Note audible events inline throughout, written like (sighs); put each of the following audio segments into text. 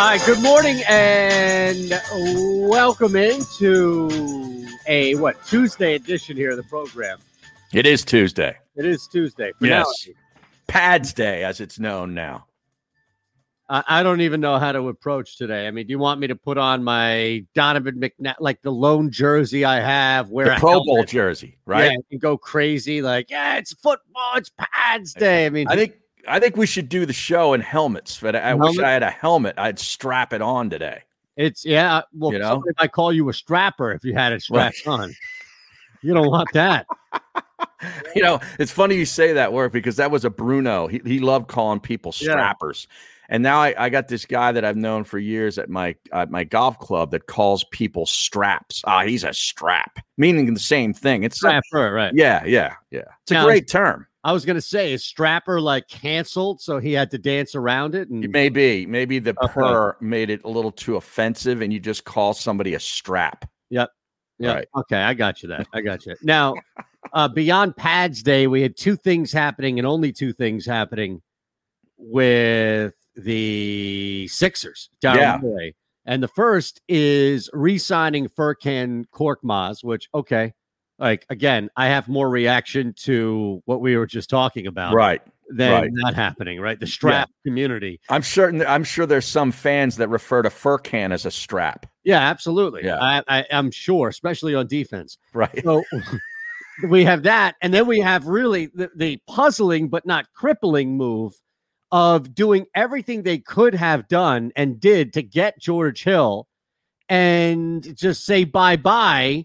All right, good morning and welcome into a what Tuesday edition here of the program. It is Tuesday. It is Tuesday. For yes, now. Pads Day, as it's known now. I, I don't even know how to approach today. I mean, do you want me to put on my Donovan McNabb, like the lone jersey I have, wear The Pro helmet? Bowl jersey, right? Yeah, and go crazy like, yeah, it's football, it's Pads Day. I mean, I think I think we should do the show in helmets, but I wish Helmet? I had a helmet. I'd strap it on today. It's yeah. Well, You know? somebody might call you a strapper if you had it strapped on. You don't want that. (laughs) You know, it's funny you say that word because that was a Bruno. He, he loved calling people Yeah. strappers. And now I, I got this guy that I've known for years at my at my golf club that calls people straps. Ah, he's a strap, meaning the same thing. It's Strapper, right? Yeah, yeah, yeah. It's a great term. I was gonna say, is strapper like canceled, so he had to dance around it? And Maybe, maybe the Okay. purr made it a little too offensive, and you just call somebody a strap. Yep. Yeah. Right. Okay, I got you that. I got you. Now, (laughs) uh, beyond Pads Day, we had two things happening, and only two things happening with the Sixers down Yeah. the way. And the first is re-signing Furkan Korkmaz, which okay, like again, I have more reaction to what we were just talking about, Right. Than right. not happening, right? The strap community. I'm certain. I'm sure there's some fans that refer to Furkan as a strap. Yeah, absolutely. Yeah. I, I'm sure, especially on defense. Right. So (laughs) we have that, and then we have really the, the puzzling but not crippling move of doing everything they could have done and did to get George Hill and just say bye bye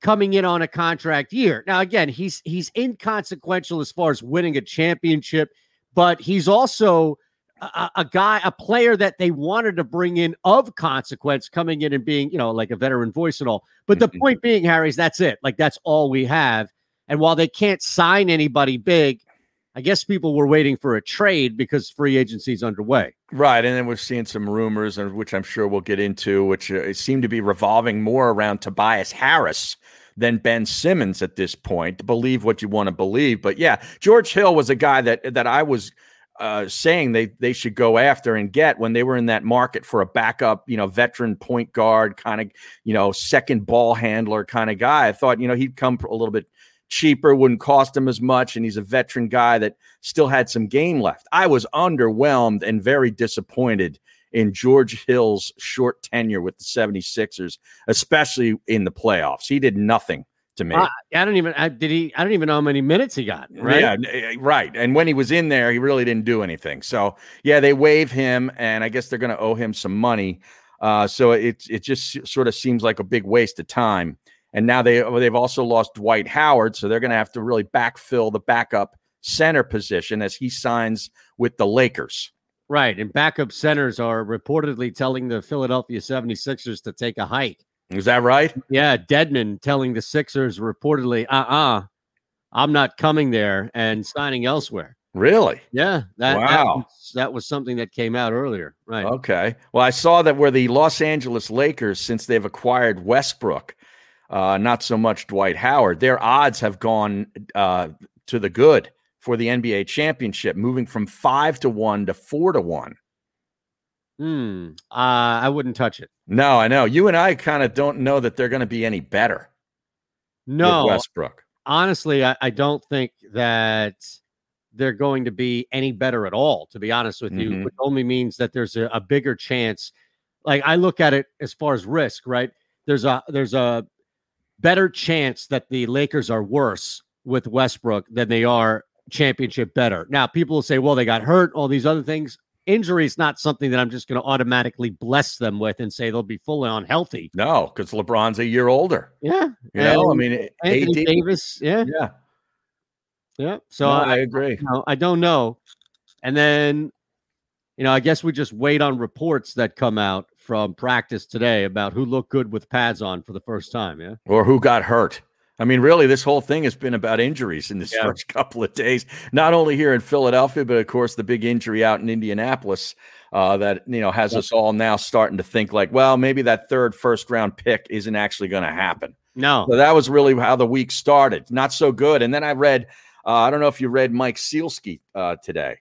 coming in on a contract year. Now again, he's he's inconsequential as far as winning a championship, but he's also a, a guy, a player that they wanted to bring in of consequence, coming in and being, you know, like a veteran voice and all. But the mm-hmm. point being, Harry's that's it. Like that's all we have. And while they can't sign anybody big, I guess people were waiting for a trade because free agency is underway. Right, and then we're seeing some rumors, which I'm sure we'll get into, which uh, seem to be revolving more around Tobias Harris than Ben Simmons at this point. Believe what you want to believe, but yeah, George Hill was a guy that that I was uh, saying they they should go after and get when they were in that market for a backup, you know, veteran point guard kind of, you know, second ball handler kind of guy. I thought, you know, he'd come a little bit cheaper, wouldn't cost him as much, and he's a veteran guy that still had some game left. I was underwhelmed and very disappointed in George Hill's short tenure with the 76ers, especially in the playoffs. He did nothing to me. I, I don't even. I, did he? I don't even know how many minutes he got. Right. Yeah, right. And when he was in there, he really didn't do anything. So yeah, they waive him, and I guess they're going to owe him some money. Uh, so it it just sort of seems like a big waste of time. And now they they've also lost Dwight Howard, so they're going to have to really backfill the backup center position as he signs with the Lakers. Right. And backup centers are reportedly telling the Philadelphia 76ers to take a hike. Is that right? Yeah. Deadman telling the Sixers reportedly, uh uh-uh, uh, i am not coming there and signing elsewhere. Really? Yeah. That, wow. that was, that was something that came out earlier. Right. Okay. Well, I saw that where the Los Angeles Lakers, since they've acquired Westbrook, uh, not so much Dwight Howard, their odds have gone uh, to the good for the NBA championship, moving from five to one to four to one. Hmm. Uh, I wouldn't touch it. No, I know. You and I kind of don't know that they're going to be any better. No, Westbrook. Honestly, I, I, don't think that they're going to be any better at all. To be honest with you, mm-hmm. which only means that there's a, a bigger chance. Like I look at it as far as risk, right? There's a there's a better chance that the Lakers are worse with Westbrook than they are championship better. Now, people will say, well, they got hurt, all these other things. Injury is not something that I'm just going to automatically bless them with and say they'll be fully on healthy. No, because LeBron's a year older. Yeah. You know, I mean, Anthony AD, Davis. Yeah. Yeah. Yeah. So no, I, I, agree. You know, I don't know. And then, you know, I guess we just wait on reports that come out from practice today about who looked good with pads on for the first time. Yeah. Or who got hurt. I mean, really, this whole thing has been about injuries in this yeah. first (laughs) couple of days. Not only here in Philadelphia, but of course the big injury out in Indianapolis uh, that you know has us all now starting to think like, well, maybe that third first round pick isn't actually going to happen. No, so that was really how the week started. Not so good. And then I read, uh, I don't know if you read Mike Sielski uh, today.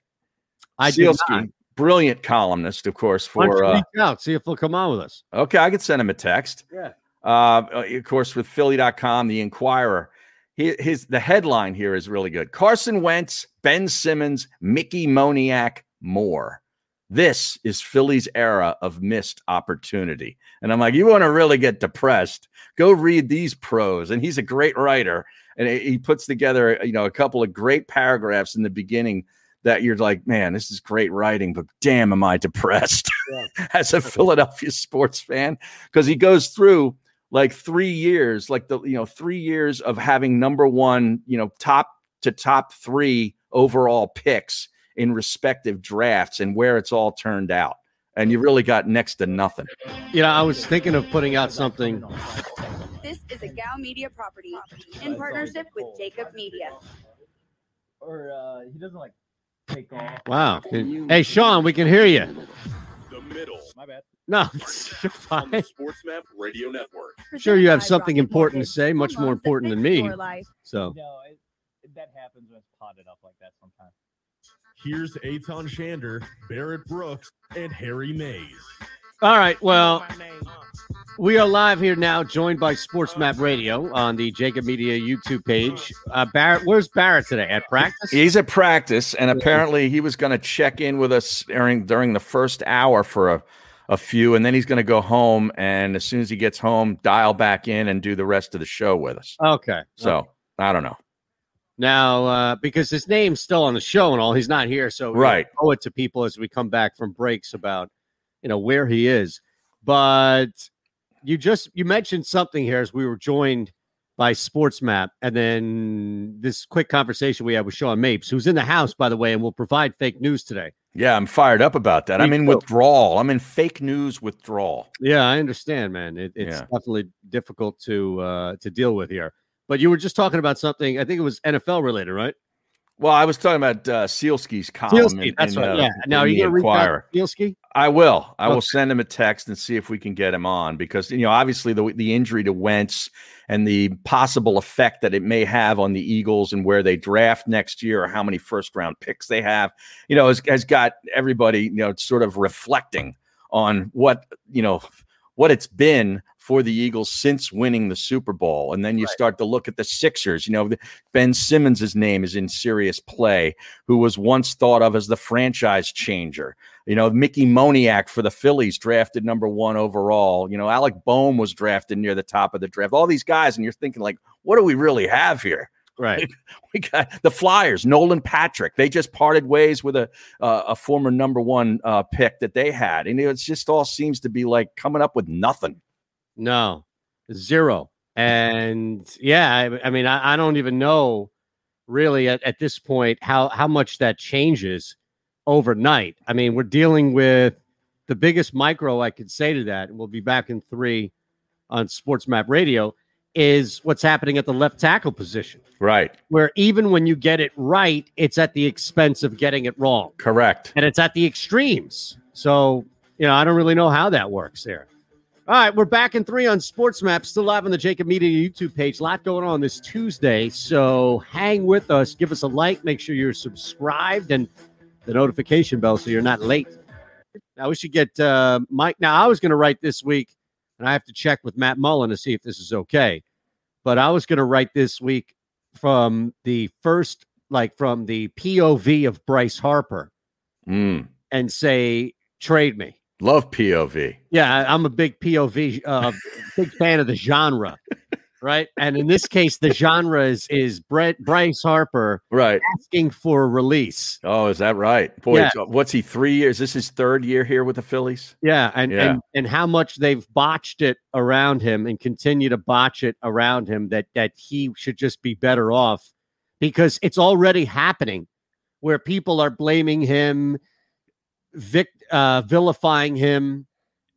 I Sielski, brilliant columnist, of course. For uh, out, see if he'll come on with us. Okay, I could send him a text. Yeah. Uh, of course, with Philly.com, the Inquirer. His, his the headline here is really good. Carson Wentz, Ben Simmons, Mickey Moniak, more. This is Philly's era of missed opportunity. And I'm like, you want to really get depressed? Go read these pros. And he's a great writer. And he puts together, you know, a couple of great paragraphs in the beginning that you're like, man, this is great writing, but damn, am I depressed yeah. (laughs) as a Philadelphia sports fan? Because he goes through like three years, like the you know three years of having number one, you know, top to top three overall picks in respective drafts and where it's all turned out. And you really got next to nothing. You know, I was thinking of putting out something. This is a Gow Media property in partnership with JAKIB Media. Or uh, he doesn't like take off. Wow. Hey, Sean, we can hear you. The middle. My bad. No, you're fine. SportsMap Radio Network. Sure, you have something important to say, much more important than me. So, no, it, that happens when it's potted up like that sometimes. Here's Eytan Shander, Barrett Brooks, and Harry Mayes. All right, well, we are live here now, joined by SportsMap Radio on the JAKIB Media YouTube page. Uh, Barrett, where's Barrett today? At practice? He's at practice, and apparently he was going to check in with us during during the first hour for a a few, and then he's going to go home. And as soon as he gets home, dial back in and do the rest of the show with us. Okay. So okay. I don't know. Now, uh, because his name's still on the show and all, he's not here. So right, owe it to people as we come back from breaks about you know where he is. But you just you mentioned something here as we were joined by SportsMap, and then this quick conversation we had with Sean Mapes, who's in the house by the way, and will provide fake news today. Yeah, I'm fired up about that. Me I'm in too. withdrawal. I'm in fake news withdrawal. Yeah, I understand, man. It, it's yeah. definitely difficult to uh, to deal with here. But you were just talking about something. I think it was NFL related, right? Well, I was talking about uh, Sielski's column. Sielski, that's in, right. Uh, yeah. Now, are you going to reach out Sielski? I will. I okay. will send him a text and see if we can get him on because you know obviously the the injury to Wentz and the possible effect that it may have on the Eagles and where they draft next year or how many first round picks they have, you know, has, has got everybody you know sort of reflecting on what you know what it's been for the Eagles since winning the Super Bowl. And then you right. start to look at the Sixers. You know, Ben Simmons' name is in serious play, who was once thought of as the franchise changer. You know, Mickey Moniak for the Phillies drafted number one overall. You know, Alec Bohm was drafted near the top of the draft. All these guys, and you're thinking, like, what do we really have here? Right. (laughs) We got the Flyers, Nolan Patrick. They just parted ways with a uh, a former number one uh, pick that they had, and it just all seems to be like coming up with nothing. No, zero. And yeah, I, I mean, I, I, don't even know really at, at this point how how much that changes overnight. I mean, we're dealing with the biggest micro I could say to that, and we'll be back in three on Sports Map Radio is what's happening at the left tackle position. Right. Where even when you get it right, it's at the expense of getting it wrong. Correct. And it's at the extremes. So, you know, I don't really know how that works there. All right, we're back in three on Sports Map, still live on the JAKIB Media YouTube page. A lot going on this Tuesday. So hang with us, give us a like, make sure you're subscribed and the notification bell so you're not late. Now we should get uh, Mike. Now I was going to write this week and I have to check with Matt Mullen to see if this is okay. But I was going to write this week from the first, like from the POV of Bryce Harper, mm. and say, trade me. Love POV. Yeah, I'm a big POV, uh, big fan of the genre right? And in this case, the genre is is Brett Bryce Harper, right, asking for release. Oh, is that right? Boy, yeah. what's he three years? Is this his third year here with the Phillies? Yeah, and yeah. and and how much they've botched it around him and continue to botch it around him that that he should just be better off because it's already happening where people are blaming him, vic, uh, vilifying him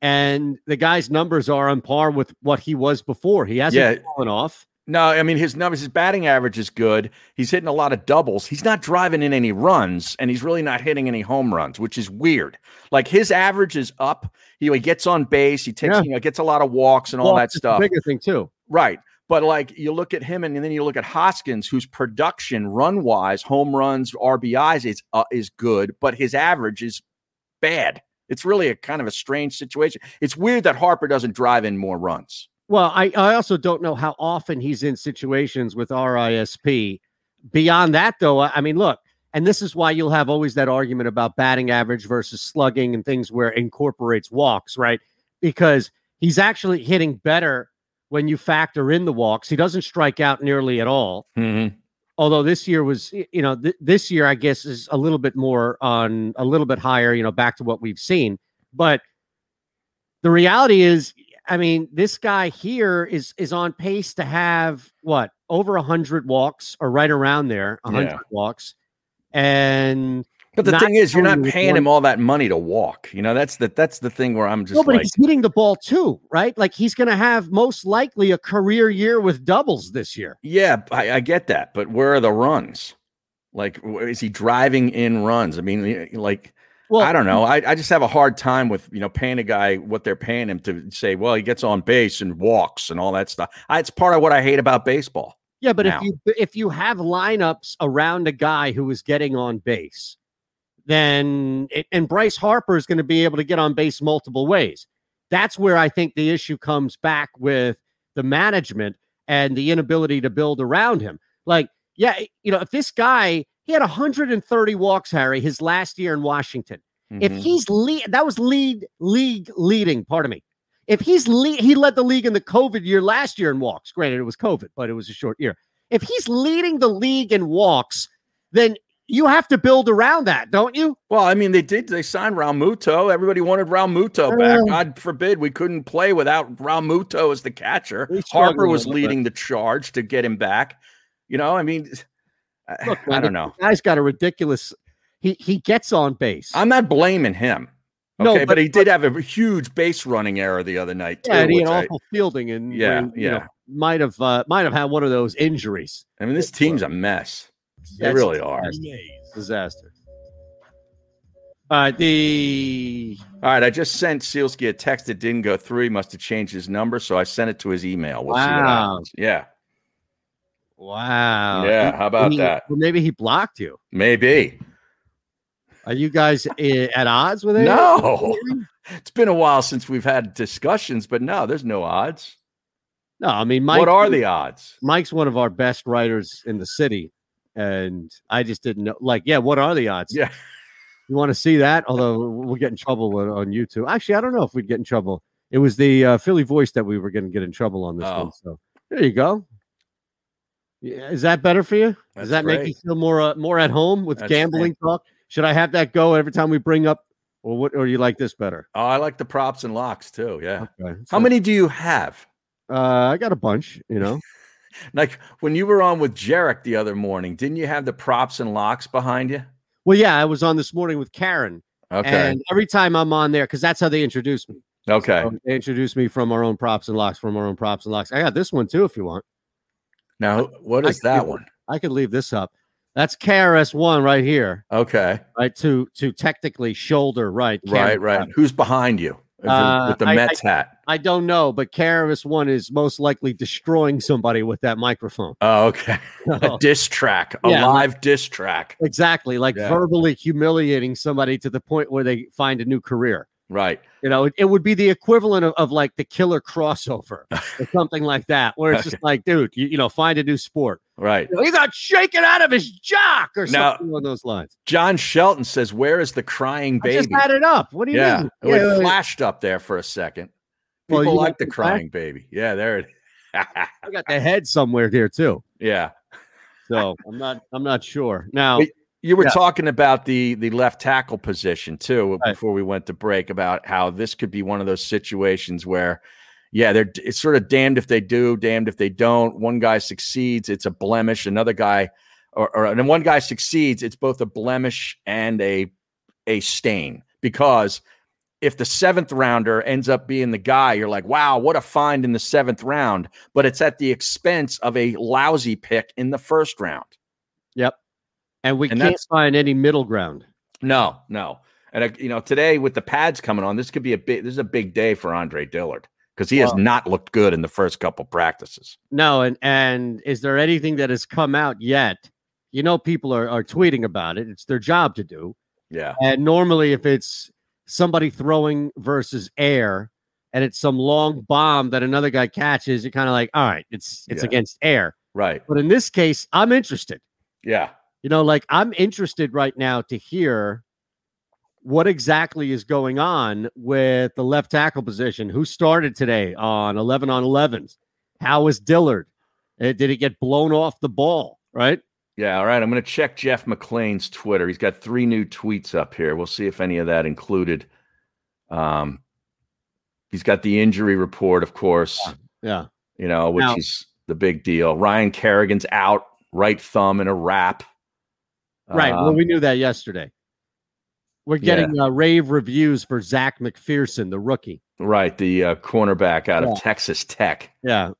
and the guy's numbers are on par with what he was before. He hasn't yeah. fallen off. No, I mean his numbers, his batting average is good. He's hitting a lot of doubles. He's not driving in any runs, and he's really not hitting any home runs, which is weird. Like his average is up. He, he gets on base. He takes, yeah. you know, gets a lot of walks and all that stuff. bigger thing too, right? But like you look at him, and, and then you look at Hoskins, whose production, run wise, home runs, RBIs is uh, is good, but his average is bad. It's really a kind of a strange situation. It's weird that Harper doesn't drive in more runs. Well, I, I also don't know how often he's in situations with RISP. Beyond that, though, I mean, look, and this is why you'll have always that argument about batting average versus slugging and things where it incorporates walks, right? Because he's actually hitting better when you factor in the walks. He doesn't strike out nearly at all. Mm-hmm although this year was you know th- this year i guess is a little bit more on a little bit higher you know back to what we've seen but the reality is i mean this guy here is is on pace to have what over a 100 walks or right around there a 100 yeah. walks and but the thing is, you're not paying him all that money to walk. You know, that's the that's the thing where I'm just. No, but like, he's hitting the ball too, right? Like he's going to have most likely a career year with doubles this year. Yeah, I, I get that, but where are the runs? Like, is he driving in runs? I mean, eh, like. Well, I don't know. I, I just have a hard time with you know paying a guy what they're paying him to say. Well, he gets on base and walks and all that stuff. I, it's part of what I hate about baseball. Yeah, but now. if you if you have lineups around a guy who is getting on base, then it, and Bryce Harper is going to be able to get on base multiple ways. That's where I think the issue comes back with the management and the inability to build around him. Like, yeah, you know, if this guy he had 130 walks, Harry, his last year in Washington. Mm-hmm. If he's lead, that was lead league leading. Pardon me. If he's lead, he led the league in the COVID year last year in walks. Granted, it was COVID, but it was a short year. If he's leading the league in walks, then you have to build around that, don't you? Well, I mean, they did. They signed Realmuto. Everybody wanted Realmuto back. Uh, God forbid we couldn't play without Realmuto as the catcher. Harper was leading the charge to get him back. You know, I mean, Look, I, I don't know. guy's got a ridiculous. He he gets on base. I'm not blaming him. Okay, no, but, but he did have a huge base running error the other night. Too, yeah, he had awful fielding, and yeah, yeah, know, might have uh, might have had one of those injuries. I mean, this team's a mess. They really are. Disaster. All right, the all right. I just sent Sielski a text that didn't go through. He must have changed his number, so I sent it to his email. We'll wow. Yeah. Wow. Yeah. How about he, that? Well, maybe he blocked you. Maybe. Are you guys at odds with it? No. It's been a while since we've had discussions, but no, there's no odds. No, I mean, Mike, what are the odds? Mike's one of our best writers in the city and I just didn't know. Like, yeah, what are the odds? Yeah. You want to see that? (laughs) Although we'll get in trouble on, on YouTube. Actually, I don't know if we'd get in trouble. It was the uh, Philly voice that we were going to get in trouble on this Oh. one. So there you go. Yeah, is that better for you? That's Does that make you feel more uh, more at home with That's gambling talk? Should I have that go every time we bring up, or what? Or you like this better? Oh, I like the props and locks too. Yeah. Okay, How so- many do you have? Uh, I got a bunch. You know. Like when you were on with Jarek the other morning, didn't you have the props and locks behind you? Well, yeah, I was on this morning with Karen. Okay. And every time I'm on there, because that's how they introduce me. Okay. So they introduce me from our own props and locks, from our own props and locks. I got this one too, if you want. Now, what I is that leave- one? I could leave this up. That's KRS one right here, Okay. right? To to technically shoulder, right? Right, right. Who's behind you with, Uh, the, with the I- Mets hat? I don't know, but KRS one is most likely destroying somebody with that microphone. Oh, okay. (laughs) a So- diss track, a Yeah. live diss track. exactly, like Yeah. verbally humiliating somebody to the point where they find a new career. Right. You know, it, it would be the equivalent of, of like the killer crossover (laughs) or something like that, where it's just like, dude, you, you know, find a new sport. Right. You know, he got shaken out of his jock or Now- something along those lines. John Shelton says, Where is the crying baby? I just had it up. What do you Yeah. mean? It yeah, flashed up there for a second. Well, People you like the crying baby. Yeah, there it (laughs) I got the head somewhere here too. Yeah. So I'm not I'm not sure. Now But You were Yeah. talking about the the left tackle position too Right. before we went to break about how this could be one of those situations where yeah, they're it's sort of damned if they do, damned if they don't. One guy succeeds, it's a blemish. Another guy or, or and one guy succeeds, it's both a blemish and a a stain because if the seventh rounder ends up being the guy, you're like, wow, what a find in the seventh round, but it's at the expense of a lousy pick in the first round. Yep. And we And can't find any middle ground. No, no. And uh, you know, today with the pads coming on, this could be a big. This is a big day for Andre Dillard because he has not looked good in the first couple practices. No, and and is there anything that has come out yet? You know, people are, are tweeting about it. It's their job to do. Yeah, And normally, if it's somebody throwing versus air, and it's some long bomb that another guy catches, you're kind of like, all right, it's it's Yeah. against air. right. But in this case, I'm interested. Yeah, You know, like I'm interested right now to hear what exactly is going on with the left tackle position. Who started today on 11 on 11s? How is Dillard? Uh, Did it get blown off the ball? Right? Yeah. All right. I'm going to check Jeff McLane's Twitter. He's got three new tweets up here. We'll see if any of that included. Um, he's got the injury report, of course. Yeah. You know, which Now- is the big deal. Ryan Kerrigan's out, right thumb in a wrap. Right. well, Um, we knew that yesterday. We're yeah. getting uh, rave reviews for Zech McPhearson, the rookie. right. The uh, cornerback out Yeah. of Texas Tech. Yeah.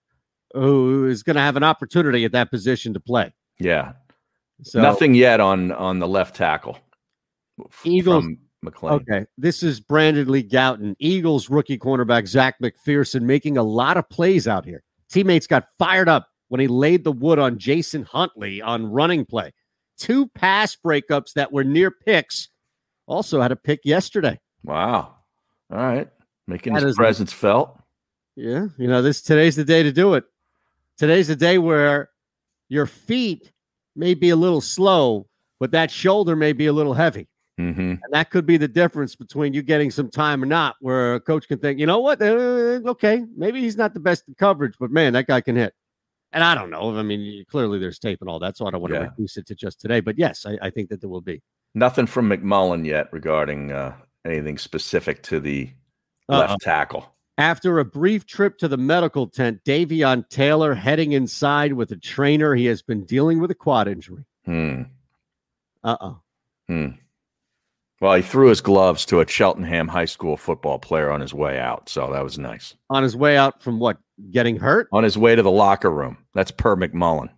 Who is going to have an opportunity at that position to play. Yeah. So Nothing yet on on the left tackle. Eagles- from McLane. Okay. This is Brandon Lee Gowton, Eagles rookie cornerback Zech McPhearson making a lot of plays out here. Teammates got fired up when he laid the wood on Jason Huntley on running play. Two pass breakups that were near picks. Also had a pick yesterday. Wow. All right. Making That his is- presence felt. Yeah, you know, this today's the day to do it. Today's the day where your feet may be a little slow, but that shoulder may be a little heavy. hmm And that could be the difference between you getting some time or not, where a coach can think, you know what, uh, okay, maybe he's not the best in coverage, but man, that guy can hit. And I don't know. I mean, clearly there's tape and all that, so I don't want to Yeah. reduce it to just today. But yes, I, I think that there will be. Nothing from McMullen yet regarding uh, anything specific to the Uh-uh. left tackle. After a brief trip to the medical tent, Davion Taylor heading inside with a trainer. He has been dealing with a quad injury. Hmm. Uh oh. Hmm. Well, he threw his gloves to a Cheltenham high school football player on his way out, so that was nice. On his way out from what? Getting hurt? On his way to the locker room. That's per McMullen.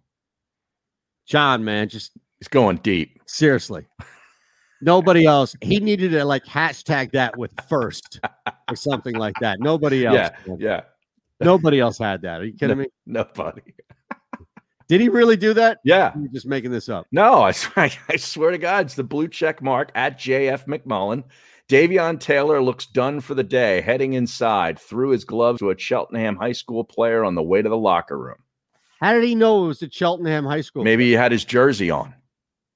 John, man, just He's going deep. seriously. (laughs) Nobody else. He needed to like hashtag that with first (laughs) or something like that. Nobody else. Yeah, yeah. Nobody else had that. Are you (laughs) kidding me? Nobody. Did he really do that? Yeah. You're just making this up. No, I swear, (laughs) I swear to God, it's the blue check mark at JF McMullen. Davion Taylor looks done for the day, heading inside, threw his gloves to a Cheltenham high school player on the way to the locker room. How did he know it was the Cheltenham High School? Maybe he had his jersey on.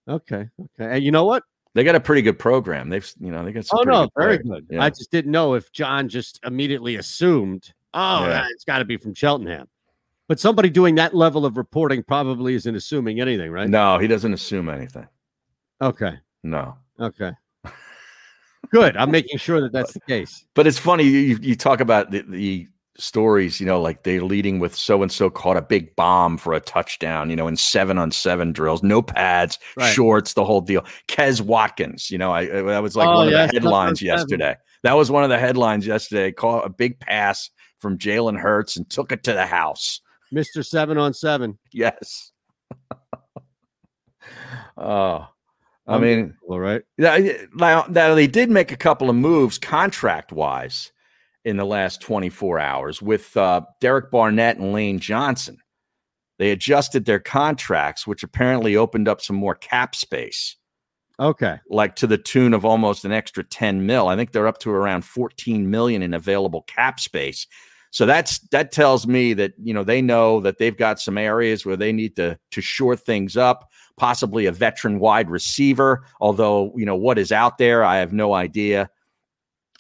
Okay. Okay. And you know what? They got a pretty good program. They've, you know, they got some. Oh no, good very players. good. Yeah. I just didn't know if John just immediately assumed, oh, Yeah. it's got to be from Cheltenham. But somebody doing that level of reporting probably isn't assuming anything, right? No, he doesn't assume anything. Okay. No. Okay. Good. I'm (laughs) making sure that that's the case. But it's funny you, you- you talk about the, the stories, you know, like they're leading with so and so caught a big bomb for a touchdown, you know, in seven on seven drills, no pads, Right. shorts, the whole deal. Quez Watkins, you know, I that was like Oh, one of the headlines seven. yesterday. That was one of the headlines yesterday. Caught a big pass from Jalen Hurts and took it to the house. Mr. Seven on Seven. Yes. (laughs) oh, I mean, all right. now, now they did make a couple of moves contract wise in the last 24 hours with uh, Derek Barnett and Lane Johnson. They adjusted their contracts, which apparently opened up some more cap space, Okay. like to the tune of almost an extra 10 mil. I think they're up to around 14 million in available cap space. So that's that tells me that you know they know that they've got some areas where they need to to shore things up, possibly a veteran wide receiver. Although you know what is out there, I have no idea.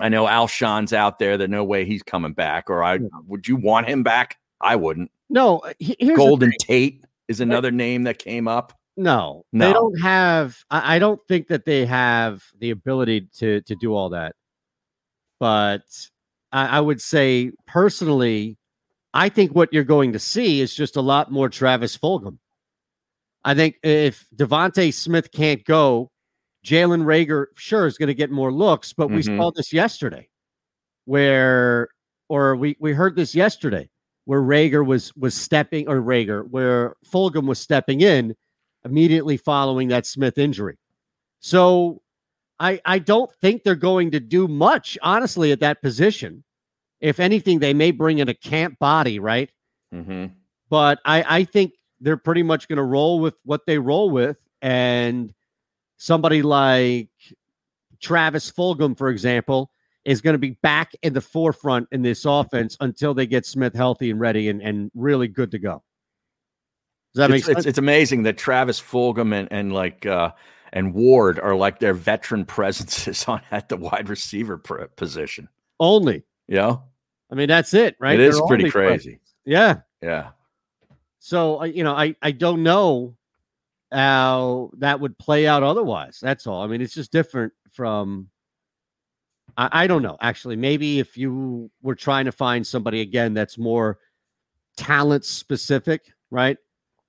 I know Alshon's out there. There's no way he's coming back. Or I would you want him back? I wouldn't. No, uh, here's Golden. Tate is another name that came up. No, No. they don't have. I, I don't think that they have the ability to to do all that. But I, I would say personally, I think what you're going to see is just a lot more Travis Fulgham. I think if Devonta Smith can't go, Jalen Reagor sure is going to get more looks, but we Mhm. saw this yesterday, where or we we heard this yesterday, where Reagor was was stepping or Reagor, where Fulgham was stepping in immediately following that Smith injury. So I I don't think they're going to do much, honestly, at that position. If anything, they may bring in a camp body, right? Mm-hmm. But I I think they're pretty much going to roll with what they roll with, and somebody like Travis Fulgham, for example, is going to be back in the forefront in this offense until they get Smith healthy and ready and, and really good to go. Does that make it's, sense? it's, it's amazing that Travis Fulgham and, and like uh, and Ward are like their veteran (laughs) presences on at the wide receiver pr- position. Only. You know, I mean, that's it, right? it is They're pretty crazy. friends. Yeah. Yeah. So uh, you know, I I don't know how that would play out otherwise. That's all. I mean, it's just different from. I, I don't know. Actually, maybe if you were trying to find somebody again that's more talent specific, right?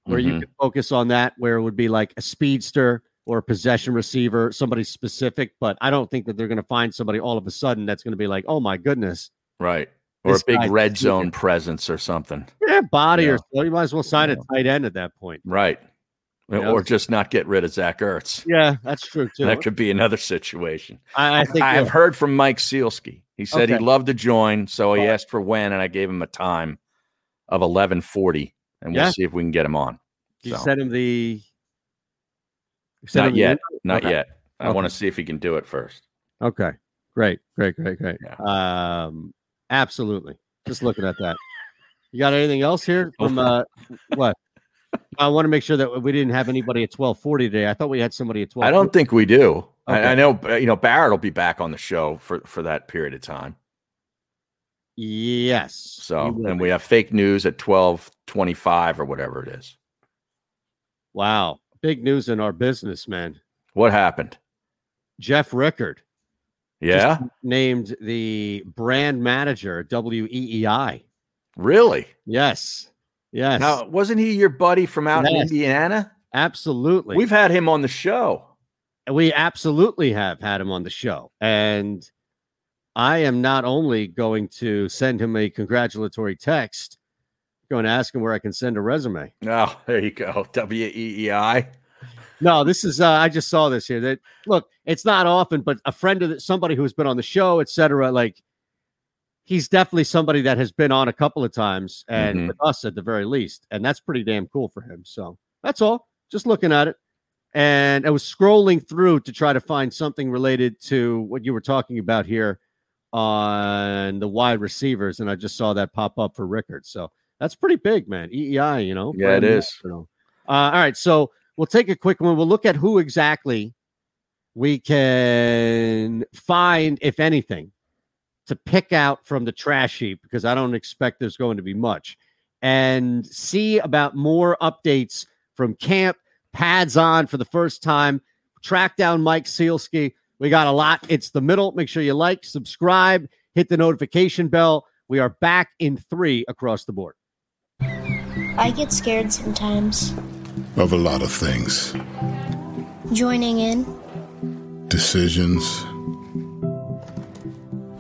Where you Mhm. could focus on that, where it would be like a speedster or a possession receiver, somebody specific. But I don't think that they're going to find somebody all of a sudden that's going to be like, oh my goodness, Right. Or a big red zone presence or something. yeah, body or so. You might as well sign a tight end at that point. Right. Yeah. Or just not get rid of Zach Ertz. Yeah, that's true too. That could be another situation. I, I think I have yeah. heard from Mike Sielski. He said Okay. he'd love to join, so he asked for when, and I gave him a time of eleven forty, and we'll Yeah. see if we can get him on. You So, sent him the. you sent not him yet, invite? not Okay. yet. I Okay. want to see if he can do it first. Okay, great, great, great, great. Um, absolutely. Just looking at that. You got anything else here from uh, what? I want to make sure that we didn't have anybody at twelve forty today. I thought we had somebody at twelve. I don't think we do. I, Okay. I know, uh, you know, Barrett will be back on the show for for that period of time. Yes. So, and we have fake news at twelve twenty five or whatever it is. Wow, big news in our business, man. What happened? Jeff Rickard Yeah, named the brand manager WEEI. really? Yes. Yes. Now, wasn't he your buddy from out in Indiana? absolutely. We've had him on the show. We absolutely have had him on the show. And I am not only going to send him a congratulatory text, going to ask him where I can send a resume. Oh, there you go. W E E I. No, this is uh, I just saw this here. That look, it's not often, but a friend of the, somebody who's been on the show, etc. Like he's definitely somebody that has been on a couple of times and Mhm. with us at the very least, and that's pretty damn cool for him. So that's all. Just looking at it, and I was scrolling through to try to find something related to what you were talking about here on the wide receivers, and I just saw that pop up for Rickard. So that's pretty big, man. EEI, you know. Yeah, it is. Uh, all right, so we'll take a quick one. We'll look at who exactly we can find, if anything, to pick out from the trash heap because I don't expect there's going to be much, and see about more updates from camp. Pads on for the first time. Track down Mike Sielski. We got a lot. It's the middle. Make sure you like, subscribe, hit the notification bell. We are back in three across the board. I get scared sometimes. Of a lot of things. Joining in, Decisions,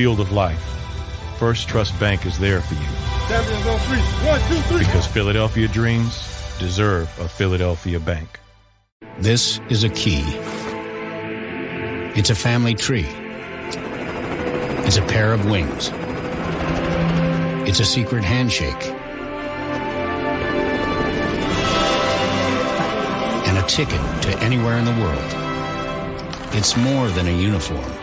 field of life, First Trust Bank is there for you. One, two, three. because Philadelphia dreams deserve a Philadelphia bank. This is a key. It's a family tree. It's a pair of wings. It's a secret handshake. And a ticket to anywhere in the world. It's more than a uniform.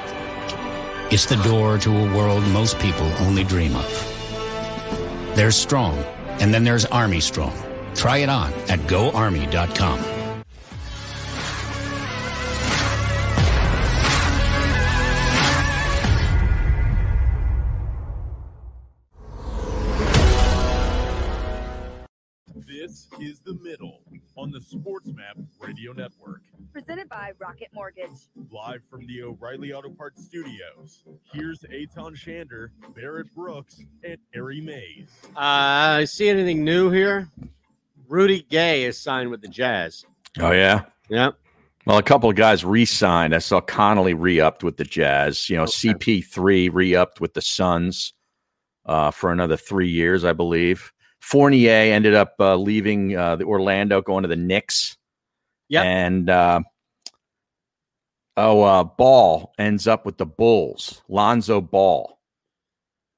It's the door to a world most people only dream of. There's Strong, and then there's Army Strong. Try it on at goarmy.com. Rocket Mortgage. Live from the O'Reilly Auto Parts Studios. Here's Eytan Shander, Barrett Brooks, and Harry Mayes. Uh, see anything new here? Rudy Gay is signed with the Jazz. Oh yeah, yeah. Well, a couple of guys re-signed. I saw Conley re-upped with the Jazz. You know, CP3 re-upped with the Suns uh, for another three years, I believe. Fournier ended up uh, leaving uh, the Orlando, going to the Knicks. Yeah, and uh, oh, uh, Ball ends up with the Bulls. Lonzo Ball.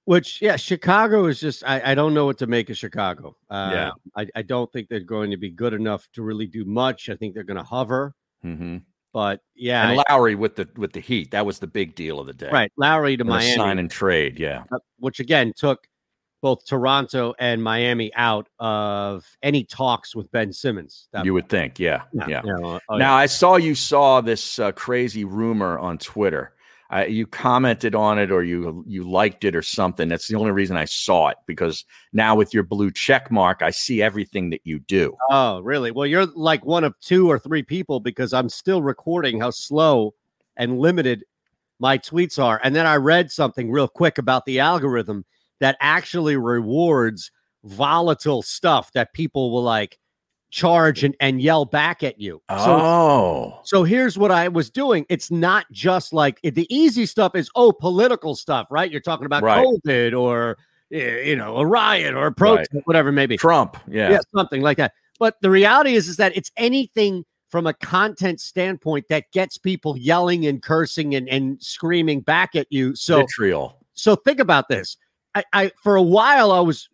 Which, yeah, Chicago is just, I, I don't know what to make of Chicago. Uh, Yeah. I, I don't think they're going to be good enough to really do much. I think they're going to hover. Mm-hmm. But yeah, and I- Lowry with the with the Heat. That was the big deal of the day. right. Lowry to And Miami. sign and trade. Yeah. which again took both Toronto and Miami out of any talks with Ben Simmons. You would think, yeah, Yeah, yeah. yeah, oh, now yeah. I saw you saw this uh, crazy rumor on Twitter. Uh, you commented on it, or you you liked it, or something. That's the only reason I saw it because now with your blue check mark, I see everything that you do. Oh, really? Well, you're like one of two or three people because I'm still recording how slow and limited my tweets are. And then I read something real quick about the algorithm that actually rewards volatile stuff that people will like charge and, and yell back at you. So, Oh, so here's what I was doing. It's not just like it- the easy stuff is oh political stuff, right? You're talking about Right. COVID or you know a riot or a protest, whatever it may be. Trump. Yeah. yeah, something like that. But the reality is, is that it's anything from a content standpoint that gets people yelling and cursing and, and screaming back at you. So Vitriol. so think about this. I, I for a while I was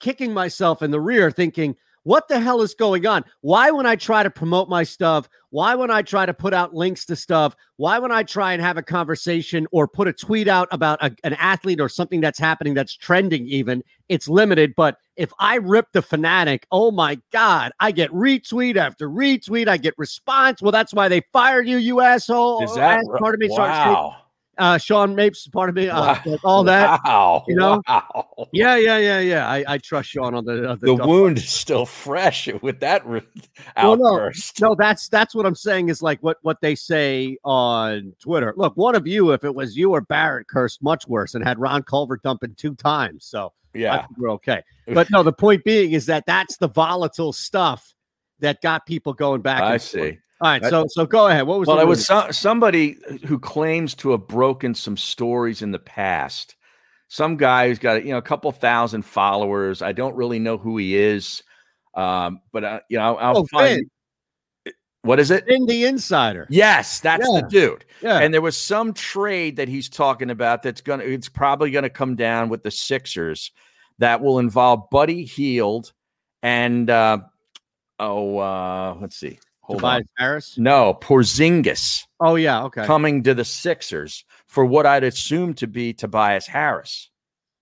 kicking myself in the rear thinking, what the hell is going on? Why when I try to promote my stuff, why when I try to put out links to stuff, why when I try and have a conversation or put a tweet out about a- an athlete or something that's happening that's trending even, it's limited, but if I rip the fanatic, oh my god, I get retweet after retweet, I get response. Well, that's why they fired you, you asshole. Is that part of me starts wow? Uh, Sean Mapes, part of me, uh, Wow. all that. Wow. You know? Wow. Yeah, yeah, yeah, yeah. I, I trust Sean on the on The double- wound is still fresh with that re- Well, no, outburst. no, that's that's what I'm saying is like what what they say on Twitter. Look, one of you, if it was you or Barrett, cursed much worse and had Ron Culver dumping two times. So I Yeah. think we're okay. But no, the point being is that that's the volatile stuff that got people going back. I and forth. All right, so so go ahead. What was well, it was some, somebody who claims to have broken some stories in the past. Some guy who's got you know a couple thousand followers. I don't really know who he is, um, but uh, you know I'll Oh, find. What is it? in the insider. Yes, that's Yeah. the dude. Yeah. And there was some trade that he's talking about that's gonna it's probably gonna come down with the Sixers that will involve Buddy Hield and uh oh uh let's see. Hold Tobias on. Harris. No, Porzingis Oh yeah, okay. coming to the Sixers for what I'd assume to be Tobias Harris.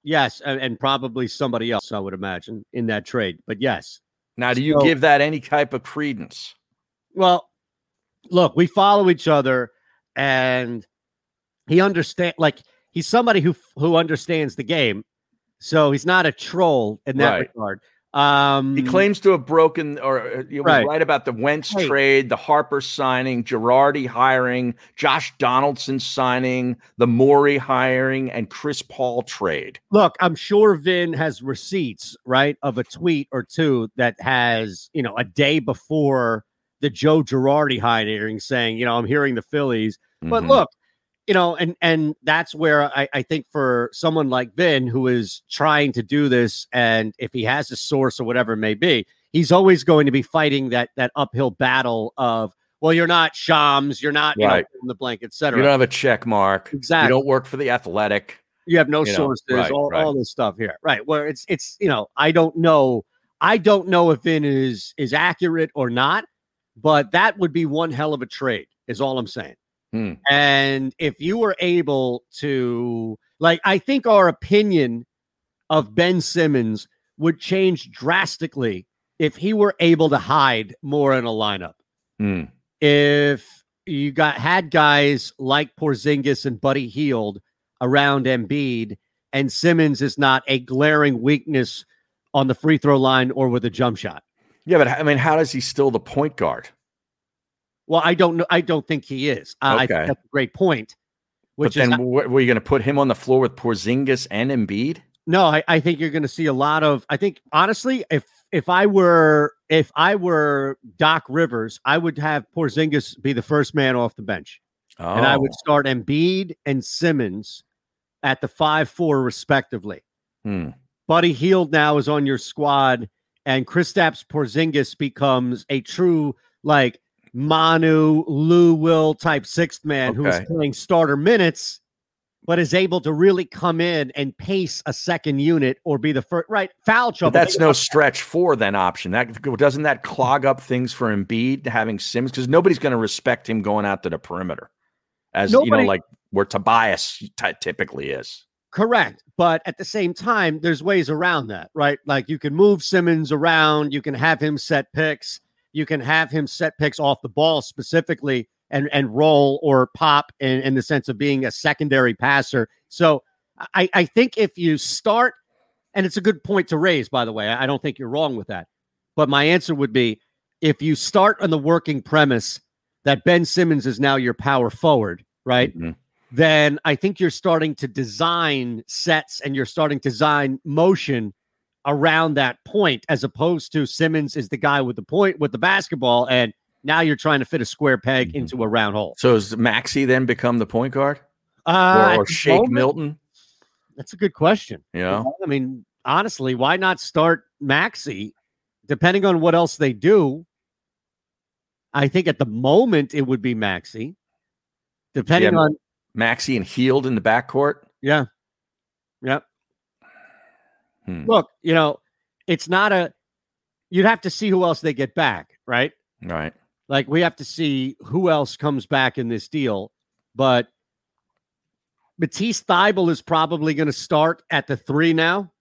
Yes, and, and probably somebody else, I would imagine, in that trade. But yes. Now, do you So- give that any type of credence? Well, look, we follow each other, and he understand like he's somebody who who understands the game, so he's not a troll in that Right. regard. Um, He claims to have broken, or uh, you Right. right. about the Wentz trade, the Harper signing, Girardi hiring, Josh Donaldson signing, the Morey hiring, and Chris Paul trade. look, I'm sure Vin has receipts, right, of a tweet or two that has, you know, a day before the Joe Girardi hiring saying, you know, I'm hearing the Phillies. But Mhm. look, you know, and and that's where I, I think for someone like Vin who is trying to do this, and if he has a source or whatever it may be, he's always going to be fighting that that uphill battle of, well, you're not Shams, you're not, you Right. know, in the blank, etc. You don't have a check mark. Exactly. You don't work for the athletic. You have no You know, sources, right, all, right. all this stuff here. Right. Where it's it's you know, I don't know. I don't know if it is is accurate or not, but that would be one hell of a trade, is all I'm saying. Hmm. And if you were able to like I think our opinion of Ben Simmons would change drastically if he were able to hide more in a lineup Hmm. if you got had guys like Porzingis and Buddy Hield around Embiid, and Simmons is not a glaring weakness on the free throw line or with a jump shot. Yeah, but I mean, how does he still the point guard? Well, I don't know. I don't think he is. Uh, I think Okay. that's a great point. But Which then, is wh- were you going to put him on the floor with Porzingis and Embiid? no. I, I think you're going to see a lot of. I think honestly, if if I were if I were Doc Rivers, I would have Porzingis be the first man off the bench. and I would Oh. start Embiid and Simmons at the five four respectively. Hmm. Buddy Hield now is on your squad, and Kristaps Porzingis becomes a true like Manu Lou Will type sixth man who is playing starter minutes, but is able to really come in and pace a second unit or be the first right foul trouble. But that's no stretch four then option. That doesn't that clog up things for Embiid having Simmons because nobody's going to respect him going out to the perimeter, as you know, like where Tobias ty- typically is. Correct. But at the same time, there's ways around that, right? Like you can move Simmons around, you can have him set picks, you can have him set picks off the ball specifically and and roll or pop in, in the sense of being a secondary passer. So I, I think if you start, and it's a good point to raise, by the way. I don't think you're wrong with that. But my answer would be if you start on the working premise that Ben Simmons is now your power forward, right? Mm-hmm. then I think you're starting to design sets and you're starting to design motion around that point, as opposed to Simmons is the guy with the point with the basketball, and now you're trying to fit a square peg Mm-hmm. into a round hole. So has Maxi then become the point guard? Uh, or or Shake moment- Milton? That's a good question. Know? I mean, honestly, why not start Maxi? Depending on what else they do, I think at the moment it would be Maxi. Depending Yeah, on Maxi and Hield in the backcourt. yeah, yep. Hmm. Look, you know, it's not a. You'd have to see who else they get back, right? Right. Like we have to see who else comes back in this deal, but Matisse Thybulle is probably going to start at the three now,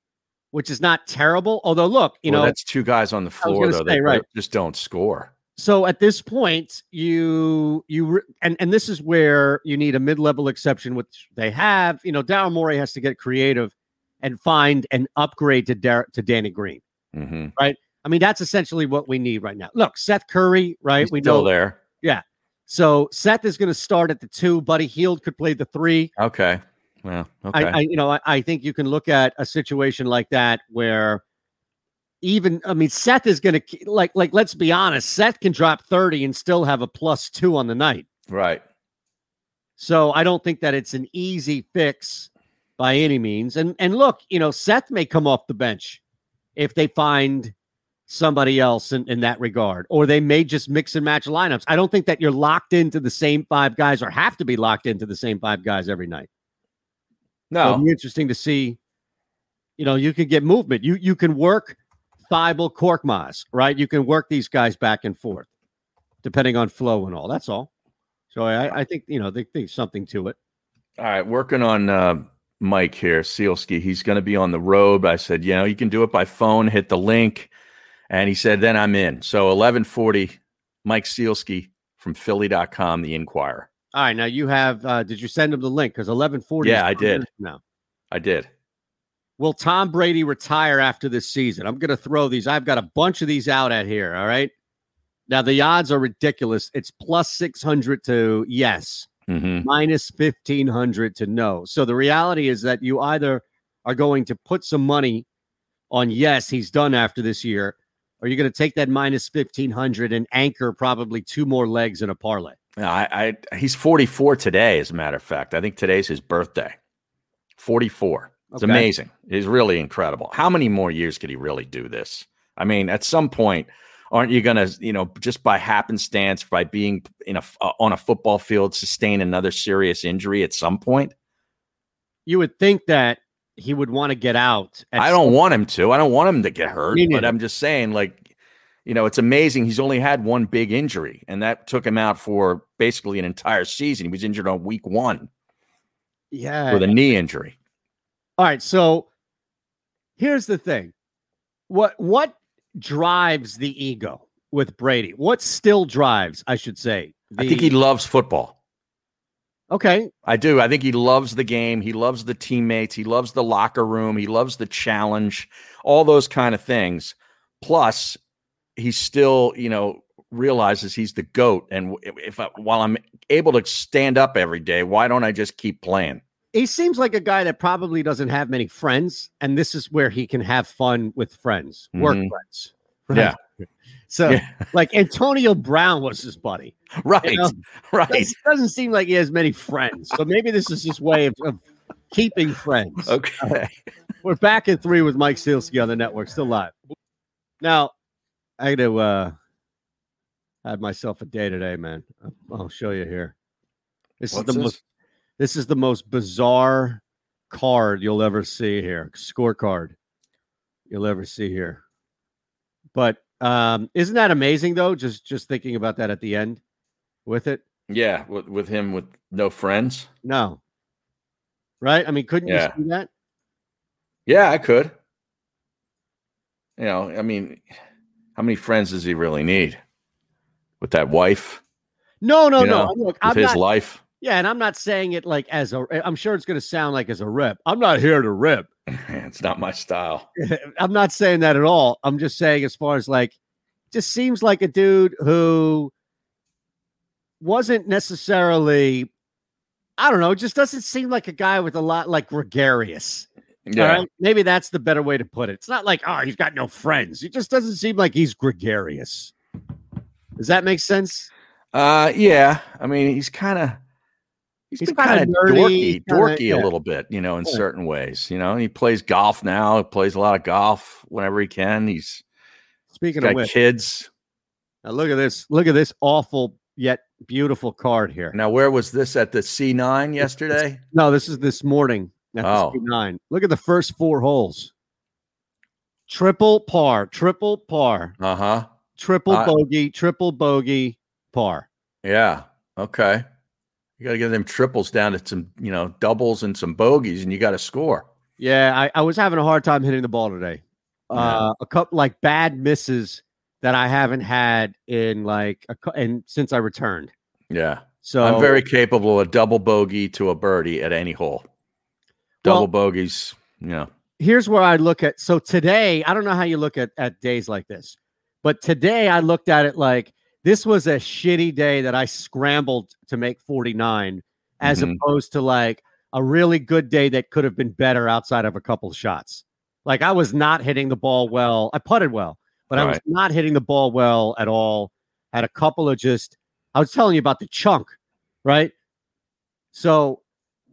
which is not terrible. Although, look, you well, know, that's two guys on the floor though. say, that right. just don't score. so at this point, you you and and this is where you need a mid level exception, which they have. You know, Daryl Morey has to get creative and find an upgrade to Dar- to Danny Green, Mm-hmm. right? I mean, that's essentially what we need right now. Look, Seth Curry, right? He's we still know there. Yeah. So Seth is going to start at the two. Buddy Hield could play the three. Okay. Well, okay. I, I, you know, I, I think you can look at a situation like that where even, I mean, Seth is going to like, like, let's be honest, Seth can drop 30 and still have a plus two on the night. right. So I don't think that it's an easy fix by any means. And, and look, you know, Seth may come off the bench if they find somebody else in, in that regard, or they may just mix and match lineups. I don't think that you're locked into the same five guys or have to be locked into the same five guys every night. No. it'd be interesting to see. You know, you can get movement. You you can work Thybulle, Korkmaz, right? You can work these guys back and forth, depending on flow and all. That's all. So I, I think you know they think something to it. All right, working on uh, Mike here, Sielski. He's going to be on the road. I said, you know, you can do it by phone. Hit the link, and he said, then I'm in. So 11:40, Mike Sielski from Philly.com, the Inquirer. All right, now you have. uh Did you send him the link? Because eleven forty. Yeah, I did. No. I did. Will Tom Brady retire after this season? I'm going to throw these. I've got a bunch of these out at here. All right. Now the odds are ridiculous. It's plus six hundred to yes, Mhm. minus fifteen hundred to no. So the reality is that you either are going to put some money on yes, he's done after this year, or you're going to take that minus fifteen hundred and anchor probably two more legs in a parlay. Yeah, I, I he's 44 today, as a matter of fact. I think today's his birthday. 44. It's Okay. amazing. It's really incredible. How many more years could he really do this? I mean, at some point, aren't you going to, you know, just by happenstance, by being in a uh, on a football field, sustain another serious injury at some point? You would think that he would want to get out. I don't want him to. I don't want him to get hurt. But. I'm just saying, like, you know, it's amazing. He's only had one big injury, and that took him out for basically an entire season. He was injured on week one Yeah. with a knee injury. All right, so here's the thing. What what drives the ego with Brady? What still drives, I should say? I think he loves football. Okay. I do. I think he loves the game. He loves the teammates. He loves the locker room. He loves the challenge, all those kind of things. Plus, he still, you know, realizes he's the goat. And if I, while I'm able to stand up every day, why don't I just keep playing? He seems like a guy that probably doesn't have many friends, and this is where he can have fun with friends, work Mhm. friends. Yeah. So, Yeah. like Antonio Brown was his buddy. (laughs) Right. (laughs) Right. Doesn't, doesn't seem like he has many friends. So maybe this is his way of, of keeping friends. Okay. (laughs) We're back in three with Mike Sielski on the network, still live. Now, I got to uh, have myself a day today, man. I'll show you here. This What's is the this? most. This is the most bizarre card you'll ever see here. Scorecard you'll ever see here. But um, isn't that amazing though? Just just thinking about that at the end with it. Yeah. With, with him with no friends. No. Right? I mean, couldn't Yeah. you see that? Yeah, I could. You know, I mean, how many friends does he really need with that wife? No, no, you no. Look, with I'm his not, life. Yeah, and I'm not saying it like as a. I'm sure it's going to sound like as a rip. I'm not here to rip. (laughs) it's not my style. (laughs) I'm not saying that at all. I'm just saying as far as like, just seems like a dude who wasn't necessarily I don't know, it just doesn't seem like a guy with a lot like gregarious. Yeah. Right? Maybe that's the better way to put it. It's not like, oh, he's got no friends. He just doesn't seem like he's gregarious. Does that make sense? Uh, yeah. I mean, he's kind of he's, He's been kinda kind nerdy, dorky, kinda- dorky yeah. a little bit, you know, in Yeah. certain ways. You know, he plays golf now. He plays a lot of golf whenever he can. He's Speaking got of which, kids. now look at this. Look at this awful yet beautiful card here. Now, where was this at the C9 yesterday? No, this is this morning at Oh. the nine. Look at the first four holes. Triple par, triple par, Uh huh. triple Uh, bogey, triple bogey, par. Yeah. Okay. You got to get them triples down to some, you know, doubles and some bogeys, and you got to score. Yeah, I, I was having a hard time hitting the ball today. Uh, a couple like bad misses that I haven't had in like a, and since I returned. Yeah. So I'm very capable of a double bogey to a birdie at any hole. Double Well- bogeys, you know. here's where I look at. So today, I don't know how you look at at days like this, but today I looked at it like this was a shitty day that I scrambled to make 49, as Mhm. opposed to like a really good day that could have been better outside of a couple of shots. Like I was not hitting the ball well. I putted well, but I was Right. not hitting the ball well at all. Had a couple of just. I was telling you about the chunk, right? So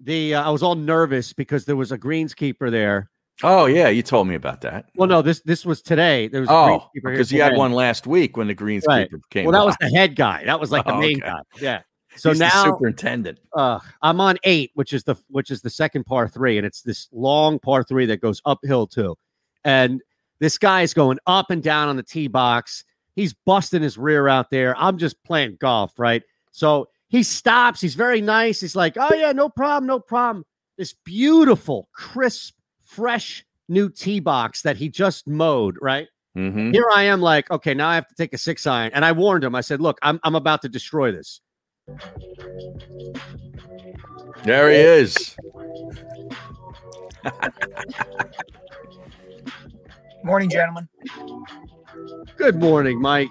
the uh, I was all nervous because there was a greenskeeper there. Oh yeah, you told me about that. Well, no, this this was today. There was a Oh, because you had one last week when the greenskeeper Right. came. Well, that was the head guy. That was like the Oh, main okay. guy. Yeah. So He's the now superintendent. uh, I'm on eight, which is the which is the second par three, and it's this long par three that goes uphill too. And this guy is going up and down on the tee box. He's busting his rear out there. I'm just playing golf, right? So he stops. He's very nice. He's like, "Oh yeah, no problem, no problem." This beautiful, crisp, fresh new tee box that he just mowed, right? Mhm. Here I am, like, okay, now I have to take a six iron. And I warned him. I said, look, I'm I'm about to destroy this. There he is. (laughs) Morning, gentlemen. Good morning, Mike.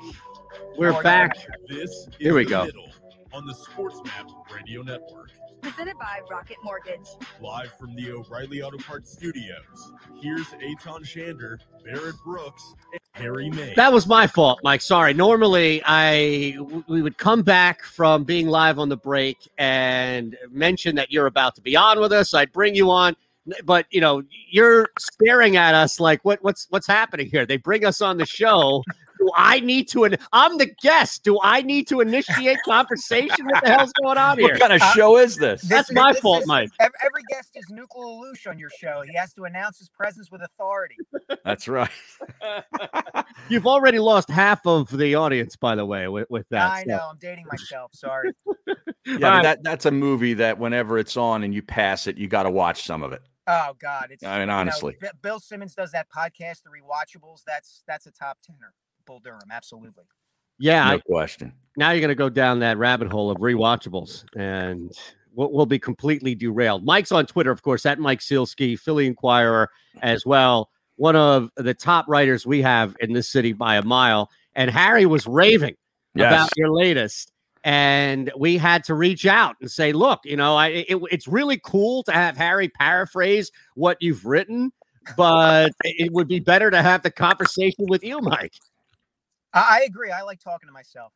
We're Morning. back. This is Here we go. Middle on the Sports Map Radio Network. Presented by Rocket Mortgage. Live from the O'Reilly Auto Parts Studios. Here's Eytan Shander, Barrett Brooks, and Harry Mayes. That was my fault, Mike. Sorry. Normally, I we would come back from being live on the break and mention that you're about to be on with us. I'd bring you on, but you know, you're staring at us like, what what's what's happening here? They bring us on the show. Do I need to? in- I'm the guest. Do I need to initiate (laughs) conversation? What the hell's going on here? What kind of uh, show is this? That's my fault, Mike. Every, every guest is Nuclear LaLoosh on your show. He has to announce his presence with authority. That's right. (laughs) You've already lost half of the audience, by the way, with, with that. I so- know. I'm dating myself. Sorry. (laughs) Yeah, right. that that's a movie that whenever it's on and you pass it, you got to watch some of it. Oh God, it's. I mean, you know, honestly. Bill Simmons does that podcast, The Rewatchables. That's that's a top tenner. Bull Durham, absolutely. Yeah, No I- question. now you're going to go down that rabbit hole of rewatchables and we'll, we'll be completely derailed. Mike's on Twitter, of course, at Mike Sielski, Philly Inquirer as well. One of the top writers we have in this city by a mile. And Harry was raving Yes. about your latest. And we had to reach out and say, look, you know, I, it, it's really cool to have Harry paraphrase what you've written, but it would be better to have the conversation with you, Mike. I, agree. I like talking to myself.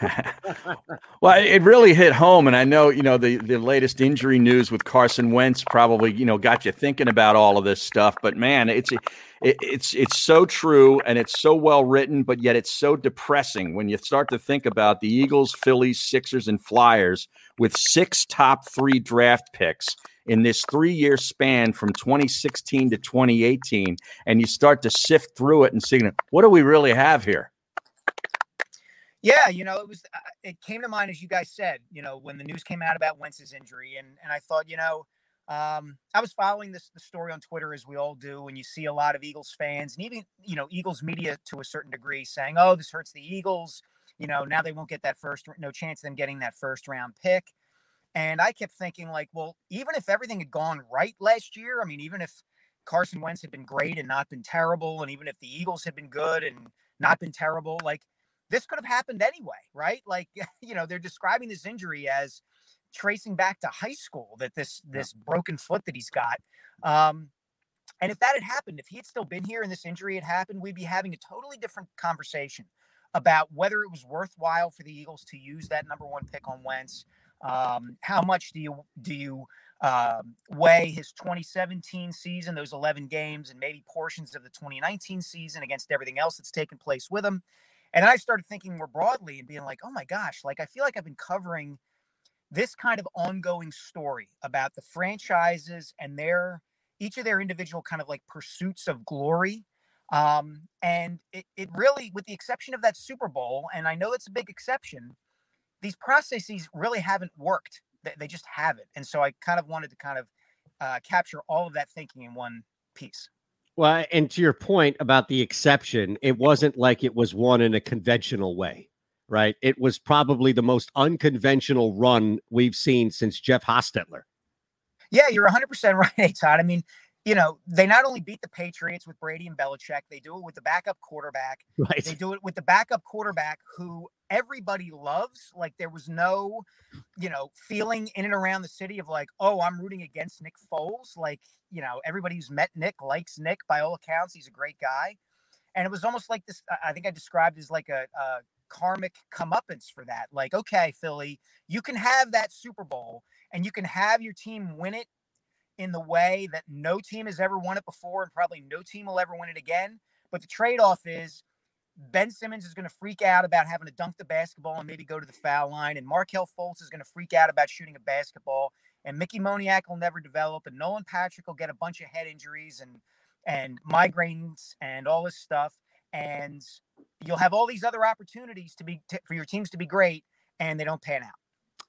(laughs) Well, it really hit home, and I know you know the the latest injury news with Carson Wentz probably you know got you thinking about all of this stuff. But man, it's it, it's it's so true, and it's so well written, but yet it's so depressing when you start to think about the Eagles, Phillies, Sixers, and Flyers with six top three draft picks in this three year span from 2016 to 2018, and you start to sift through it and see what do we really have here. Yeah, you know, it was. uh, It came to mind as you guys said. You know, when the news came out about Wentz's injury, and and I thought, you know, um, I was following this the story on Twitter as we all do, and you see a lot of Eagles fans and even you know Eagles media to a certain degree saying, "Oh, this hurts the Eagles." You know, now they won't get that first, no chance of them getting that first round pick. And I kept thinking, like, well, even if everything had gone right last year, I mean, even if Carson Wentz had been great and not been terrible, and even if the Eagles had been good and not been terrible, like this could have happened anyway, right? Like, (laughs) you know, they're describing this injury as tracing back to high school that this this broken foot that he's got. Um, and if that had happened, if he had still been here and this injury had happened, we'd be having a totally different conversation about whether it was worthwhile for the Eagles to use that number one pick on Wentz. Um, how much do you do you um, weigh his 2017 season, those 11 games, and maybe portions of the 2019 season against everything else that's taken place with him? And I started thinking more broadly and being like, oh my gosh, like I feel like I've been covering this kind of ongoing story about the franchises and their each of their individual kind of like pursuits of glory. Um, and it, it really, with the exception of that Super Bowl, and I know it's a big exception, these processes really haven't worked. They, they just haven't. And so I kind of wanted to kind of uh, capture all of that thinking in one piece. Well, and to your point about the exception, it wasn't like it was won in a conventional way, right? It was probably the most unconventional run we've seen since Jeff Hostetler. Yeah, you're 100% (laughs) right, Todd. I mean, you know, they not only beat the Patriots with Brady and Belichick, they do it with the backup quarterback. Right. They do it with the backup quarterback who everybody loves. Like there was no, you know, feeling in and around the city of like, oh, I'm rooting against Nick Foles. Like, you know, everybody who's met Nick likes Nick by all accounts. He's a great guy. And it was almost like this, I think I described as like a, a karmic comeuppance for that. Like, okay, Philly, you can have that Super Bowl and you can have your team win it in the way that no team has ever won it before and probably no team will ever win it again. But the trade off is Ben Simmons is going to freak out about having to dunk the basketball and maybe go to the foul line. And Markelle Fultz is going to freak out about shooting a basketball. And Mickey Moniak will never develop. And Nolan Patrick will get a bunch of head injuries and and migraines and all this stuff. And you'll have all these other opportunities to be for your teams to be great, and they don't pan out.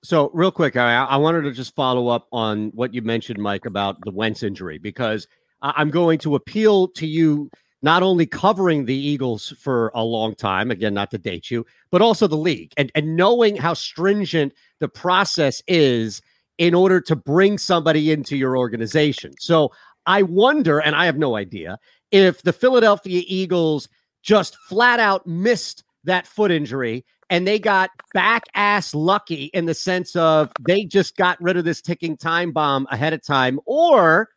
So, real quick, I, I wanted to just follow up on what you mentioned, Mike, about the Wentz injury, because I'm going to appeal to you not only covering the Eagles for a long time, again, not to date you, but also the league and, and knowing how stringent the process is in order to bring somebody into your organization. So, I wonder, and I have no idea, if the Philadelphia Eagles just flat out missed that foot injury and they got back ass lucky in the sense of they just got rid of this ticking time bomb ahead of time or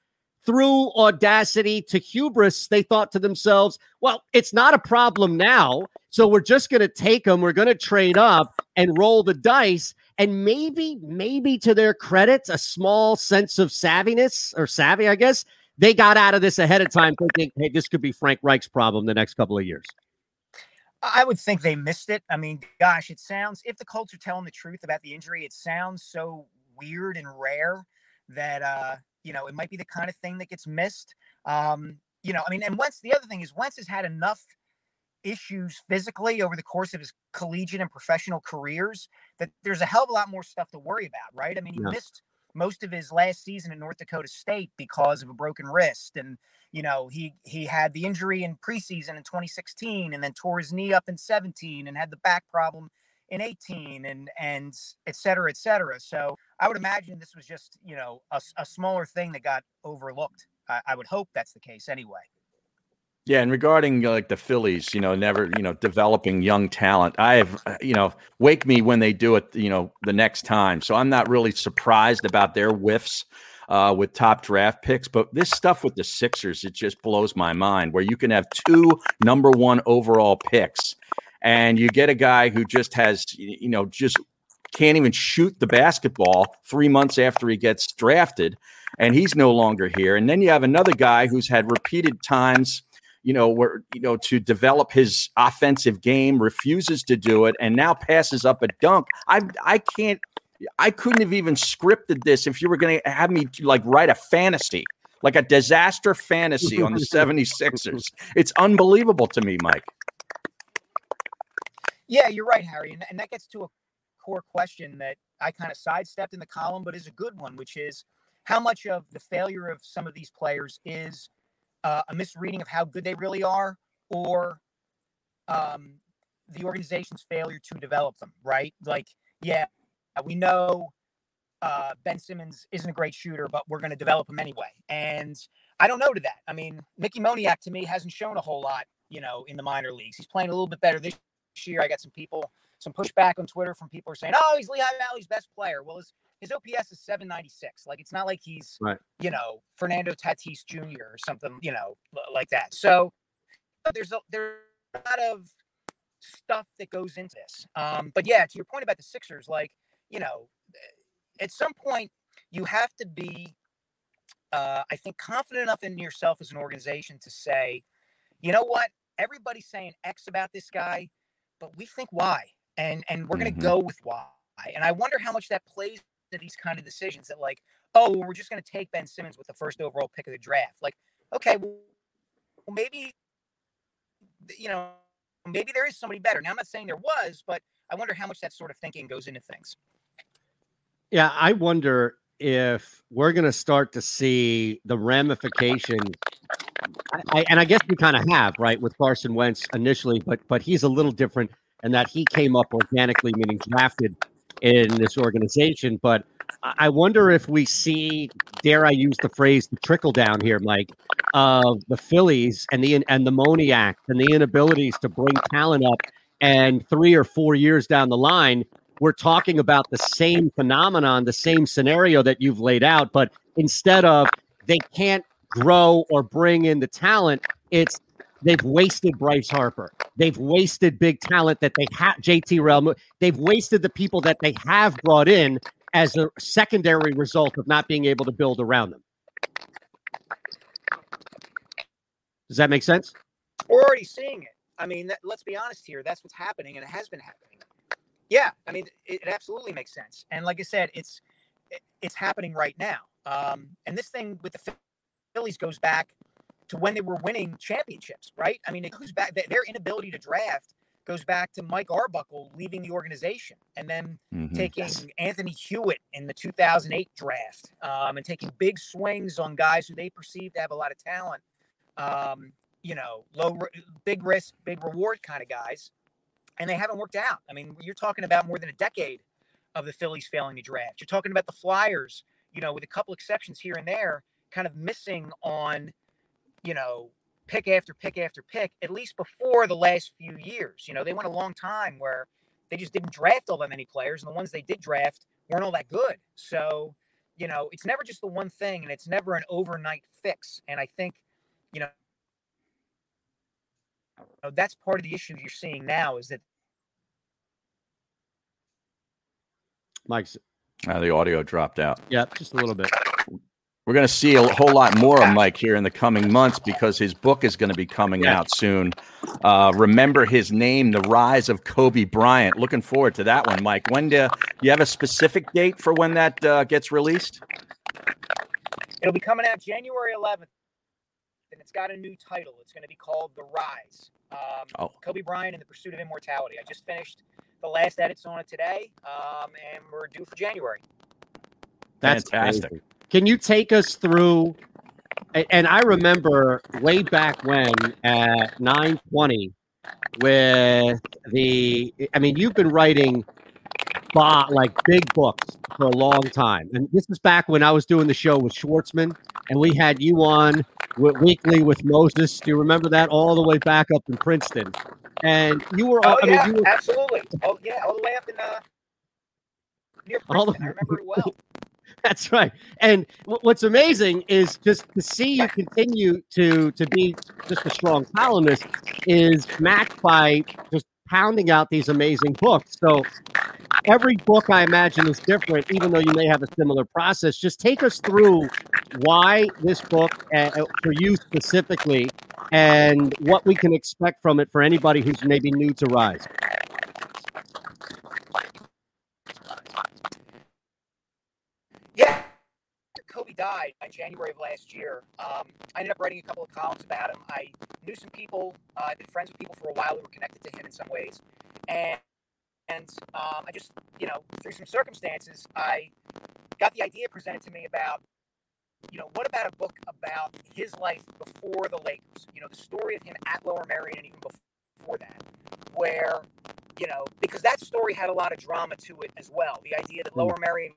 through audacity to hubris they thought to themselves well it's not a problem now so we're just going to take them we're going to trade up and roll the dice and maybe maybe to their credit a small sense of savviness or savvy i guess they got out of this ahead of time thinking hey this could be frank reich's problem the next couple of years I would think they missed it. I mean, gosh, it sounds if the Colts are telling the truth about the injury, it sounds so weird and rare that uh, you know, it might be the kind of thing that gets missed. Um, you know, I mean, and Wentz, the other thing is Wentz has had enough issues physically over the course of his collegiate and professional careers that there's a hell of a lot more stuff to worry about, right? I mean, he yeah. missed most of his last season at North Dakota State because of a broken wrist and you know, he he had the injury in preseason in 2016 and then tore his knee up in 17 and had the back problem in 18 and and et cetera, et cetera. So I would imagine this was just, you know, a, a smaller thing that got overlooked. I, I would hope that's the case anyway. Yeah, and regarding like the Phillies, you know, never, you know, developing young talent. I have, uh, you know, wake me when they do it, you know, the next time. So I'm not really surprised about their whiffs uh, with top draft picks. But this stuff with the Sixers, it just blows my mind where you can have two number one overall picks and you get a guy who just has, you know, just can't even shoot the basketball three months after he gets drafted and he's no longer here. And then you have another guy who's had repeated times you know, where you know to develop his offensive game, refuses to do it, and now passes up a dunk. I I can't I couldn't have even scripted this if you were going to have me like write a fantasy, like a disaster fantasy on the (laughs) 76ers. It's unbelievable to me, Mike. Yeah, you're right, Harry. And, and that gets to a core question that I kind of sidestepped in the column, but is a good one, which is how much of the failure of some of these players is uh, a misreading of how good they really are or um, the organization's failure to develop them, right? Like, yeah, we know uh, Ben Simmons isn't a great shooter, but we're going to develop him anyway. And I don't know to that. I mean, Mickey Moniak to me hasn't shown a whole lot, you know, in the minor leagues. He's playing a little bit better this year. I got some people, some pushback on Twitter from people are saying, "Oh, he's Lehigh Valley's best player." Well, his his OPS is 796. Like it's not like he's Right. you know Fernando Tatis Jr. or something you know like that. So there's a there's a lot of stuff that goes into this. Um, but yeah, to your point about the Sixers, like you know, at some point you have to be, uh, I think, confident enough in yourself as an organization to say, you know what, everybody's saying X about this guy, but we think Y, and and we're going to Mhm. go with why. And I wonder how much that plays into these kind of decisions. That like, oh, well, we're just going to take Ben Simmons with the first overall pick of the draft. Like, okay, well, maybe you know, maybe there is somebody better. Now, I'm not saying there was, but I wonder how much that sort of thinking goes into things. Yeah, I wonder if we're going to start to see the ramifications. I, and I guess we kind of have, right, with Carson Wentz initially, but but he's a little different in that he came up organically, meaning drafted in this organization. But I I wonder if we see, dare I use the phrase, the trickle down here, Mike, of the Phillies and the and the Moniak and the inabilities to bring talent up, and three or four years down the line, we're talking about the same phenomenon, the same scenario that you've laid out, but instead of they can't grow or bring in the talent, it's they've wasted Bryce Harper. They've wasted big talent that they have JT Realm. They've wasted the people that they have brought in as a secondary result of not being able to build around them. Does that make sense? We're already seeing it. I mean, that, let's be honest here. That's what's happening, and it has been happening. Yeah, I mean, it, it absolutely makes sense. And like I said, it's it, it's happening right now. Um, and this thing with the Phillies goes back to when they were winning championships, right? I mean, it goes back their inability to draft goes back to Mike Arbuckle leaving the organization and then Mhm. taking Yes. Anthony Hewitt in the 2008 draft um, and taking big swings on guys who they perceive to have a lot of talent. Um, you know, low, big risk, big reward kind of guys, and they haven't worked out. I mean, you're talking about more than a decade of the Phillies failing to draft. You're talking about the Flyers, you know, with a couple exceptions here and there, kind of missing on, you know, pick after pick after pick, at least before the last few years. You know, they went a long time where they just didn't draft all that many players, and the ones they did draft weren't all that good. So, you know, it's never just the one thing, and it's never an overnight fix. And I think, you know, that's part of the issue you're seeing now is that Mike's Uh, the audio dropped out. yeah, just a little bit. We're going to see a whole lot more of Mike here in the coming months because his book is going to be coming out soon. Uh, Remember his name, The Rise of Kobe Bryant. Looking forward to that one, Mike. When do you have a specific date for when that uh, gets released? it'll be coming out January 11th, and it's got a new title. It's going to be called The Rise. Um, Oh. Kobe Bryant and the Pursuit of Immortality. I just finished the last edits on it today, um, and we're due for January. That's Fantastic. amazing. Can you take us through? And I remember way back when at 920 with the, I mean, you've been writing bo- like big books for a long time. And this is back when I was doing the show with Schwartzman and we had you on weekly with Moses. Do you remember that? All the way back up in Princeton. And you were, Oh, I yeah, mean, you were, absolutely. Oh, yeah, all the way up in uh, near All the- Princeton. I remember it well. (laughs) That's right. And wh- what's amazing is just to see you continue to to be just a strong columnist is matched by just pounding out these amazing books. So every book I imagine is different, even though you may have a similar process. Just take us through why this book uh, for you specifically, and what we can expect from it for anybody who's maybe new to Rise. Yeah. After Kobe died in January of last year, um, I ended up writing a couple of columns about him. I knew some people, uh, I've been friends with people for a while who were connected to him in some ways. And, and um, I just, you know, through some circumstances, I got the idea presented to me about, you know, what about a book about his life before the Lakers? You know, the story of him at Lower Merion and even before that, where, you know, because that story had a lot of drama to it as well. The idea that Lower Merion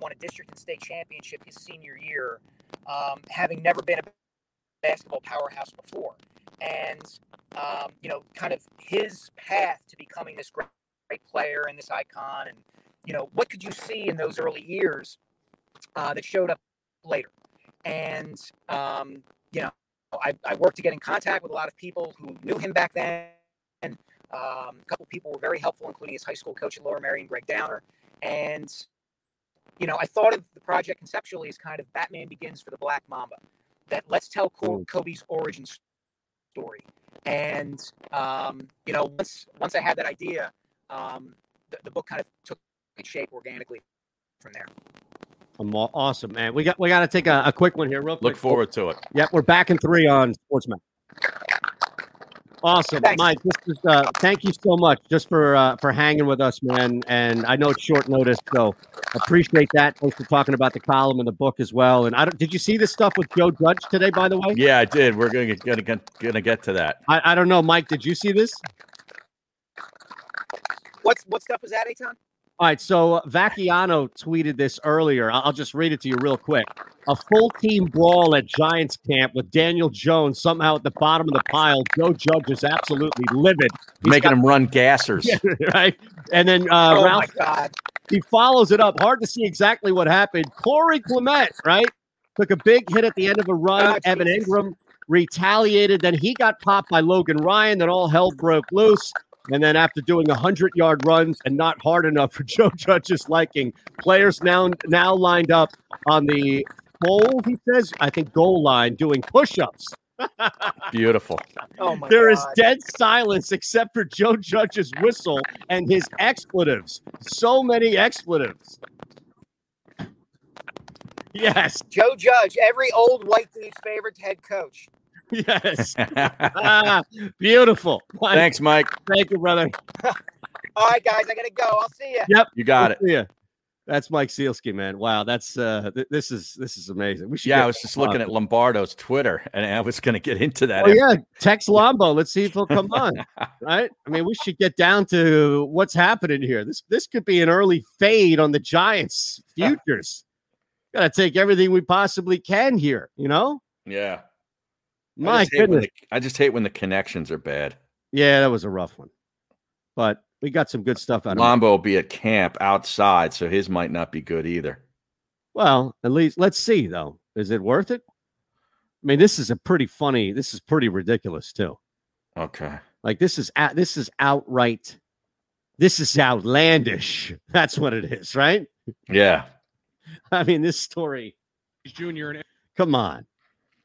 won a district and state championship his senior year, um, having never been a basketball powerhouse before. And, um, you know, kind of his path to becoming this great, great player and this icon and, you know, what could you see in those early years uh, that showed up later? And um, you know, I, I worked to get in contact with a lot of people who knew him back then. Um, a couple people were very helpful, including his high school coach at Lower Merion, Gregg Downer. And you know, I thought of the project conceptually as kind of Batman Begins for the Black Mamba. That let's tell Kobe's origin story. And um, you know, once once I had that idea, um, the, the book kind of took its shape organically from there. Awesome, man. We got we got to take a, a quick one here, real quick. Look forward to it. Yep, we're back in three on Sportsman. Awesome, Thanks. Mike. This is, uh, thank you so much just for uh, for hanging with us, man. And I know it's short notice, so appreciate that. Thanks for talking about the column and the book as well. And I don't, did you see this stuff with Joe Judge today? By the way, Yeah, I did. We're gonna get, gonna get, gonna get to that. I, I don't know, Mike. Did you see this? What what stuff was that, Eytan? All right, so Vacchiano tweeted this earlier. I'll I'll just read it to you real quick. A full team brawl at Giants camp with Daniel Jones somehow at the bottom of the pile. Joe Judge is absolutely livid. He's Making got- them run gassers. (laughs) right? And then uh, oh Ralph, my God! he follows it up. Hard to see exactly what happened. Corey Clement, right? Took a big hit at the end of a run. Oh, Evan Engram retaliated. Then he got popped by Logan Ryan. Then all hell broke loose. And then after doing 100 yard runs and not hard enough for (laughs) Joe Judge's liking, players now now lined up on the goal, he says, I think goal line doing push ups. (laughs) Beautiful. Oh my There is God! dead silence except for Joe Judge's whistle and his expletives. So many expletives. Yes, Joe Judge, every old white dude's favorite head coach. Yes. (laughs) ah, beautiful. Mike, Thanks, Mike. Thank you, brother. (laughs) All right, guys, I gotta go. I'll see you. Yep. You got it. Yeah. That's Mike Sielski, man. Wow, that's uh th- this is this is amazing. We should Yeah, I was just looking at Lombardo's Twitter, and I was gonna get into that. Oh after- yeah, (laughs) text Lombo. Let's see if he'll come on. right? I mean, we should get down to what's happening here. This this could be an early fade on the Giants' futures. Got to take everything we possibly can here. You know, yeah. I my just, hate when goodness. the, I just hate when the connections are bad. Yeah, that was a rough one, but we got some good stuff out of. Lombo will be at camp outside, so his might not be good either. Well, at least let's see though. Is it worth it? I mean, this is a pretty funny. This is pretty ridiculous too. Okay. Like this is out. This is outright. This is outlandish. (laughs) That's what it is, right? Yeah. (laughs) I mean, this story. Junior and Come on,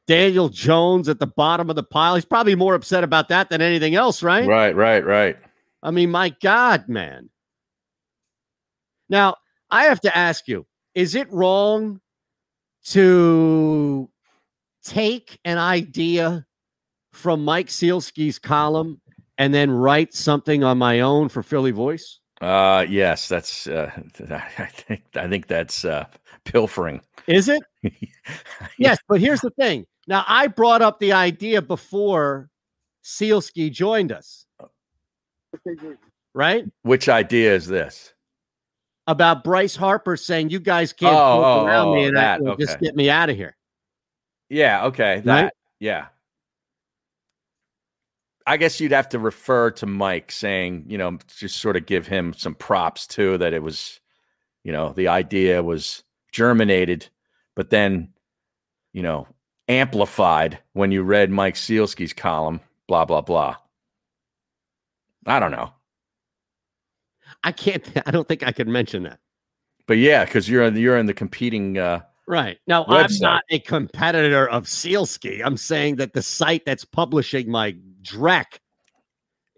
Daniel Jones at the bottom of the pile. He's probably more upset about that than anything else, right? Right, right, right. I mean, my God, man. Now, I have to ask you is it wrong to take an idea from Mike Sielski's column and then write something on my own for Philly Voice? Uh yes, that's uh (laughs) I think I think that's uh pilfering. Is it? (laughs) yes, but here's the thing. Now, I brought up the idea before Sielski joined us, right? Which idea is this? About Bryce Harper saying, You guys can't Oh, oh, around oh, me and that, I, just get me out of here. Yeah, okay. That yeah. I guess you'd have to refer to Mike saying, you know, just sort of give him some props too that it was, you know, the idea was germinated, but then, you know, amplified when you read Mike Sielski's column, blah, blah, blah. I don't know. I can't, (laughs) I don't think I can mention that. But yeah, because you're you're in the competing uh Right. Now, I'm not a competitor of Sielski. I'm saying that the site that's publishing my Drek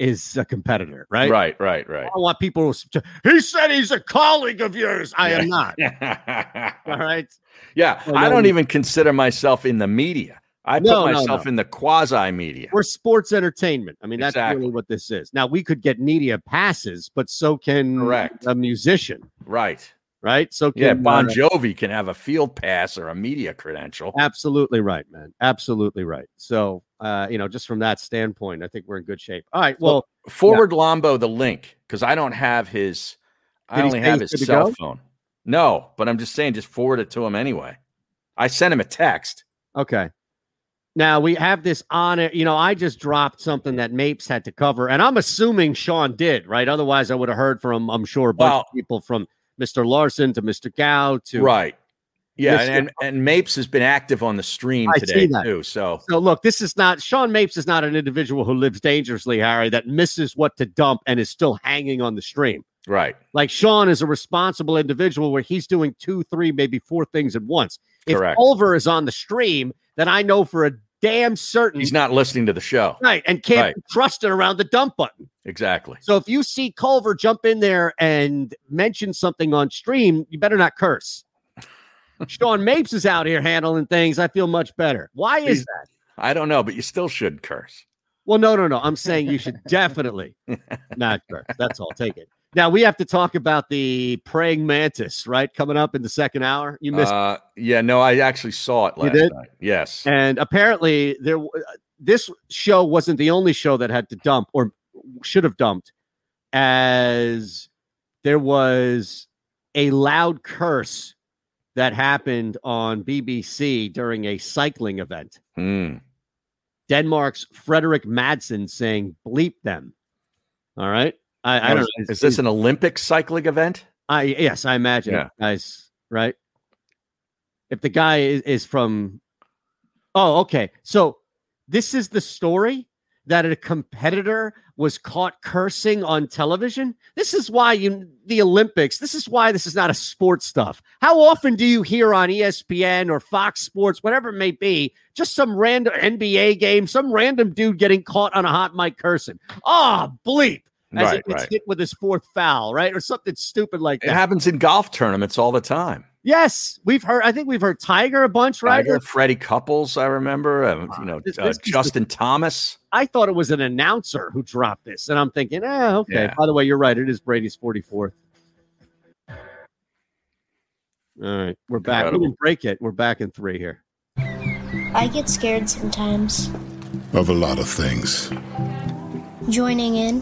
is a competitor, right? right, right, I right. don't want people to, he said he's a colleague of yours. I am not. (laughs) All right. Yeah, Oh, I don't even consider myself in the media. I put No, no, myself no. in the quasi media. We're sports entertainment. I mean, that's Exactly. really what this is. Now, we could get media passes, but so can Correct. a musician, Right. Right? So can, Yeah, Bon uh, Jovi can have a field pass or a media credential. Absolutely right, man. Absolutely right. So, uh, you know, just from that standpoint, I think we're in good shape. All right. Well, Forward Lombo the link because I don't have his. I Did he only have his cell go? phone. No, but I'm just saying, just forward it to him anyway. I sent him a text. Okay. Now we have this on it. You know, I just dropped something that Mapes had to cover, and I'm assuming Sean did, right? Otherwise, I would have heard from, I'm sure, a bunch Well- of people from Mr. Larson to Mr. Gao to Right. Yeah, Mr. and, and and Mapes has been active on the stream I today too. So So look, this is not Sean Mapes is not an individual who lives dangerously, Harry, that misses what to dump and is still hanging on the stream. right. Like Sean is a responsible individual where he's doing two, three, maybe four things at once. If Correct. Culver is on the stream, then I know for a damn certain He's not listening to the show. right and can't Right. be trusted around the dump button. Exactly. So if you see Culver jump in there and mention something on stream, you better not curse. (laughs) Sean Mapes is out here handling things. I feel much better. Why is He's- that? I don't know, but you still should curse. Well, no, no, no. I'm saying you should (laughs) definitely (laughs) not curse. That's all. Take it. Now we have to talk about the praying mantis, right? Coming up in the second hour. You missed, Uh, yeah, no, I actually saw it You last did? night. Yes. and apparently there. uh, This show wasn't the only show that had to dump or should have dumped, as there was a loud curse that happened on BBC during a cycling event. Hmm. Denmark's Frederik Madsen saying "bleep them." All right, I, I don't is, know. is this an Olympic cycling event? I yes, I imagine, Yeah. guys. Right? If the guy is, is from, oh, okay. So this is the story that a competitor was caught cursing on television. This is why you the Olympics. This is why this is not a sports stuff. How often do you hear on ESPN or Fox Sports, whatever it may be, just some random NBA game, some random dude getting caught on a hot mic cursing? Ah, bleep. As Right, it gets right. hit with his fourth foul, right? Or something stupid like that. It happens in golf tournaments all the time. Yes, we've heard. I think we've heard Tiger a bunch, right? Tiger, Freddie Couples, I remember. Uh, you know, This- uh, this is the- Justin Thomas. I thought it was an announcer who dropped this, and I'm thinking, ah, okay. Yeah. By the way, you're right. It is Brady's 44th. All right, we're back. We Incredible. didn't break it. We're back in three here. I get scared sometimes. Of a lot of things. Joining in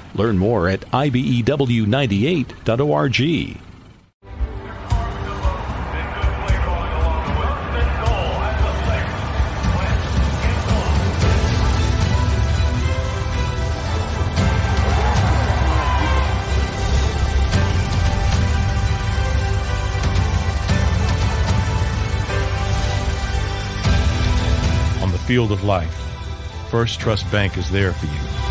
Learn more at E IBEW98.org. On the field of life, First Trust Bank is there for you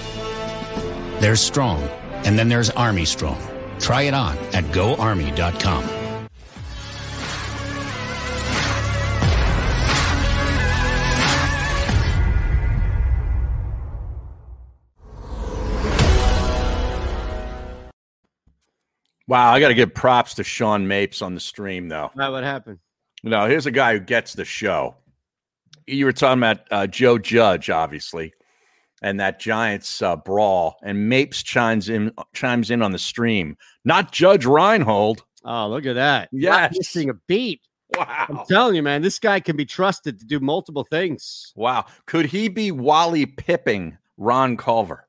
There's strong, and then there's Army Strong. Try it on at goarmy.com. Wow, I got to give props to Sean Mapes on the stream, though. Now, what happened? No, here's a guy who gets the show. You were talking about uh, Joe Judge, obviously, and that Giants uh, brawl, and Mapes chimes in chimes in on the stream. Not Judge Reinhold. Oh, look at that! Yes. Not missing a beat. Wow. I'm telling you, man, this guy can be trusted to do multiple things. Wow. Could he be Wally Pipping Ron Culver?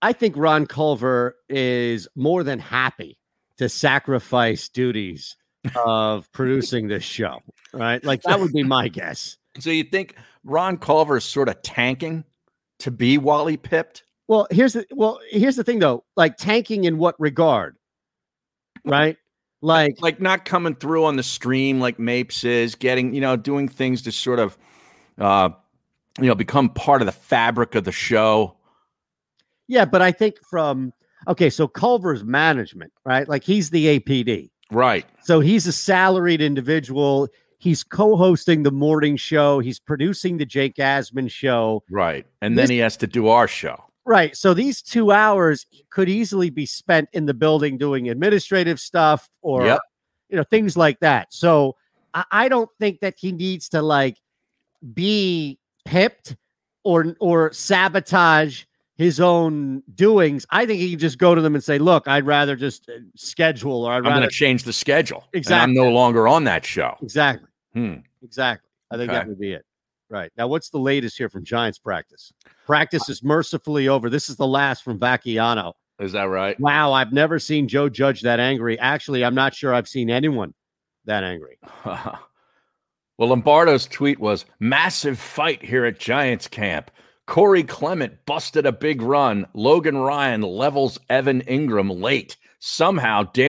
I think Ron Culver is more than happy to sacrifice duties of (laughs) producing this show, right? Like that would be my guess. So you think Ron Culver is sort of tanking to be Wally Pipped? Well, here's the well, here's the thing though. Like tanking in what regard? Right? Like like not coming through on the stream like Mapes is, getting, you know, doing things to sort of uh you know, become part of the fabric of the show. Yeah, but I think from okay, so Culver's management, right? Like he's the APD. Right. So he's a salaried individual. He's co-hosting the morning show. He's producing the Jake Asman show. Right. And then he has to do our show. Right. So these two hours could easily be spent in the building doing administrative stuff or Yep. you know things like that. So I, I don't think that he needs to like be pipped or or sabotage his own doings. I think he can just go to them and say, "Look, I'd rather just uh, schedule or I'd I'm going to change the schedule. and Exactly. I'm no longer on that show. exactly, Hmm. exactly." I think Okay. that would be it. Right now, what's the latest here from Giants practice? Practice is mercifully over. This is the last from Vacchiano. Is that right? Wow, I've never seen Joe Judge that angry. Actually, I'm not sure I've seen anyone that angry. (laughs) well, Lombardo's tweet was massive fight here at Giants camp. Corey Clement busted a big run. Logan Ryan levels Evan Engram late. Somehow, Dan-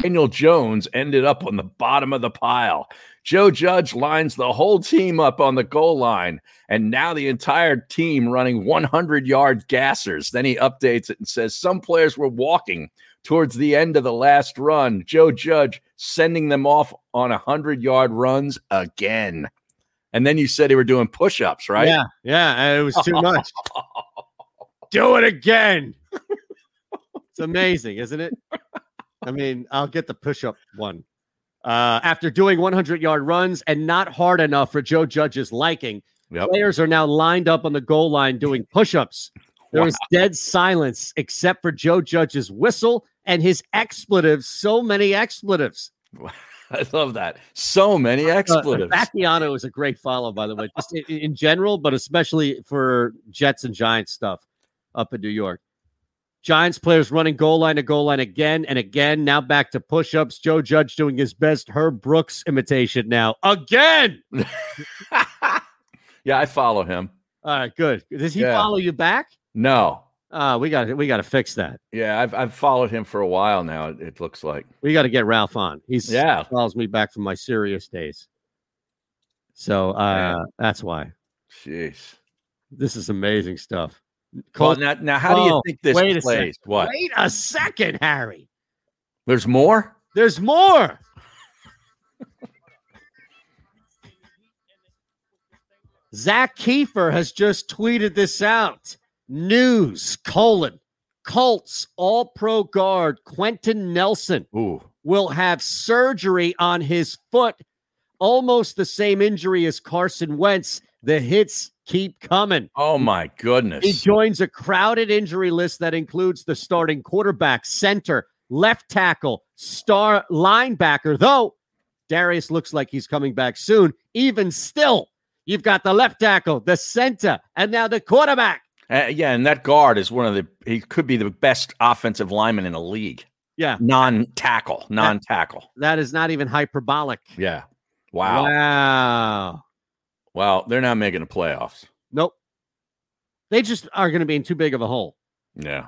Daniel Jones ended up on the bottom of the pile. Joe Judge lines the whole team up on the goal line, and now the entire team running 100 yard gassers. Then he updates it and says some players were walking towards the end of the last run. Joe Judge sending them off on 100 yard runs again. And then you said they were doing push ups, right? Yeah, yeah, and it was too much. (laughs) Do it again. it's amazing, isn't it? I mean, I'll get the push-up one. Uh, after doing 100 yard runs and not hard enough for Joe Judge's liking, Yep. players are now lined up on the goal line doing push-ups. (laughs) There was dead silence except for Joe Judge's whistle and his expletives. So many expletives. (laughs) I love that. So many expletives. Uh, Vacchiano is a great follow, by the way, just in, in general, but especially for Jets and Giants stuff up in New York. Giants players running goal line to goal line again and again. Now back to push ups. Joe Judge doing his best Herb Brooks imitation now again. (laughs) yeah, I follow him. All right, good. Does he Yeah. follow you back? No, Uh, we got we got to fix that. Yeah, I've I've followed him for a while now. It, it looks like. We got to get Ralph on. He's Yeah. follows me back from my serious days. So uh, that's why. Jeez. This is amazing stuff. Well, now, now how do you Oh, think this wait a plays? second. What? Wait a second, Harry. There's more. There's more. Zak Keefer has just tweeted this out. News colon Colts All Pro guard Quenton Nelson Ooh. will have surgery on his foot, almost the same injury as Carson Wentz. The hits keep coming. Oh my goodness. He joins a crowded injury list that includes the starting quarterback, center, left tackle, star linebacker. Though Darius looks like he's coming back soon. Even still, you've got the left tackle, the center, and now the quarterback. Uh, yeah, and that guard is one of the. He could be the best offensive lineman in the league. Yeah. Non-tackle, non-tackle. That is not even hyperbolic. Yeah. Wow. Wow. Well, they're not making the playoffs. Nope. They just are going to be in too big of a hole. Yeah.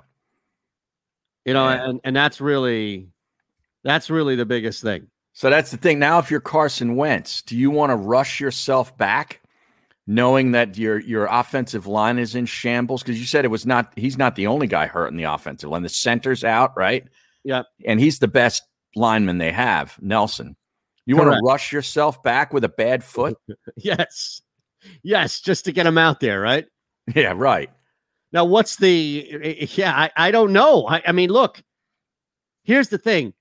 You know, Yeah. and, and that's really that's really the biggest thing. So that's the thing. Now, if you're Carson Wentz, do you want to rush yourself back, knowing that your your offensive line is in shambles? Because you said it was not. He's not the only guy hurt in the offensive line. The center's out, right? Yep. And he's the best lineman they have, Nelson. You want to rush yourself back with a bad foot? (laughs) Yes. Yes, just to get him out there, right? yeah, right. Now, what's the? Yeah, I, I don't know. I, I mean, look. Here's the thing.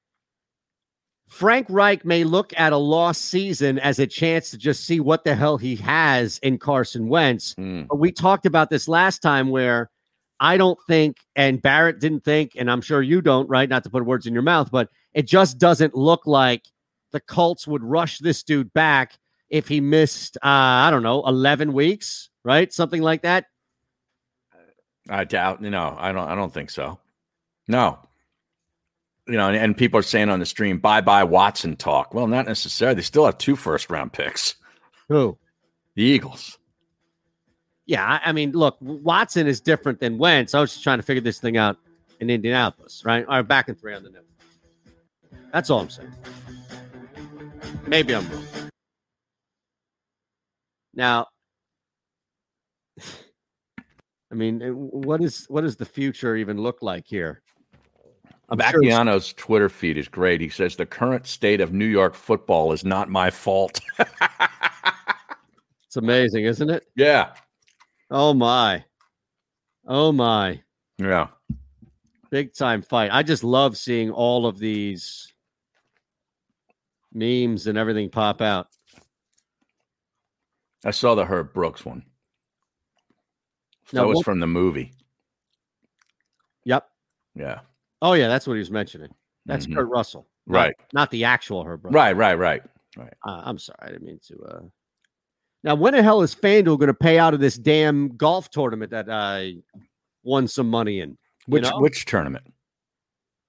Frank Reich may look at a lost season as a chance to just see what the hell he has in Carson Wentz. Hmm. But we talked about this last time where I don't think, and Barrett didn't think, and I'm sure you don't, right? Not to put words in your mouth, but it just doesn't look like the Colts would rush this dude back if he missed, uh, I don't know, 11 weeks, right? Something like that. I doubt. No, I don't. I don't think so. No. You know, and, and people are saying on the stream, "Bye bye Watson talk." Well, not necessarily. They still have two first round picks. Who? The Eagles. Yeah, I, mean, look, Watson is different than Wentz. I was just trying to figure this thing out in Indianapolis, right? All right, back in three on the net. That's all I'm saying. Maybe I'm wrong. Now, I mean, what is what does the future even look like here? I'm sure Twitter feed is great. He says the current state of New York football is not my fault. It's amazing, isn't it? yeah, Oh my, oh my, yeah. big time fight. I just love seeing all of these memes and everything pop out. I saw the Herb Brooks one. Now, that was what- from the movie. Yep. Yeah. Oh yeah, that's what he was mentioning. That's Mhm. Kurt Russell, not- Right. Not, the actual Herb. Brooks. Right. Right. Right. Right. Uh, I'm sorry, I didn't mean to. Uh... Now, when the hell is FanDuel going to pay out of this damn golf tournament that I won some money in? Which know? which tournament?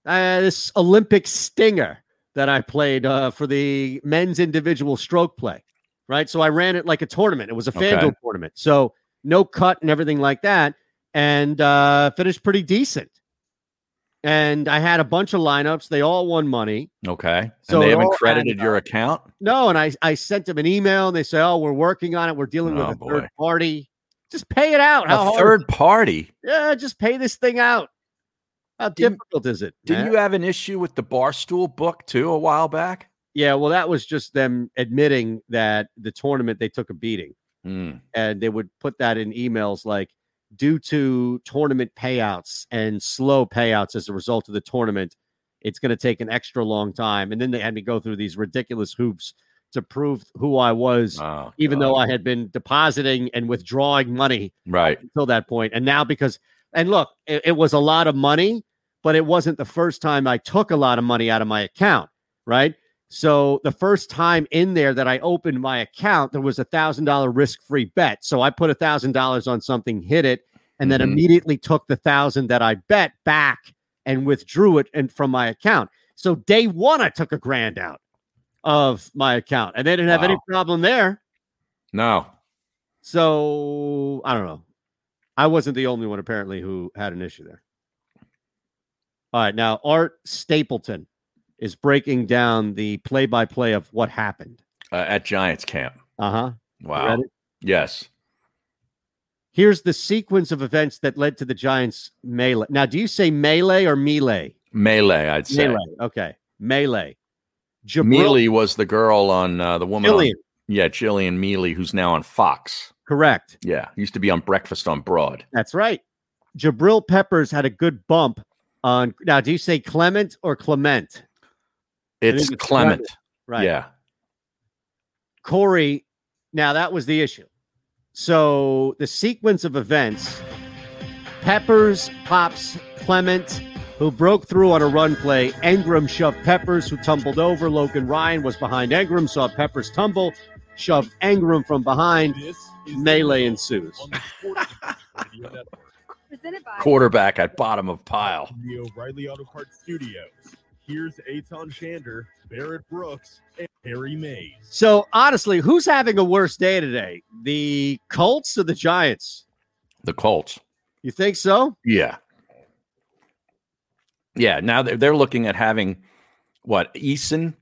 uh, this Olympic stinger that I played uh, for the men's individual stroke play, right? So I ran it like a tournament. It was a Okay. FanDuel tournament. So no cut and everything like that. And uh, finished pretty decent. And I had a bunch of lineups. They all won money. Okay. So and they haven't credited your up. account. No, and I, I sent them an email and they say, oh, we're working on it. We're dealing Oh, with a boy. third party. Just pay it out. How A hard- third party. Yeah, just pay this thing out. How difficult is it? Didn't you have an issue with the Barstool book too a while back? Yeah, well, that was just them admitting that the tournament they took a beating, Hmm. and they would put that in emails like, due to tournament payouts and slow payouts as a result of the tournament, it's going to take an extra long time. And then they had me go through these ridiculous hoops to prove who I was, Oh, even God. though I had been depositing and withdrawing money Right. until that point. And now because, and look, it, it was a lot of money, but it wasn't the first time I took a lot of money out of my account, right? So the first time in there that I opened my account, there was a thousand dollar risk free bet. So I put a thousand dollars on something, hit it, and then Mhm. immediately took the thousand that I bet back and withdrew it and from my account. So day one, I took a grand out of my account, and they didn't have any problem there. No. So I don't know. I wasn't the only one apparently who had an issue there. All right, now Art Stapleton is breaking down the play-by-play of what happened. Uh, at Giants camp. Uh huh. Wow. Yes. Here's the sequence of events that led to the Giants melee. Now, do you say melee or melee? Melee, I'd say. Melee. Okay. Melee. Jabril- Mele was the girl on uh, the woman. on- yeah, Jillian Mele, who's now on Fox. Correct. Yeah, used to be on Breakfast on Broad. That's right. Jabril Peppers had a good bump on. Now, do you say Clement or Clement? I It's think it's Clement. Right. Yeah. Corey. Now that was the issue. So the sequence of events: Peppers pops Clement, who broke through on a run play. Engram shoved Peppers, who tumbled over. Logan Ryan was behind Engram, saw Peppers tumble, shoved Engram from behind. Melee ensues. (laughs) Presented by Quarterback at bottom of pile. From the O'Reilly Auto Parts Studios. Here's Eytan Shander, Barrett Brooks, and Harry Mayes. So honestly, who's having a worse day today? The Colts or the Giants? The Colts. You think so? Yeah. Yeah. Now they're, they're looking at having what? Eason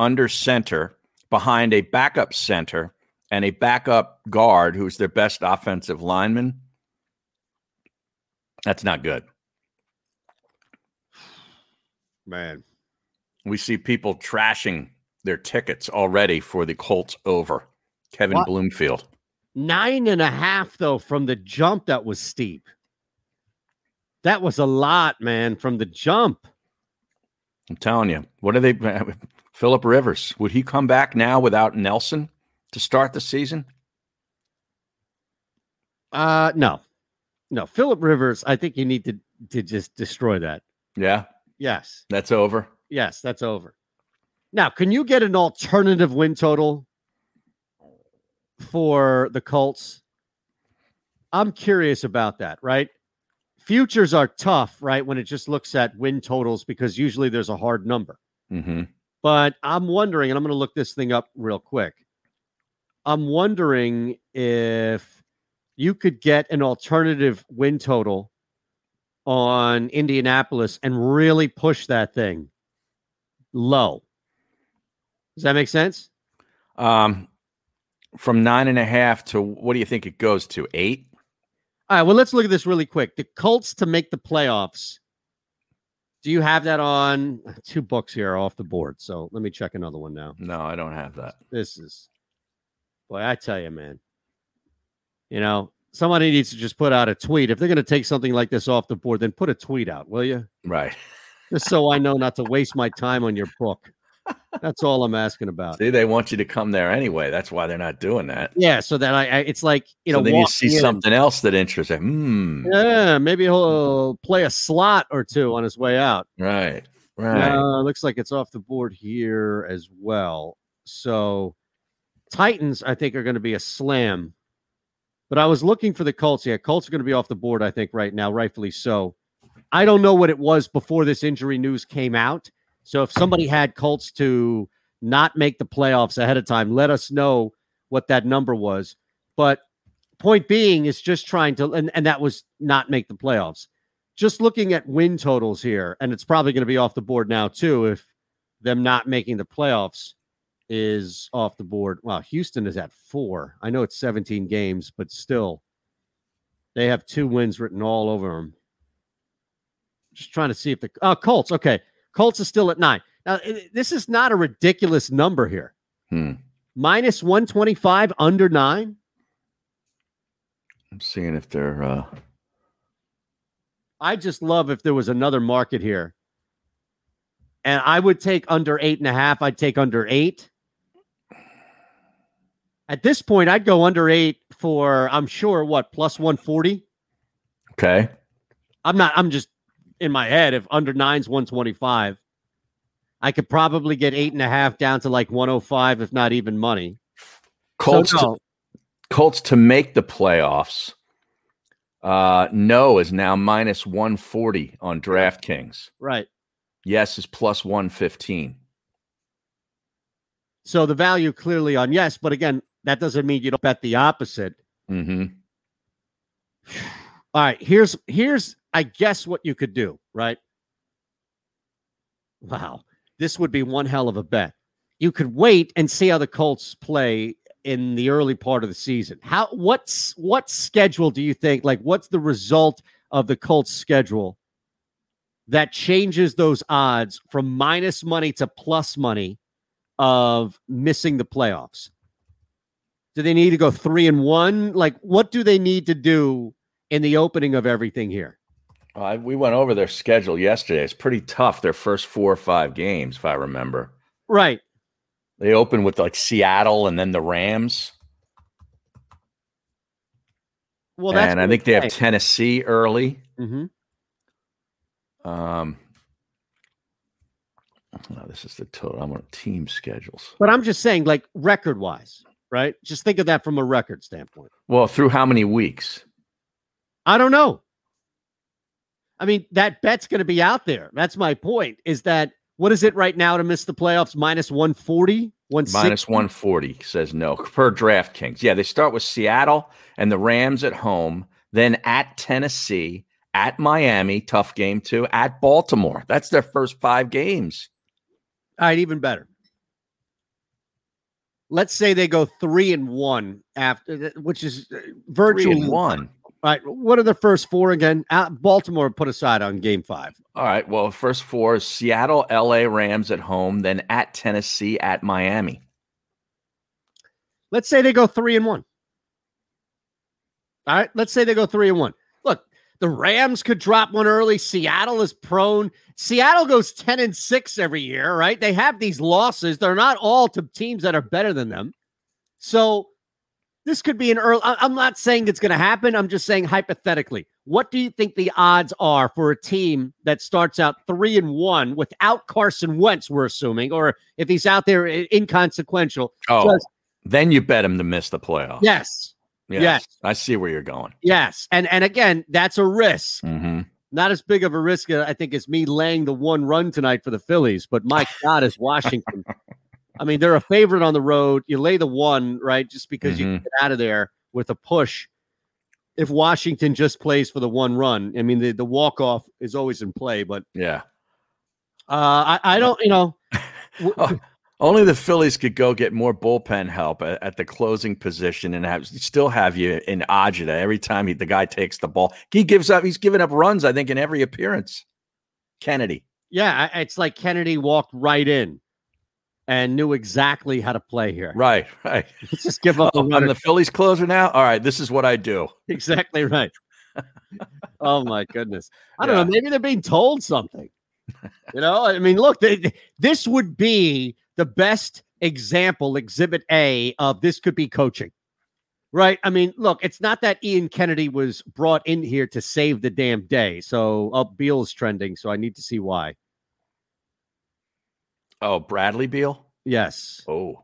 under center behind a backup center and a backup guard who's their best offensive lineman. That's not good. Man. We see people trashing their tickets already for the Colts over. Kevin What? Bloomfield. Nine and a half, though, from the jump that was steep. That was a lot, man, from the jump. I'm telling you, what are they? (laughs) Philip Rivers, would he come back now without Nelson to start the season? Uh no. No, Philip Rivers, I think you need to to just destroy that. Yeah, Yes. that's over. Yes, that's over. Now, can you get an alternative win total for the Colts? I'm curious about that, right? Futures are tough, right? When it just looks at win totals because usually there's a hard number. Mm-hmm. But I'm wondering, and I'm going to look this thing up real quick. I'm wondering if you could get an alternative win total on Indianapolis and really push that thing low. Does that make sense? Um, from nine and a half to what do you think it goes to? Eight? All right, well, let's look at this really quick. The Colts to make the playoffs. Do you have that on (sighs) two books here off the board? So let me check another one now. No, I don't have that. This is, boy, I tell you, man. You know, somebody needs to just put out a tweet. If they're going to take something like this off the board, then put a tweet out, will you? Right. Just so I know not to waste my time on your book. That's all I'm asking about. See, they want you to come there anyway. That's why they're not doing that. Yeah, so that I, I it's like you so know, then you see in- something else that interests him. Hmm. Yeah, maybe he'll play a slot or two on his way out. Right. Right. Uh, looks like it's off the board here as well. So Titans, I think, are going to be a slam. But I was looking for the Colts. Yeah, Colts are going to be off the board, I think, right now, rightfully so. I don't know what it was before this injury news came out. So if somebody had Colts to not make the playoffs ahead of time, let us know what that number was. But point being is just trying to, and, and that was not make the playoffs. Just looking at win totals here, and it's probably going to be off the board now too if them not making the playoffs is off the board. Well, Houston is at four. I know it's 17 games, but still, they have two wins written all over them. Just trying to see if the oh Colts. Okay, Colts is still at nine. Now this is not a ridiculous number here. Hmm. Minus 125 under nine. I'm seeing if they're. Uh... I just love if there was another market here. And I would take under eight and a half. I'd take under eight. At this point, I'd go under eight for, I'm sure, what, plus 140? Okay. I'm not, I'm just in my head. If under nine's 125, I could probably get eight and a half down to like 105, if not even money. Colts, So, no. to, Colts to make the playoffs. Uh, no is now minus 140 on DraftKings. Right. Yes is plus 115. So the value clearly on yes, but again, that doesn't mean you don't bet the opposite. Mm-hmm. All right, here's here's I guess what you could do, right? Wow, this would be one hell of a bet. You could wait and see how the Colts play in the early part of the season. How what's what schedule do you think? Like, what's the result of the Colts schedule that changes those odds from minus money to plus money of missing the playoffs? Do they need to go three and one? Like, what do they need to do in the opening of everything here? Uh, we went over their schedule yesterday. It's pretty tough. Their first four or five games, if I remember. Right. They open with like Seattle and then the Rams. Well, that's and I think they have. Tennessee early. Mhm. Um, no, this is the total. I'm on team schedules. But I'm just saying, like record wise, right? Just think of that from a record standpoint. Well, through how many weeks? I don't know. I mean, that bet's going to be out there. That's my point. Is that what is it right now to miss the playoffs? Minus 140? Minus 140 says no per DraftKings. Yeah, they start with Seattle and the Rams at home, then at Tennessee, at Miami, tough game too, at Baltimore. That's their first five games. All right, even better. Let's say they go three and one after, which is uh, virtually one. All right, what are the first four again? Out, Baltimore put aside on game five. All right. Well, first four is Seattle, LA Rams at home, then at Tennessee, at Miami. Let's say they go three and one. All right, let's say they go three and one. The Rams could drop one early. Seattle is prone. Seattle goes 10 and 6 every year, right? They have these losses. They're not all to teams that are better than them. So this could be an early. I'm not saying it's going to happen. I'm just saying hypothetically. What do you think the odds are for a team that starts out three and one without Carson Wentz? We're assuming, or if he's out there inconsequential. Oh, just- then you bet him to miss the playoffs. yes, Yes. yes. I see where you're going. yes, and and again, that's a risk. Mm-hmm. Not as big of a risk, uh, I think, as me laying the one run tonight for the Phillies. But my (laughs) God, is Washington. I mean, they're a favorite on the road. You lay the one, right? Just because you Mhm. get out of there with a push. If Washington just plays for the one run, I mean, the, the walk off is always in play. But Yeah. uh, I, I don't, you know, (laughs) Oh, only the Phillies could go get more bullpen help at, at the closing position and have still have you in agita every time he, the guy takes the ball. He gives up. He's given up runs. I think in every appearance. Kennedy. yeah, it's like Kennedy walked right in and knew exactly how to play here. Right. Right. (laughs) Just give up the Oh, I'm the Phillies closer now. All right. This is what I do. (laughs) exactly right. (laughs) oh my goodness. I don't Yeah. know. Maybe they're being told something. You know, I mean, look, they, this would be the best example, exhibit A of this could be coaching. Right. I mean, look, it's not that Ian Kennedy was brought in here to save the damn day. So oh, Beal's trending. So I need to see why. Oh, Bradley Beal. Yes. Oh,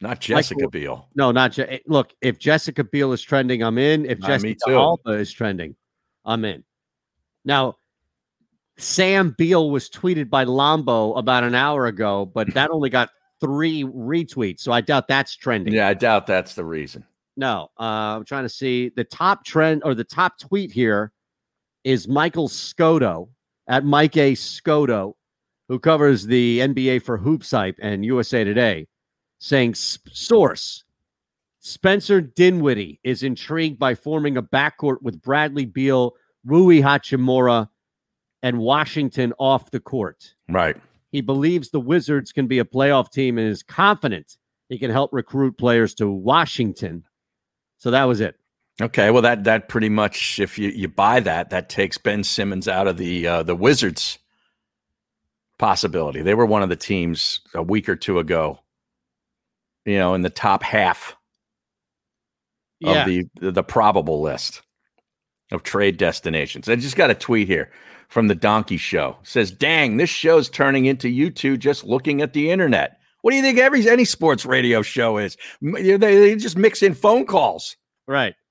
not Jessica Michael- Beal. No, not Je- eh, look. If Jessica Biel is trending, I'm in. If me Jessica. Alba is trending, I'm in. Now, Sam Beal was tweeted by Lombo about an hour ago, but that only got three retweets, so I doubt that's trending. Yeah, I doubt that's the reason. No, uh, I'm trying to see the top trend or the top tweet here is Michael Scotto at Mike A. Scotto, who covers the NBA for Hoops Hype and USA Today, saying source Spencer Dinwiddie is intrigued by forming a backcourt with Bradley Beal, Rui Hachimura, and Washington off the court. Right. He believes the Wizards can be a playoff team and is confident he can help recruit players to Washington. So that was it. Okay, well that that pretty much if you you buy that that takes Ben Simmons out of the uh, the Wizards possibility. They were one of the teams a week or two ago, you know, in the top half Yeah. of the the probable list of trade destinations. I just got a tweet here from the Donkey Show. Says, "Dang, this show's turning into you two just looking at the internet." What do you think every any sports radio show is? They, they just mix in phone calls. Right. (laughs)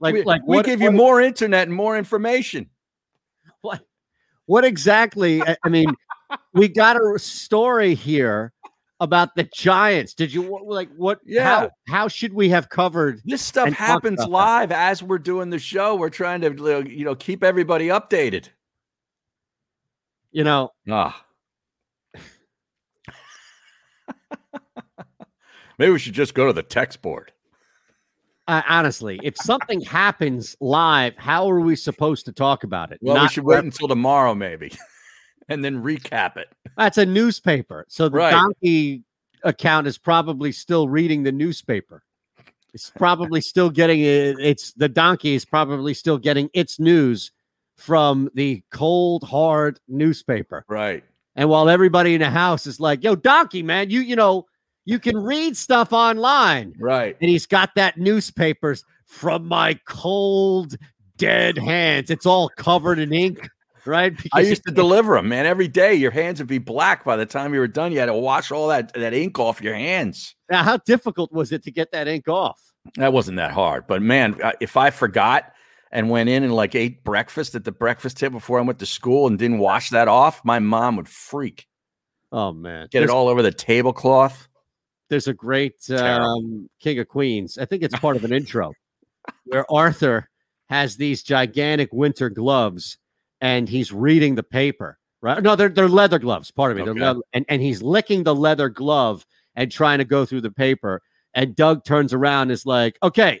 Like, we, like we what, give you what- more internet and more information. What, what exactly? I, mean, (laughs) we got a story here about the Giants. Did you like what? Yeah. How, how should we have covered This stuff happens about that? live as we're doing the show. We're trying to, you know, keep everybody updated. You know, Ah. Maybe we should just go to the text board. uh, honestly, if something happens live, how are we supposed to talk about it? Well, we should wait until tomorrow, maybe, (laughs) and then recap it. That's a newspaper. So the Right. donkey account is probably still reading the newspaper. It's probably still getting it. It's the donkey is probably still getting its news from the cold, hard newspaper. Right. And while everybody in the house is like, yo, donkey, man, you, you know, you can read stuff online. Right. And he's got that newspapers from my cold, dead hands. It's all covered in ink, right? (laughs) I used to deliver them, man. Every day, your hands would be black by the time you were done. You had to wash all that that ink off your hands. Now, how difficult was it to get that ink off? That wasn't that hard, but man, if I forgot and went in and like ate breakfast at the breakfast table before I went to school and didn't wash that off, my mom would freak. Oh man, Get it all over the tablecloth. There's a great um, King of Queens. I think it's part of an (laughs) intro where Arthur has these gigantic winter gloves and he's reading the paper. Right? No, they're they're leather gloves. Pardon me. They're Okay. leather, and and he's licking the leather glove and trying to go through the paper. And Doug turns around and is like, "Okay,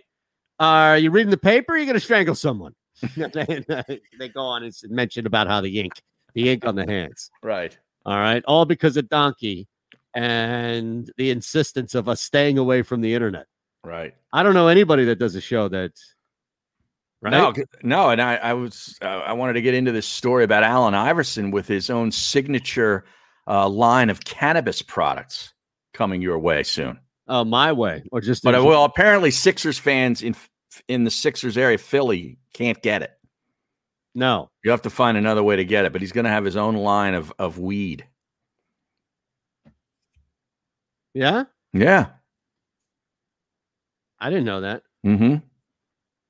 are you reading the paper? Or are you going to strangle someone?" (laughs) (laughs) they go on and mention about how the ink, the ink on the hands. Right. All right. All because of Donkey and the insistence of us staying away from the internet. Right. I don't know anybody that does a show that. Right? No, no, and I, I was uh, I wanted to get into this story about Allen Iverson with his own signature uh, line of cannabis products coming your way soon. Oh, my way, or just. But uh, well, apparently Sixers fans in in the Sixers area, Philly, can't get it. No, You have to find another way to get it. But he's going to have his own line of of weed. Yeah, Yeah. I didn't know that. Mm-hmm.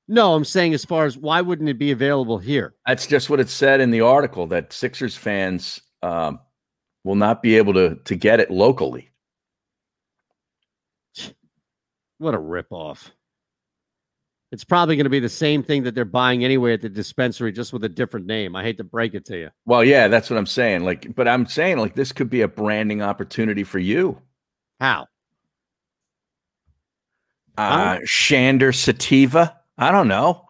No, I'm saying as far as why wouldn't it be available here? That's just what it said in the article that Sixers fans um, will not be able to to get it locally. What a ripoff! It's probably going to be the same thing that they're buying anyway at the dispensary, just with a different name. I hate to break it to you. Well, yeah, that's what I'm saying. Like, but I'm saying like this could be a branding opportunity for you. How? Uh, Shander Sativa. I don't know.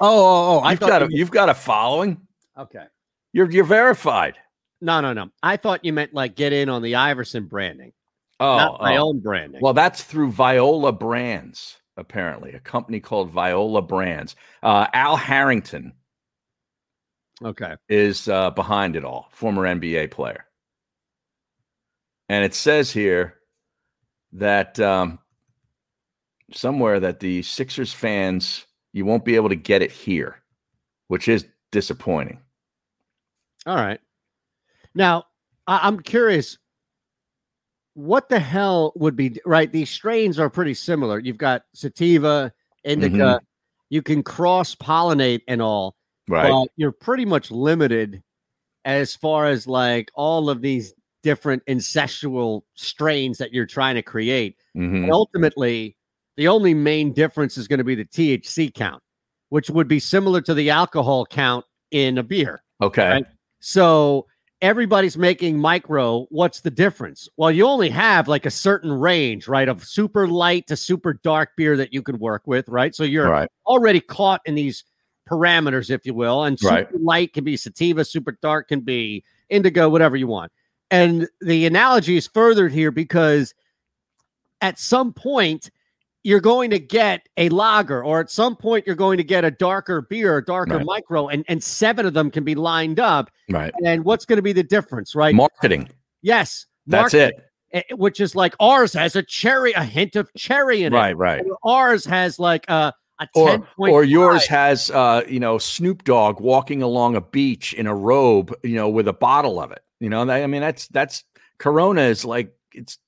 Oh, oh, oh! You've got a, you've got a following. Okay. You're you're verified. No, no, no. I thought you meant like get in on the Iverson branding, Oh, not my oh. own branding. Well, that's through Viola Brands, apparently, a company called Viola Brands. Uh, Al Harrington okay. is uh, behind it all, former NBA player. And it says here that um, somewhere that the Sixers fans, you won't be able to get it here, which is disappointing. All right. Now, I- I'm curious. What the hell would be right? These strains are pretty similar. You've got sativa, indica. Mhm. You can cross pollinate and all, Right. but you're pretty much limited as far as like all of these different incestual strains that you're trying to create. Mhm. Ultimately, the only main difference is going to be the THC count, which would be similar to the alcohol count in a beer. Okay. Right? So everybody's making micro. What's the difference? Well, you only have like a certain range, right? Of super light to super dark beer that you can work with, right? So you're Right. already caught in these parameters, if you will. And super Right. light can be sativa, super dark can be indica, whatever you want. And the analogy is furthered here because at some point you're going to get a lager or at some point you're going to get a darker beer a darker Right. micro and, and seven of them can be lined up Right. and what's going to be the difference right Marketing. yes That's marketing, it. eh, which is like ours has a cherry a hint of cherry in it Right, right. Ours has like a, a Or, 10 or yours has, uh, you know, Snoop Dogg walking along a beach in a robe, you know, with a bottle of it. You know, I mean, that's that's Corona is like it's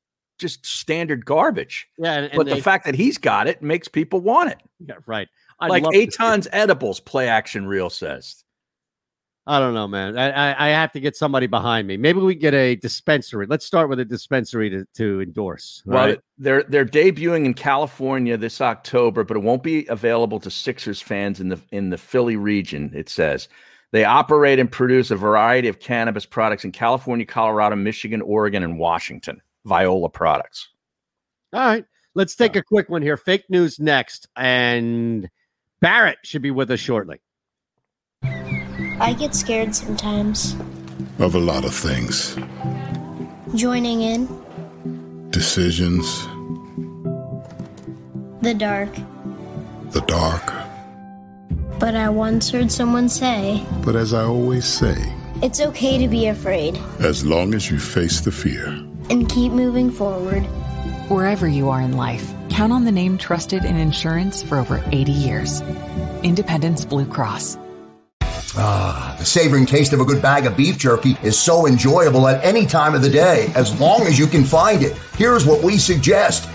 just standard garbage. yeah and, and but they- the fact that he's got it makes people want it. yeah, right I'd like love to see- Eytan's edibles play action reel says. I don't know, man. I, I, I have to get somebody behind me. Maybe we get a dispensary. Let's start with a dispensary to, to endorse. all Well, right? they're they're debuting in California this October, but it won't be available to Sixers fans in the in the Philly region. It says they operate and produce a variety of cannabis products in California, Colorado, Michigan, Oregon, and Washington. Viola products. All right. Let's take a quick one here. Fake news next. And Barrett should be with us shortly. I get scared sometimes. Of a lot of things. Joining in Decisions, the dark. the dark. But I once heard someone say, But as I always say, it's okay to be afraid as long as you face the fear, and keep moving forward. Wherever you are in life, count on the name trusted in insurance for over 80 years. Independence Blue Cross. Ah, the savoring taste of a good bag of beef jerky is so enjoyable at any time of the day, as long as you can find it. Here's what we suggest.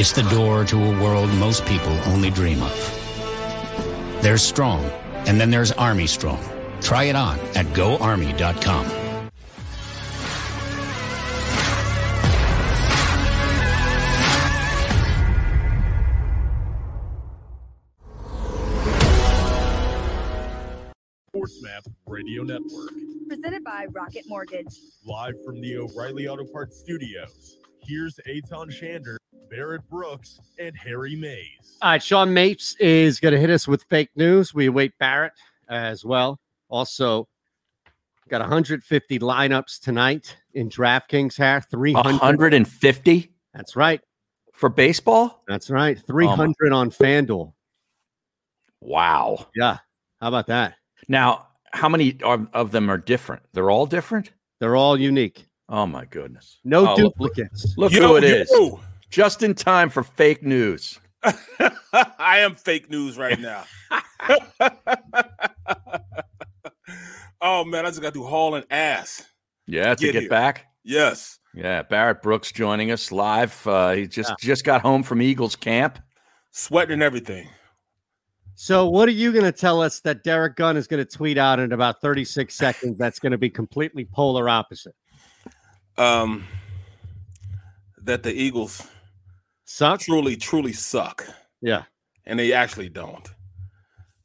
It's the door to a world most people only dream of. There's Strong, and then there's Army Strong. Try it on at goarmy.com. SportsMap Radio Network. Presented by Rocket Mortgage. Live from the O'Reilly Auto Parts Studios. Here's Eytan Shander, Barrett Brooks, and Harry Mayes. All right, Sean Mapes is going to hit us with fake news. We await Barrett as well. Also, got 150 lineups tonight in DraftKings. Hair 300. 150 That's right. for baseball? That's right. 300 on FanDuel. Wow. Yeah. How about that? Now, how many of, of them are different? They're all different? They're all unique. Oh my goodness. No Oh, duplicates. Look Yo, who it is. Yo. Just in time for fake news. (laughs) I am fake news right (laughs) now. (laughs) oh man, I just got to haul an ass. Yeah, to Get get back. Yes. Yeah, Barrett Brooks joining us live. Uh, he just just got home from Eagles camp. Sweating and everything. So, what are you going to tell us that Derek Gunn is going to tweet out in about 36 seconds that's going to be completely polar opposite? Um that the Eagles suck. Truly, truly suck. Yeah. And they actually don't.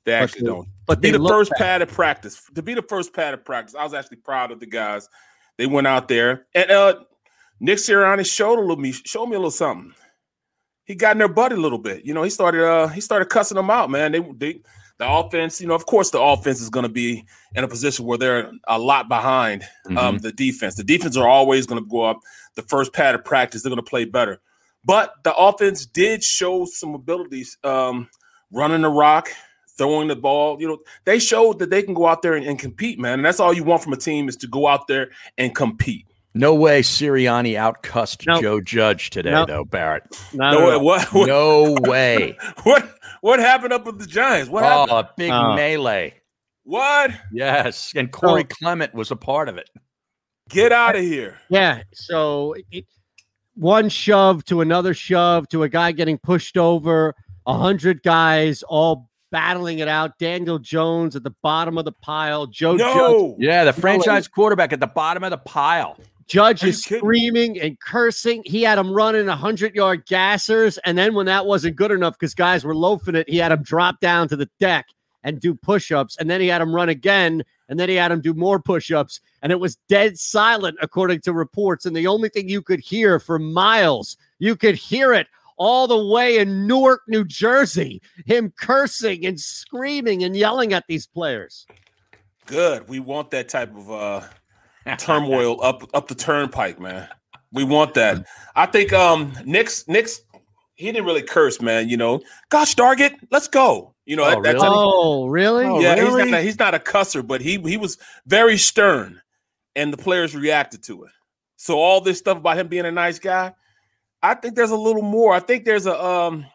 They But actually they- don't. but to be the first bad. pad of practice. To be the first pad of practice, I was actually proud of the guys They went out there, and uh, Nick Sirianni showed a little me showed me a little something. He got in their butt a little bit. You know, he started uh he started cussing them out, man. They they the offense, you know, of course the offense is going to be in a position where they're a lot behind um, Mhm. the defense. The defense are always going to go up. The first pad of practice, they're going to play better. But the offense did show some abilities, um, running the rock, throwing the ball. You know, they showed that they can go out there and, and compete, man. And that's all you want from a team is to go out there and compete. No way Sirianni outcussed Nope. Joe Judge today, Nope. though, Barrett. No, No, way. what- what- No (laughs) way. What what happened up with the Giants? What oh, happened? a big Oh. melee. What? Yes. And Corey Clement was a part of it. Get out of here. Yeah. So it, one shove to another shove to a guy getting pushed over, a hundred guys all battling it out. Daniel Jones at the bottom of the pile. Joe Judge. Yeah, the franchise quarterback at the bottom of the pile. Judge is screaming and cursing. He had him running 100 yard gassers. And then when that wasn't good enough because guys were loafing it, he had him drop down to the deck and do push ups. And then he had him run again. And then he had him do more push ups. And it was dead silent, according to reports. And the only thing you could hear for miles, you could hear it all the way in Newark, New Jersey, him cursing and screaming and yelling at these players. Good. We want that type of uh turmoil up up the turnpike, man. We want that. I think um Nick's Nick's he didn't really curse, man. You know, gosh Target, let's go. You know, Oh, that- that's really? Oh, really? yeah, Oh, he's not he's not a cusser, but he he was very stern, and the players reacted to it. So all this stuff about him being a nice guy, I think there's a little more. I think there's a um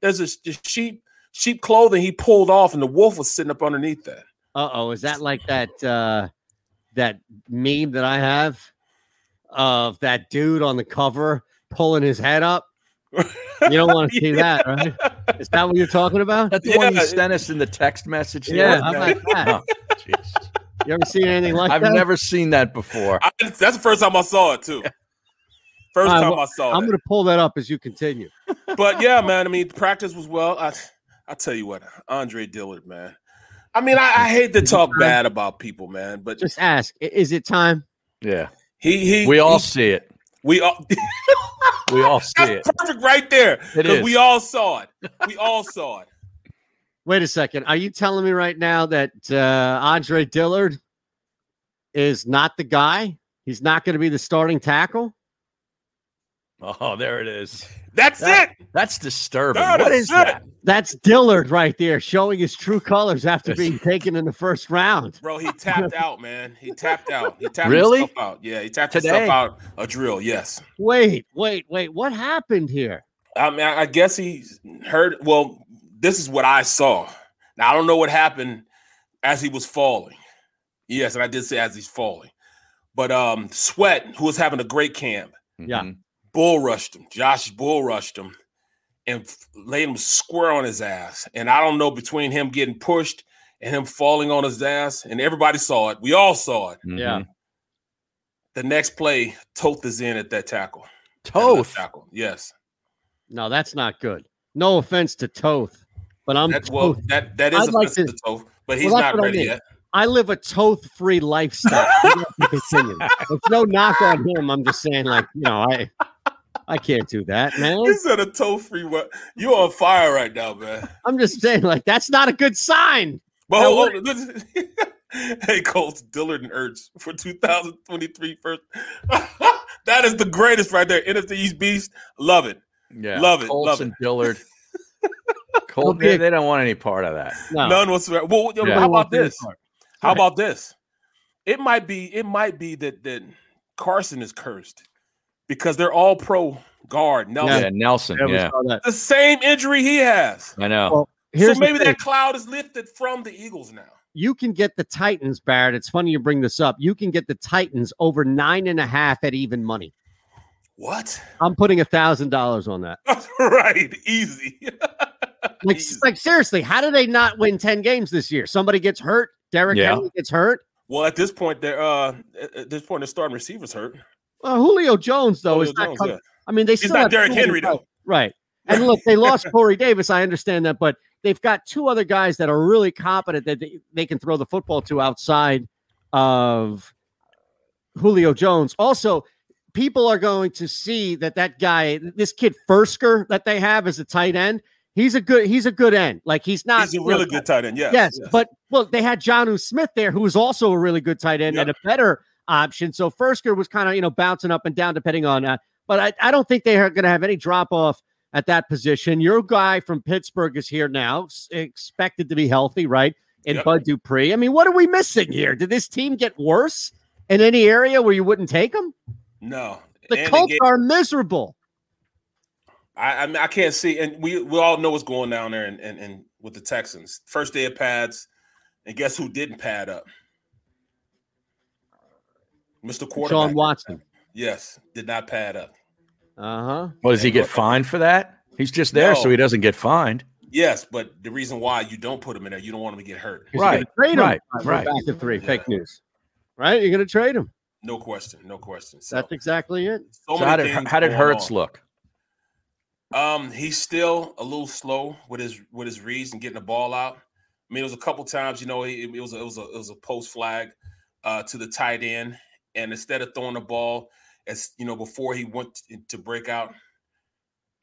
there's a, sh- sheep sheep clothing he pulled off, and the wolf was sitting up underneath that. Uh oh, is that like that uh that meme that I have of that dude on the cover pulling his head up? (laughs) You don't want to see that, right? Is that what you're talking about? That's the one you sent us in the text message. Yeah, I'm like that? Oh, jeez. You ever seen anything like that? I've never seen that before. I, that's the first time I saw it too. First All right, time well, I saw it. I'm going to pull that up as you continue. but yeah, man. I mean, the practice was well. I I tell you what, Andre Dillard, man. I mean, I, I hate to talk bad about people, man, but Just ask, is it time? Yeah. he he We all he- see it. We all (laughs) We all see it. perfect right there It because we all saw it. (laughs) We all saw it. Wait a second. Are you telling me right now that uh, Andre Dillard is not the guy? He's not going to be the starting tackle? Oh, there it is. That's That- it. That's disturbing. That what is is that? That's Dillard right there, showing his true colors after being taken in the first round. Bro, he tapped (laughs) out, man. He tapped out. He tapped Really? himself out. Yeah, he tapped Today? himself out a drill. Yes. Wait, wait, wait. What happened here? I mean, I I guess he heard. Well, this is what I saw. Now I don't know what happened as he was falling. Yes, and I did say as he's falling. But um, Sweat, who was having a great camp, Yeah. Bull rushed him. Josh bull rushed him and f- laid him square on his ass. And I don't know between him getting pushed and him falling on his ass, and everybody saw it. We all saw it. Yeah. Mhm. The next play, Toth is in at that tackle. At left Toth. tackle. Yes. No, that's not good. No offense to Toth, but I'm That, well, that that is I'd like to- to Toth, but he's Well, not what I ready mean. yet. I live a Toth free lifestyle. You don't have to continue. It's no knock on him. I'm just saying, like, you know, I I can't do that, man. He said a toe free. What you on fire right now, man? I'm just saying, like, that's not a good sign. But Now, hold on. listen. (laughs) hey, Colts, Dillard and Ertz for 2023 first. (laughs) that is the greatest right there. NFC East Beast. Love it. Yeah. Love it, Colts love and it. Dillard. (laughs) Colt, Okay. they, they don't want any part of that. No. None whatsoever. Well, Yeah. how about this? How about this? It might be. It might be that that Carson is cursed because they're all pro guard. Nelson, Yeah, Nelson. Yeah, Yeah, the same injury he has. I know. Well, here's so maybe that cloud is lifted from the Eagles now. you can get the Titans, Barrett. It's funny you bring this up. You can get the Titans over nine and a half at even money. What? I'm putting a thousand dollars on that. (laughs) right, easy. (laughs) Like, Easy. like seriously, how do they not win 10 games this year? Somebody gets hurt. Derek Yeah. Henry gets hurt. Well, at this point, they're uh, at- at this point, the starting receivers hurt. Well, Julio Jones, though, Julio is not. Jones, yeah. I mean, they He's still not have Derrick Henry, though. Right. And look, they lost (laughs) Corey Davis. I understand that, but they've got two other guys that are really competent that they, they can throw the football to outside of Julio Jones. Also, people are going to see that that guy, this kid Firkser that they have as a tight end, he's a good he's a good end. Like he's not He's a know, really good tight end. Yes. yes, but well, they had Jonnu Smith there, who was also a really good tight end and a better option. So Firkser was kind of you know bouncing up and down depending on. Uh, but I, I don't think they are going to have any drop off at that position. Your guy from Pittsburgh is here now, expected to be healthy, right? And Yep. Bud Dupree. I mean, what are we missing here? Did this team get worse in any area where you wouldn't take them? No. The And Colts again, are miserable. I, I mean, I can't see, and we we all know what's going down there, and and, and with the Texans, first day of pads, and guess who didn't pad up? Mr. Quarterback. Sean Watson. Yes, did not pad up. Uh huh. Well, does he get fined for that? He's just there so he doesn't get fined. Yes, but the reason why you don't put him in there, you don't want him to get hurt. Right, Trade him. right, Uh, right. Back at three. Fake news. Right? You're going to trade him. No question, no question. So, That's exactly it. so So many how did things how did going Hurts on. look? Um, he's still a little slow with his with his reads and getting the ball out. I mean, it was a couple times, you know, he, it was a, it was a it was a post flag uh, to the tight end, and instead of throwing the ball as you know before he went to, break out,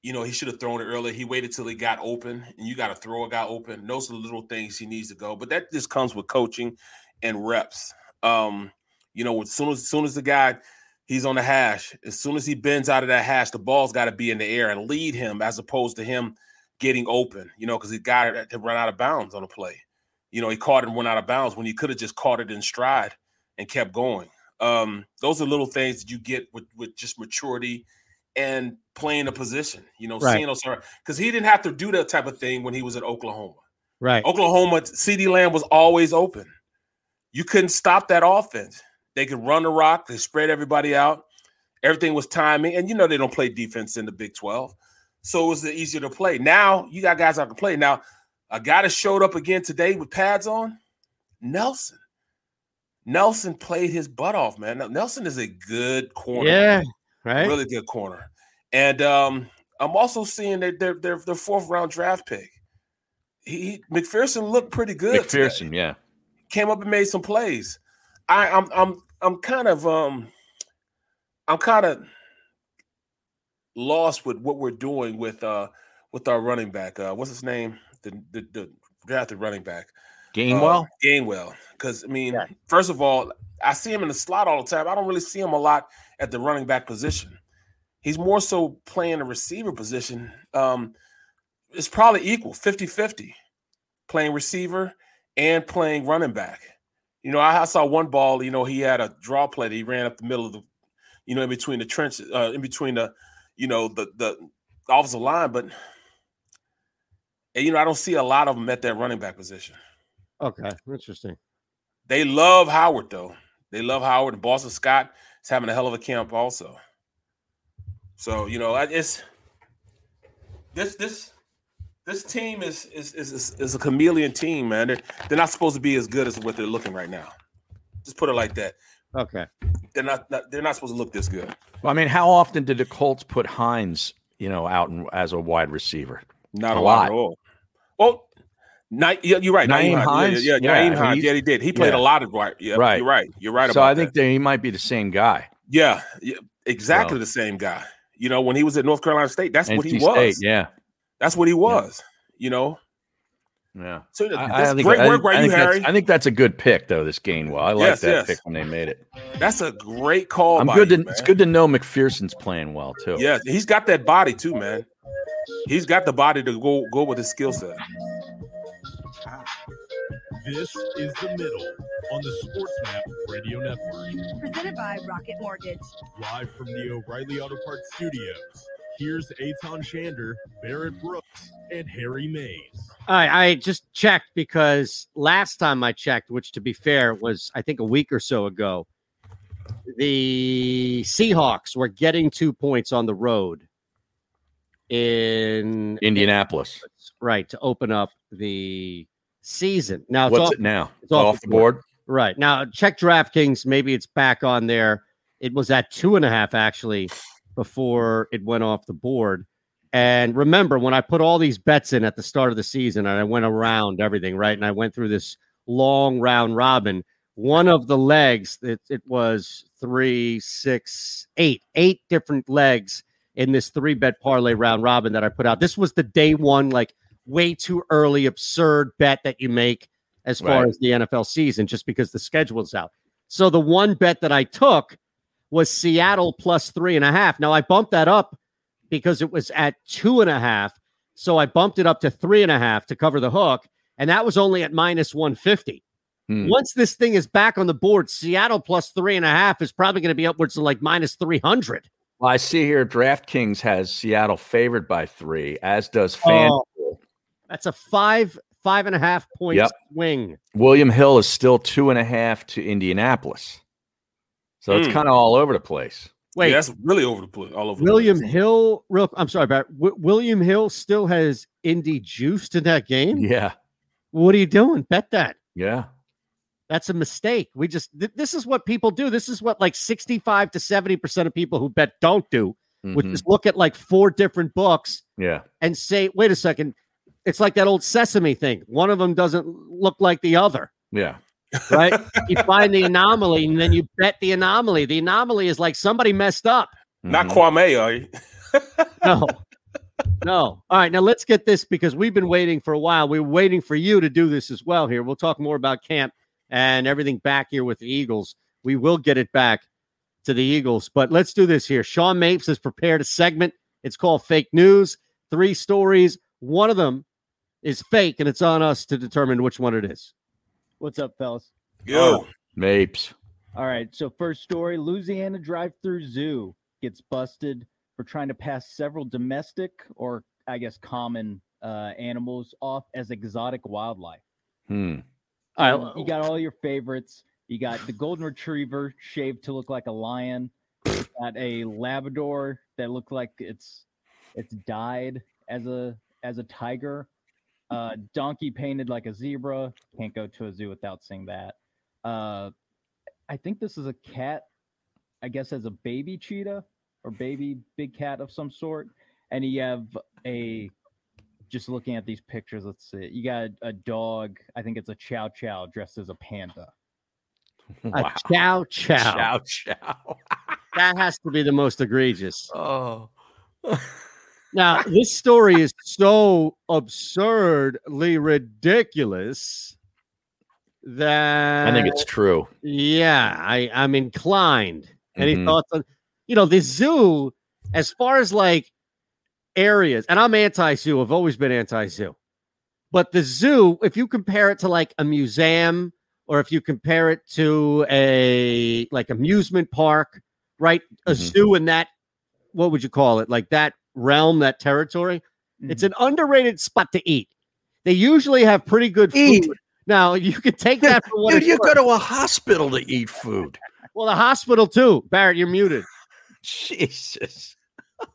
you know, he should have thrown it earlier. He waited till he got open, and you got to throw a guy open. Those are the little things he needs to go, but that just comes with coaching and reps. Um, you know, as soon as, as soon as the guy he's on the hash, as soon as he bends out of that hash, the ball's got to be in the air and lead him as opposed to him getting open. You know, because he got to run out of bounds on a play. You know, he caught and went out of bounds when he could have just caught it in stride and kept going. Um, those are little things that you get with with just maturity and playing a position. You know, Right. seeing those because he didn't have to do that type of thing when he was at Oklahoma. Right. Oklahoma, CeeDee Lamb was always open. You couldn't stop that offense. They could run the rock, they spread everybody out. Everything was timing. And you know they don't play defense in the Big 12. So it was easier to play. Now you got guys that can play. Now, a guy that showed up again today with pads on, Nelson. Nelson played his butt off, man. Nelson is a good corner. Yeah, right. Really good corner. And um, I'm also seeing that their their their fourth round draft pick. He, he McPhearson looked pretty good. today McPhearson, yeah. came up and made some plays. I, I'm I'm I'm kind of um I'm kind of lost with what we're doing with uh with our running back. Uh what's his name? The the, the drafted running back. Gainwell? Uh, Gainwell. Because I mean, first of all, I see him in the slot all the time. I don't really see him a lot at the running back position. He's more so playing the receiver position. Um, it's probably equal 50 50 playing receiver and playing running back. You know, I, I saw one ball, you know, he had a draw play that he ran up the middle of the, you know, in between the trenches, uh, in between the, you know, the, the offensive line. But, and, you know, I don't see a lot of them at that running back position. Okay. Interesting. They love Howard, though. They love Howard. And Boston Scott is having a hell of a camp, also. So, you know, I- it's this, this, this team is is is is, is a chameleon team, man. They're, they're not supposed to be as good as what they're looking right now. Just put it like that. Okay. They're not, not they're not supposed to look this good. Well, I mean, how often did the Colts put Hines, you know, out in, as a wide receiver? Not a, lot. at all. Well, yeah, you're right. Nyheim Nyheim Hines? Yeah, yeah, Yeah, Nyheim Hines. Yeah, he did. He played yeah. a lot of right. Yeah, Right. You're right. You're right So I think that he might be the same guy. Yeah, yeah exactly So- the same guy. You know, when he was at North Carolina State, that's what he NC was. State, yeah. That's what he was. You know. Yeah. So I- that's I think, great I work by I think that's- Harry. I think that's a good pick, though. This Gainwell, I like Yes, that yes. pick when they made it. That's a great call. I'm good you, to. man. It's good to know McPhearson's playing well too. Yeah, he's got that body too, man. He's got the body to go go with his skill set. This is The Middle on the SportsMap Radio Network. Presented by Rocket Mortgage. Live from the O'Reilly Auto Parts Studios. Here's Eytan Shander, Barrett Brooks, and Harry Mayes. All right, I just checked because last time I checked, which to be fair was I think a week or so ago, the Seahawks were getting two points on the road in Indianapolis. right to open up the season. Now it's What's off, it now? It's It's off the board. Right now, check DraftKings. Maybe it's back on there. It was at two and a half actually before it went off the board. And remember, when I put all these bets in at the start of the season and I went around everything, right? And I went through this long round robin, one of the legs, it, it was three, six, eight, eight different legs in this three bet parlay round robin that I put out. This was the day one, like way too early, absurd bet that you make as far Right. as the NFL season, just because the schedule's out. So the one bet that I took was Seattle plus three and a half. Now I bumped that up because it was at two and a half. So I bumped it up to three and a half to cover the hook. And that was only at minus 150. Hmm. Once this thing is back on the board, Seattle plus three and a half is probably going to be upwards of like minus 300. Well, I see here DraftKings has Seattle favored by three, as does Fan. Oh, that's a five, five and a half point Yep. swing. William Hill is still two and a half to Indianapolis. So it's Hmm. kind of all over the place. Wait, yeah, that's really over the place. All over. the William place. Hill, real, I'm sorry, Barrett. W- William Hill still has Indy juiced in that game. Yeah. What are you doing? Bet that. Yeah. That's a mistake. We just th- this is what people do. This is what like 65 to 70% of people who bet don't do, which Mhm. is look at like four different books Yeah. and say, wait a second, it's like that old sesame thing. One of them doesn't look like the other, Yeah. right? (laughs) you find the anomaly and then you bet the anomaly. The anomaly is like somebody messed up. Not Mhm. Kwame, are you? (laughs) No. (laughs) No. All right. Now let's get this because we've been waiting for a while. We're waiting for you to do this as well here. We'll talk more about camp and everything back here with the Eagles. We will get it back to the Eagles, but let's do this here. Sean Mapes has prepared a segment. It's called Fake News. Three stories. One of them is fake, and it's on us to determine which one it is. What's up, fellas? Yo. Mapes. All right. So first story: Louisiana drive-through zoo gets busted for trying to pass several domestic or I guess common uh, animals off as exotic wildlife. Hmm. All Um, you got all your favorites. You got the golden retriever shaved to look like a lion. You got a Labrador that looked like it's it's dyed as a as a tiger. Uh, donkey painted like a zebra. Can't go to a zoo without seeing that. Uh, I think this is a cat. I guess as a baby cheetah or baby big cat of some sort. And you have a just looking at these pictures, let's see. You got a dog. I think it's a chow chow dressed as a panda. (laughs) A chow chow. Chow chow. (laughs) That has to be the most egregious. Oh. (laughs) Now, this story is so absurdly ridiculous that I think it's true. yeah, I, I'm inclined. Any Mhm. thoughts on you know, the zoo, as far as like areas, and I'm anti-zoo, I've always been anti-zoo. But the zoo, if you compare it to like a museum or if you compare it to a like amusement park, right? A Mhm. zoo in that what would you call it? Like that realm, that territory. It's mm-hmm. an underrated spot to eat. They usually have pretty good food. Now you can take that for what Dude, you worth. go to a hospital to eat food. (laughs) Well, the hospital too. Barrett, you're muted. (laughs) Jesus.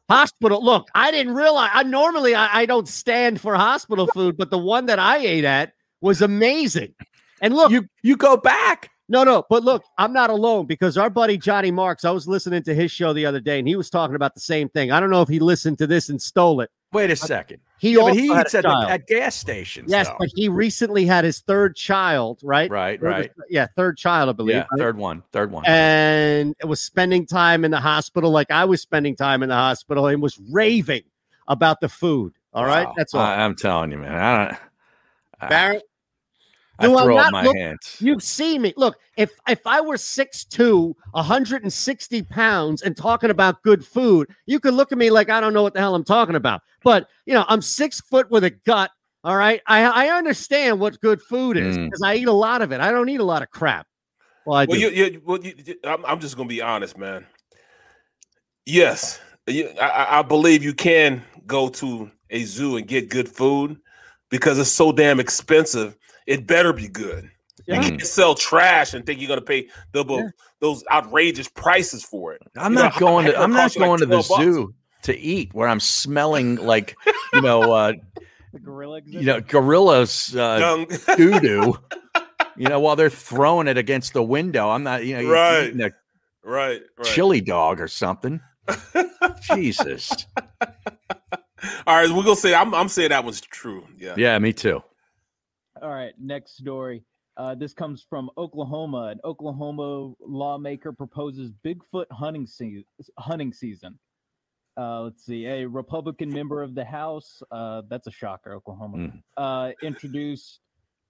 Hospital. Look, I didn't realize. I normally I, I don't stand for hospital food, but the one that I ate at was amazing. And look, You you go back. No, no, but look, I'm not alone because our buddy Johnny Marks. I was listening to his show the other day, and he was talking about the same thing. I don't know if he listened to this and stole it. Wait a second. He Yeah, but he eats at, the- at gas stations. Yes, though. but he recently had his third child, right? Right, Third- right. Yeah, third child, I believe. yeah, right? third one, third one. and it was spending time in the hospital like I was spending time in the hospital and was raving about the food. All right, Wow. that's all. I, am telling you, man. I don't. Barrett, I do I throw up not my look- hands. you've seen me. Look, if if I were 6'2", 160 pounds and talking about good food, you could look at me like I don't know what the hell I'm talking about. But you know, I'm six foot with a gut. All right. I I understand what good food is Mm. because I eat a lot of it. I don't eat a lot of crap. Well, I do. Well, you, you, well, you, I'm, I'm just gonna be honest, man. Yes, you, I, I- I believe you can go to a zoo and get good food because it's so damn expensive. It better be good. Yeah. You can't sell trash and think you're gonna pay double those outrageous prices for it. I'm You know, not going to. I'm not costs you like going to the bucks. zoo to eat where I'm smelling like you know, uh, (laughs) The gorilla you know, gorillas uh, Dung. doo doo. (laughs) You know, while they're throwing it against the window, I'm not. You know, Right. eating a right, right. chili dog or something. (laughs) Jesus. All right, we're gonna say I'm I'm saying that one's true. Yeah. Yeah, me too. All right, next story. Uh, this comes from Oklahoma. An Oklahoma lawmaker proposes Bigfoot hunting se- hunting season. Uh, let's see. A Republican member of the House, uh, that's a shocker, Oklahoma, uh, introduced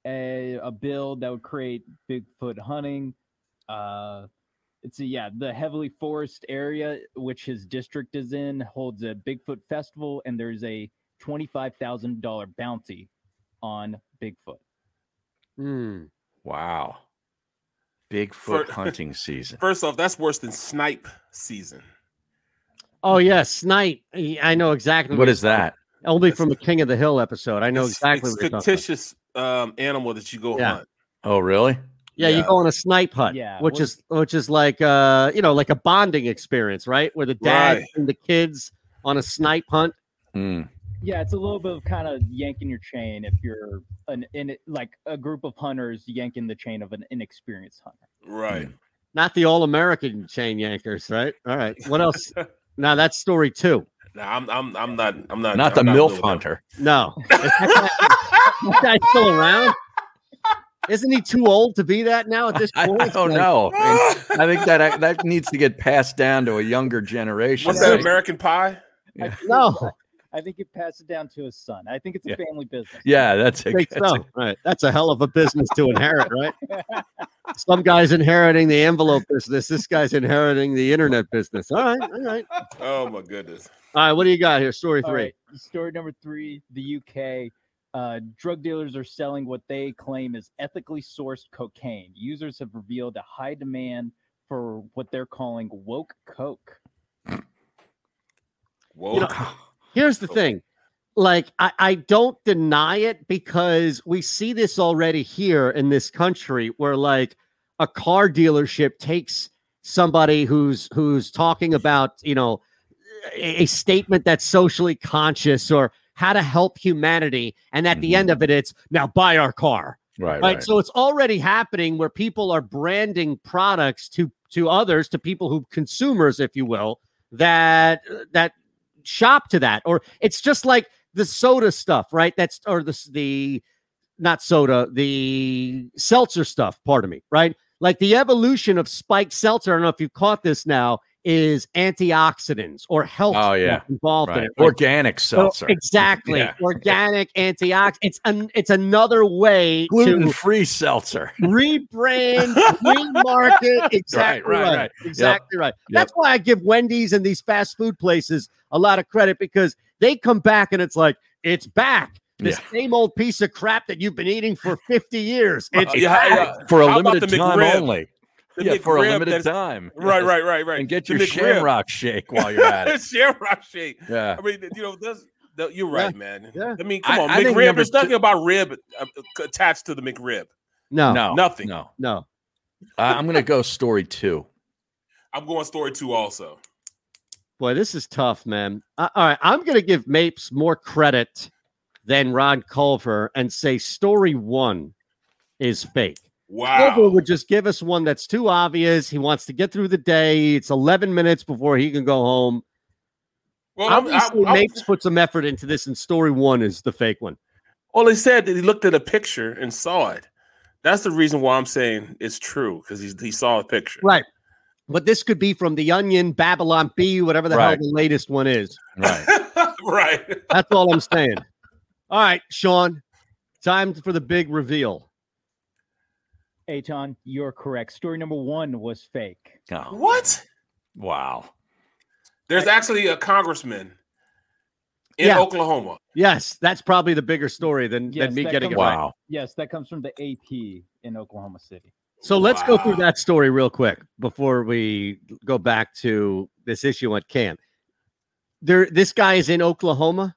a, a bill that would create Bigfoot hunting. Uh, it's a, yeah, the heavily forest area, which his district is in, holds a Bigfoot festival, and there's a $25,000 bounty on Bigfoot. Hmm. Wow. Bigfoot For- hunting (laughs) season. First off, that's worse than snipe season. Oh yes, snipe. I know exactly. What you're that? talking- Only from the King of the Hill episode. I know It's- exactly It's what you're fictitious um, animal that you go Yeah. hunt. Oh, really? Yeah, you go on a snipe hunt, Yeah, which is which is like uh you know like a bonding experience, right? Where the dad Right. and the kids on a snipe hunt. Hmm. Yeah, it's a little bit of kind of yanking your chain if you're an in like a group of hunters yanking the chain of an inexperienced hunter. Right. Hmm. Not the all American chain yankers, right? All right. What else? (laughs) now that's story two. No, I'm I'm I'm not I'm not Not the I'm MILF doing that. hunter. No. Is that guy, that guy still around? Isn't he too old to be that now at this point? I don't Like- know. I, mean, I think that (laughs) that needs to get passed down to a younger generation. What's that? American Pie? I think- No. I think it passed it down to his son. I think it's a Yeah. family business. Yeah, that's a, I think that's a- Right. That's a hell of a business to inherit, right? (laughs) Some guy's inheriting the envelope business. This guy's inheriting the internet business. All right. All right. Oh my goodness. All right. What do you got here? Story three. right, Story number three: the UK. Uh, drug dealers are selling what they claim is ethically sourced cocaine. Users have revealed a high demand for what they're calling woke coke. Whoa. You know, here's the thing. Like, I, I don't deny it because we see this already here in this country where like a car dealership takes somebody who's who's talking about, you know, a, a statement that's socially conscious or how to help humanity. And at the end mm-hmm. of it, it's now buy our car. right, right? right. So it's already happening where people are branding products to to others, to people who consumers, if you will, that that shop to that, or it's just like the soda stuff, right? That's or the the not soda, the seltzer stuff. Pardon me, right? Like the evolution of spiked seltzer. I don't know if you caught this now. Is antioxidants or health Oh, yeah. stuff involved in it? right? Organic So, seltzer. (laughs) exactly. Yeah. Organic antioxidants. It's an it's another way Gluten to free seltzer. (laughs) rebrand, remarket. (laughs) Exactly right, right. right. Yep. Exactly right. Yep. That's why I give Wendy's and these fast food places a lot of credit because they come back and it's like, it's back. This same old piece of crap that you've been eating for 50 years. It's yeah, back. yeah. For a How about limited time McRib? only. The yeah, for a limited time. Right, Yes. right, right, right. And get your McRib. shamrock shake while you're at it. (laughs) Shamrock shake. Yeah. I mean, you know, that's, that, you're right, man. yeah. I mean, come I- on, I think McRib. number There's nothing two- about rib uh, attached to the McRib. No, No, Nothing. No, no. Uh, I'm gonna go story two. I'm going story two also. Boy, this is tough, man. Uh, all right, I'm going to give Mapes more credit than Ron Culver and say story one is fake. Culver Wow. would just give us one that's too obvious. He wants to get through the day. It's 11 minutes before he can go home. Well, I'm- Obviously, I- I- Mapes put some effort into this, and story one is the fake one. Well, he said that he looked at a picture and saw it. That's the reason why I'm saying it's true because he he saw a picture. Right. But this could be from The Onion, Babylon Bee, whatever the hell the latest one is. Right. (laughs) right. That's all I'm saying. All right, Sean, time for the big reveal. Eytan, you're correct. Story number one was fake. Oh, What? wow. There's actually a congressman in Yeah. Oklahoma. Yes, that's probably the bigger story than, Yes, than me getting it comes- right. Yes, that comes from the AP in Oklahoma City. So let's go through that story real quick before we go back to this issue at camp. There, this guy is in Oklahoma.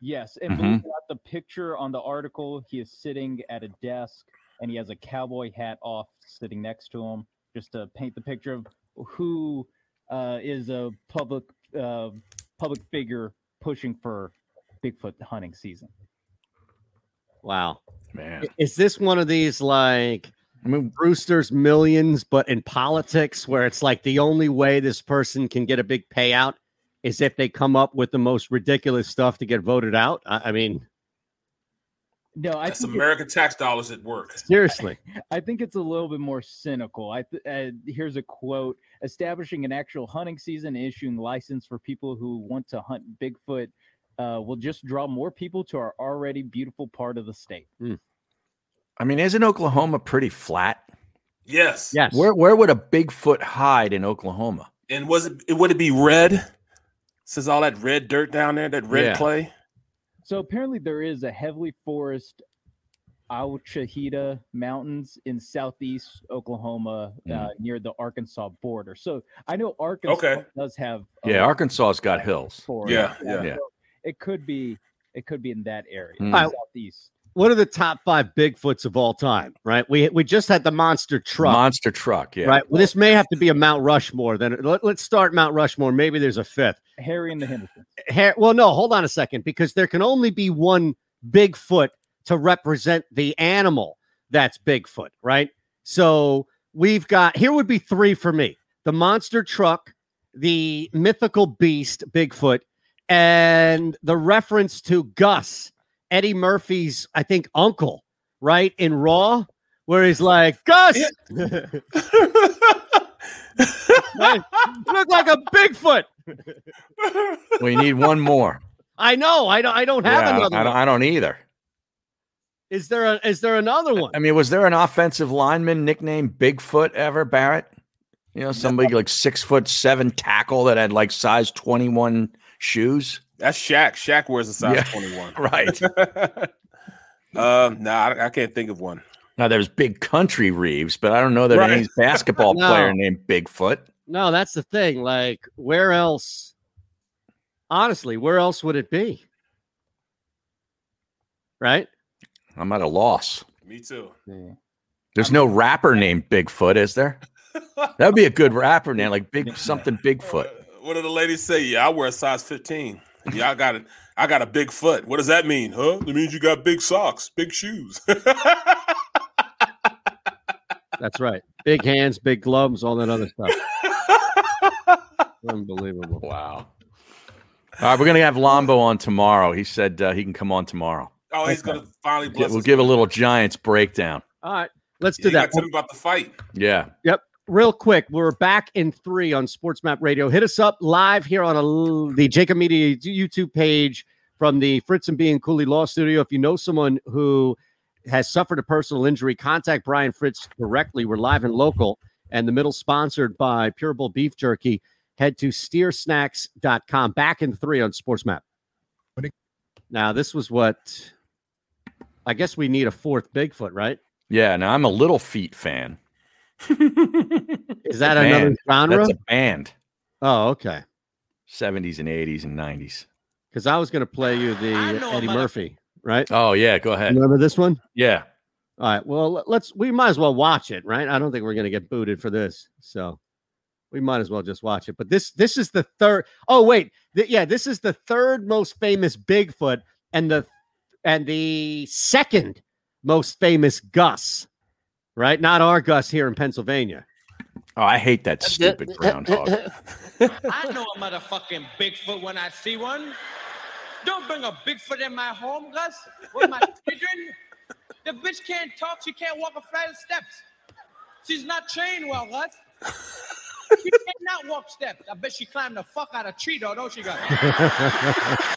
Yes, and mm-hmm. believe it or not, the picture on the article, he is sitting at a desk and he has a cowboy hat off, sitting next to him, just to paint the picture of who uh, is a public uh, public figure pushing for Bigfoot hunting season. Wow, man, is this one of these like I mean, Brewster's Millions, but in politics, where it's like the only way this person can get a big payout is if they come up with the most ridiculous stuff to get voted out? I, I mean, No, I That's think American tax dollars at work. (laughs) Seriously. (laughs) I think it's a little bit more cynical. I th- uh, here's a quote: "Establishing an actual hunting season, issuing license for people who want to hunt Bigfoot, uh, will just draw more people to our already beautiful part of the state." I mean, isn't Oklahoma pretty flat? Yes. Yes. Where where would a Bigfoot hide in Oklahoma? And was it? Would it be red? Since all that red dirt down there, that red Yeah. clay. So apparently, there is a heavily forest Ouachita Mountains in southeast Oklahoma, uh, near the Arkansas border. So I know Arkansas Okay. does have Yeah, Arkansas's got hills. forest. Yeah, yeah. Yeah. So it could be it could be in that area, Mm. Southeast. What are the top five Bigfoots of all time? Right. We we just had the monster truck. Monster truck, yeah. Right. Well, this may have to be a Mount Rushmore. Then let, us start Mount Rushmore. Maybe there's a fifth. Harry and the Hendersons. Har- well, no, hold on a second, because there can only be one Bigfoot to represent the animal that's Bigfoot, right? So we've got here would be three for me: the monster truck, the mythical beast Bigfoot, and the reference to Gus, Eddie Murphy's, I think, uncle, right in Raw, where he's like, Gus, Right? (laughs) you look like a Bigfoot. we need one more. I know. I don't. I don't have Yeah, another. I, don't, one. I don't either. Is there a? Is there another one? I mean, was there an offensive lineman nicknamed Bigfoot ever, Barrett? You know, somebody like six foot seven tackle that had like size 21 shoes. That's Shaq. Shaq wears a size Yeah, twenty-one. (laughs) (laughs) right. um, no, I, I can't think of one. Now there's Big Country Reeves, but I don't know that Right. any basketball (laughs) No. player named Bigfoot. No, that's the thing. Like, where else? Honestly, where else would it be? Right? I'm at a loss. Me too. There's no rapper named Bigfoot, is there? That would be a good rapper name, like Big something Bigfoot. What do the ladies say? Yeah, I wear a size fifteen. (laughs) Yeah, I got it. I got a big foot. What does that mean? Huh? It means you got big socks, big shoes. (laughs) That's right. Big hands, big gloves, all that other stuff. Unbelievable. Wow. All right, we're gonna have Lombo on tomorrow. He said uh, he can come on tomorrow. oh, he's gonna finally bless We'll us. give a little Giants breakdown. All right. Let's do you that. gotta tell me about the fight. Yeah. Yep. Real quick, we're back in three on SportsMap Radio. Hit us up live here on a, the JAKIB Media YouTube page from the Fritz and B and Cooley Law Studio. If you know someone who has suffered a personal injury, contact Brian Fritz directly. We're live and local, and the middle sponsored by Pure Bull Beef Jerky. Head to steersnacks.com. Back in three on SportsMap. Now, this was what I guess we need a fourth Bigfoot, right? Yeah. Now I'm a Little Feat fan. (laughs) Is that Band. another genre? That's a band. Oh, okay. 70s and 80s and 90s. Because I was going to play you the Eddie Murphy, right? Oh yeah, go ahead. Remember this one? Yeah. All right. Well, let- let's. We might as well watch it, right? I don't think we're going to get booted for this, so we might as well just watch it. But this, this is the third. Oh wait, th- yeah, this is the third most famous Bigfoot, and the and the second most famous Gus, right? Not our Gus here in Pennsylvania. Oh, I hate that stupid groundhog. (laughs) I know a motherfucking Bigfoot when I see one. Don't bring a Bigfoot in my home, Gus, with my (laughs) children. The bitch can't talk. She can't walk a flight of steps. She's not trained well, Gus. She cannot walk steps. I bet she climbed the fuck out of a tree, though, don't she, Gus? (laughs)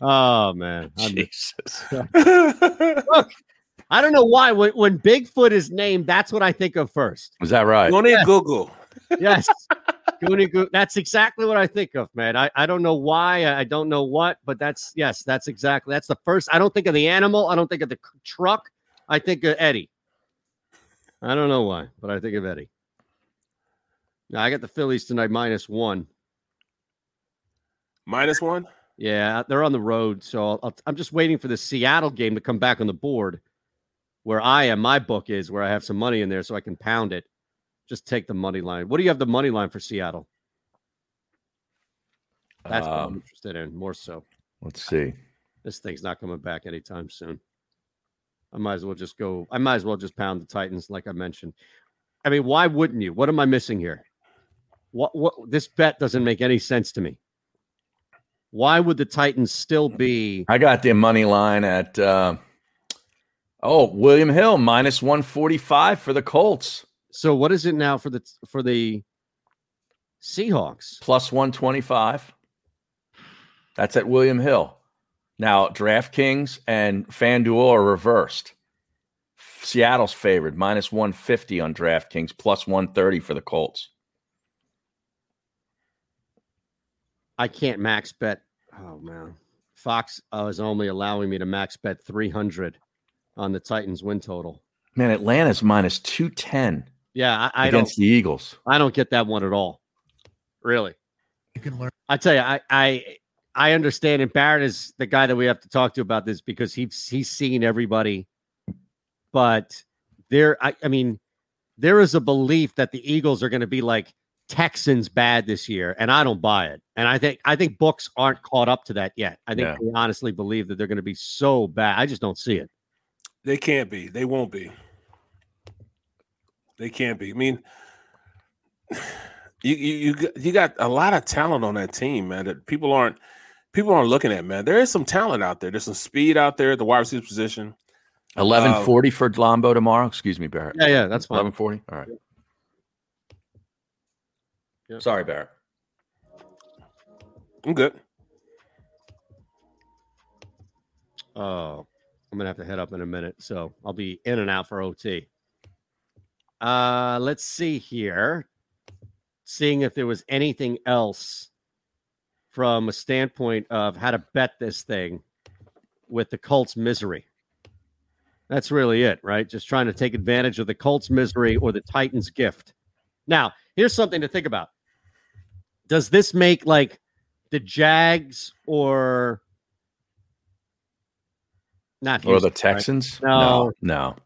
oh man, I'm- Jesus. Look, I don't know why when, when Bigfoot is named, that's what I think of first. Is that right? You need Google. Yes. (laughs) Goonie Goo- That's exactly what I think of, man. I, I don't know why. I, I don't know what, but that's yes, that's exactly that's the first. I don't think of the animal. I don't think of the truck. I think of Eddie. I don't know why, but I think of Eddie. Now I got the Phillies tonight minus one. Minus one. Yeah, they're on the road, so I'll, I'll, I'm just waiting for the Seattle game to come back on the board, where I am. My book is where I have some money in there, so I can pound it. Just take the money line. What do you have the money line for Seattle? That's what I'm Um, interested in more so. Let's see. This thing's not coming back anytime soon. I might as well just go. I might as well just pound the Titans, like I mentioned. I mean, why wouldn't you? What am I missing here? What? What? This bet doesn't make any sense to me. Why would the Titans still be? I got the money line at uh, Oh, William Hill minus 145 for the Colts. So what is it now for the for the Seahawks? Plus 125. That's at William Hill. Now, DraftKings and FanDuel are reversed. Seattle's favored, minus 150 on DraftKings, plus 130 for the Colts. I can't max bet. Oh man, Fox uh, is only allowing me to max bet 300 on the Titans win total. Man, Atlanta's minus 210 Yeah, I, I against don't. the Eagles. I don't get that one at all. Really. You can learn. I tell you, I I I understand, and Barrett is the guy that we have to talk to about this because he's he's seen everybody. But there, I, I mean, there is a belief that the Eagles are going to be like Texans bad this year, and I don't buy it. And I think I think books aren't caught up to that yet. I think Yeah. they honestly believe that they're going to be so bad. I just don't see it. They can't be. They won't be. They can't be. I mean, (sighs) you you you got- a lot of talent on that team, man. That people aren't people aren't looking at, man. There is some talent out there. There's some speed out there at the wide receiver position. 1140 uh, for Lombo tomorrow. Excuse me, Barrett. Yeah, yeah, that's fine. 1140. All right. Sorry, Barrett. I'm good. Oh, I'm gonna have to head up in a minute, so I'll be in and out for OT. Uh, let's see here. Seeing if there was anything else from a standpoint of how to bet this thing with the Colts misery. That's really it, right? Just trying to take advantage of the Colts misery or the Titans gift. Now, here's something to think about. Does this make like the Jags or not Or the Houston, right? Texans? No. No. No.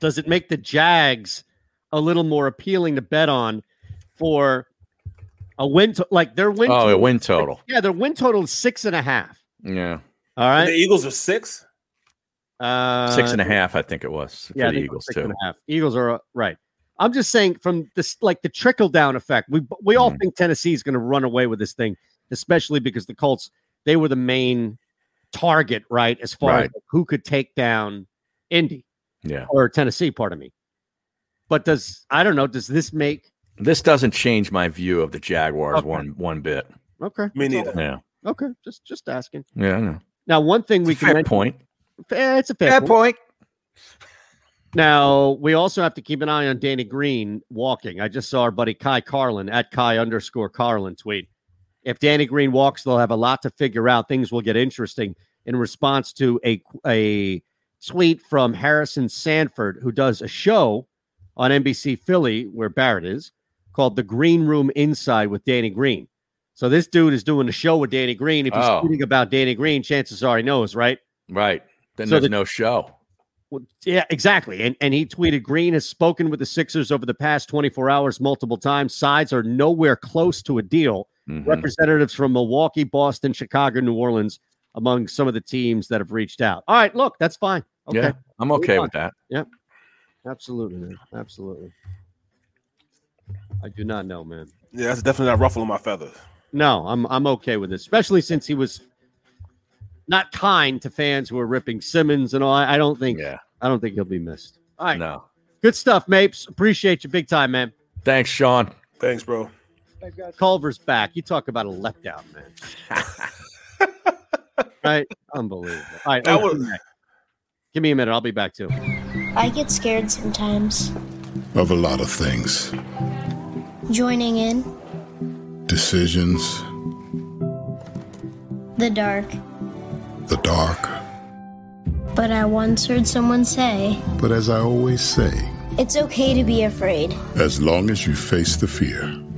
Does it make the Jags a little more appealing to bet on for a win? To, like their win. Oh, a total- win total. Yeah, their win total is six and a half. Yeah. All right. The Eagles are six. Uh, Six and a half, I think it was for yeah, the Eagles, six too. and a half. Eagles are uh, right. I'm just saying from this, like the trickle down effect. We we all Mm-hmm. think Tennessee is going to run away with this thing, especially because the Colts they were the main target, right? As far as Right. who could take down Indy Yeah. or Tennessee, pardon me. But does I don't know? Does this make This doesn't change my view of the Jaguars Okay. one one bit. okay? Me neither. Yeah. Okay, just just asking. Yeah, I know. Now, one thing we It's a can fair mention, point. Fair- it's a fair, Fair point. point. Now we also have to keep an eye on Danny Green walking. I just saw our buddy Kai Carlin at Kai underscore Carlin tweet. If Danny Green walks, they'll have a lot to figure out. Things will get interesting in response to a a tweet from Harrison Sanford, who does a show on NBC Philly where Barrett is called The Green Room Inside with Danny Green. So this dude is doing a show with Danny Green. If he's Oh. tweeting about Danny Green, chances are he knows, right? Right. Then So there's the- no show. Well, yeah, exactly. And and he tweeted Green has spoken with the Sixers over the past 24 hours multiple times. Sides are nowhere close to a deal. Mhm. Representatives from Milwaukee, Boston, Chicago, New Orleans among some of the teams that have reached out. All right, look, that's fine. Okay. Yeah, I'm Move okay on. with that. Yep. Absolutely, man. Absolutely. I do not know, man. Yeah, that's definitely not ruffling my feathers. No, I'm I'm okay with this, especially since he was not kind to fans who were ripping Simmons and all. I, I don't think Yeah. I don't think he'll be missed. All right. No. Good stuff, Mapes. Appreciate you big time, man. Thanks, Sean. Thanks, bro. Culver's back. You talk about a letdown, man. (laughs) right? Unbelievable. All right. That was- Give me a minute. I'll be back too. I get scared sometimes. Of a lot of things. Joining in Decisions, the dark. the dark. But I once heard someone say, But as I always say, it's okay to be afraid as long as you face the fear,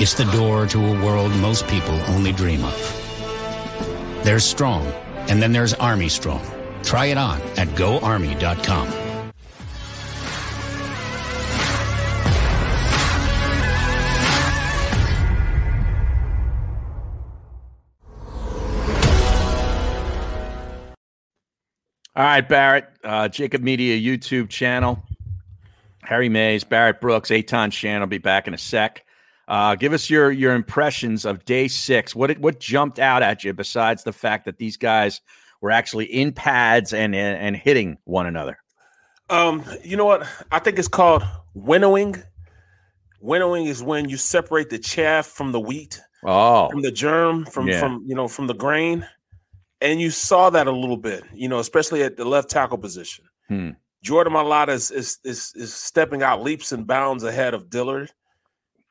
It's the door to a world most people only dream of. There's Strong, and then there's Army Strong. Try it on at goarmy.com. All right, Barrett, uh, JAKIB Media YouTube channel. Harry Mayes, Barrett Brooks, Eytan Shander will be back in a sec. Uh, give us your your impressions of day six. What what jumped out at you besides the fact that these guys were actually in pads and and, and hitting one another? Um, you know what? I think it's called winnowing. Winnowing is when you separate the chaff from the wheat, Oh, from the germ, from Yeah. from you know from the grain, and you saw that a little bit. You know, especially at the left tackle position. Hmm. Jordan Mailata is, is is is stepping out leaps and bounds ahead of Dillard.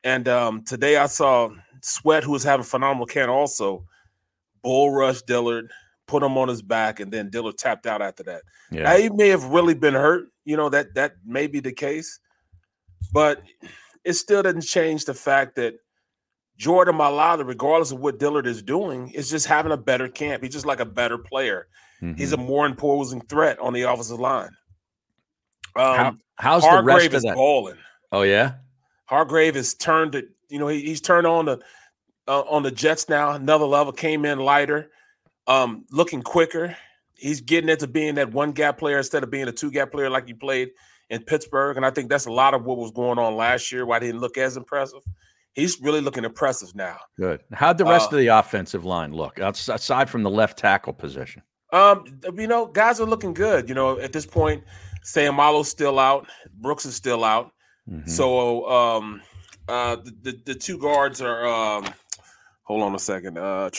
And um, today I saw Sweat, who was having a phenomenal camp, also bull rush Dillard, put him on his back, and then Dillard tapped out after that. Yeah. Now, he may have really been hurt. You know that that may be the case, but it still doesn't change the fact that Jordan Mailata, regardless of what Dillard is doing, is just having a better camp. He's just like a better player. He's a Mm-hmm. more imposing threat on the offensive line. Um, How- how's the Hargrave rest of is that? balling. Oh yeah. Hargrave has turned it. You know, he, he's turned on the uh, on the Jets now. Another level came in lighter, um, looking quicker. He's getting into being that one gap player instead of being a two gap player like he played in Pittsburgh. And I think that's a lot of what was going on last year. Why he didn't look as impressive. He's really looking impressive now. Good. How'd the rest Uh, of the offensive line look aside from the left tackle position? Um, you know, guys are looking good. You know, at this point, Seumalo's still out, Brooks is still out. Mm-hmm. So um uh the, the, the two guards are um hold on a second. Uh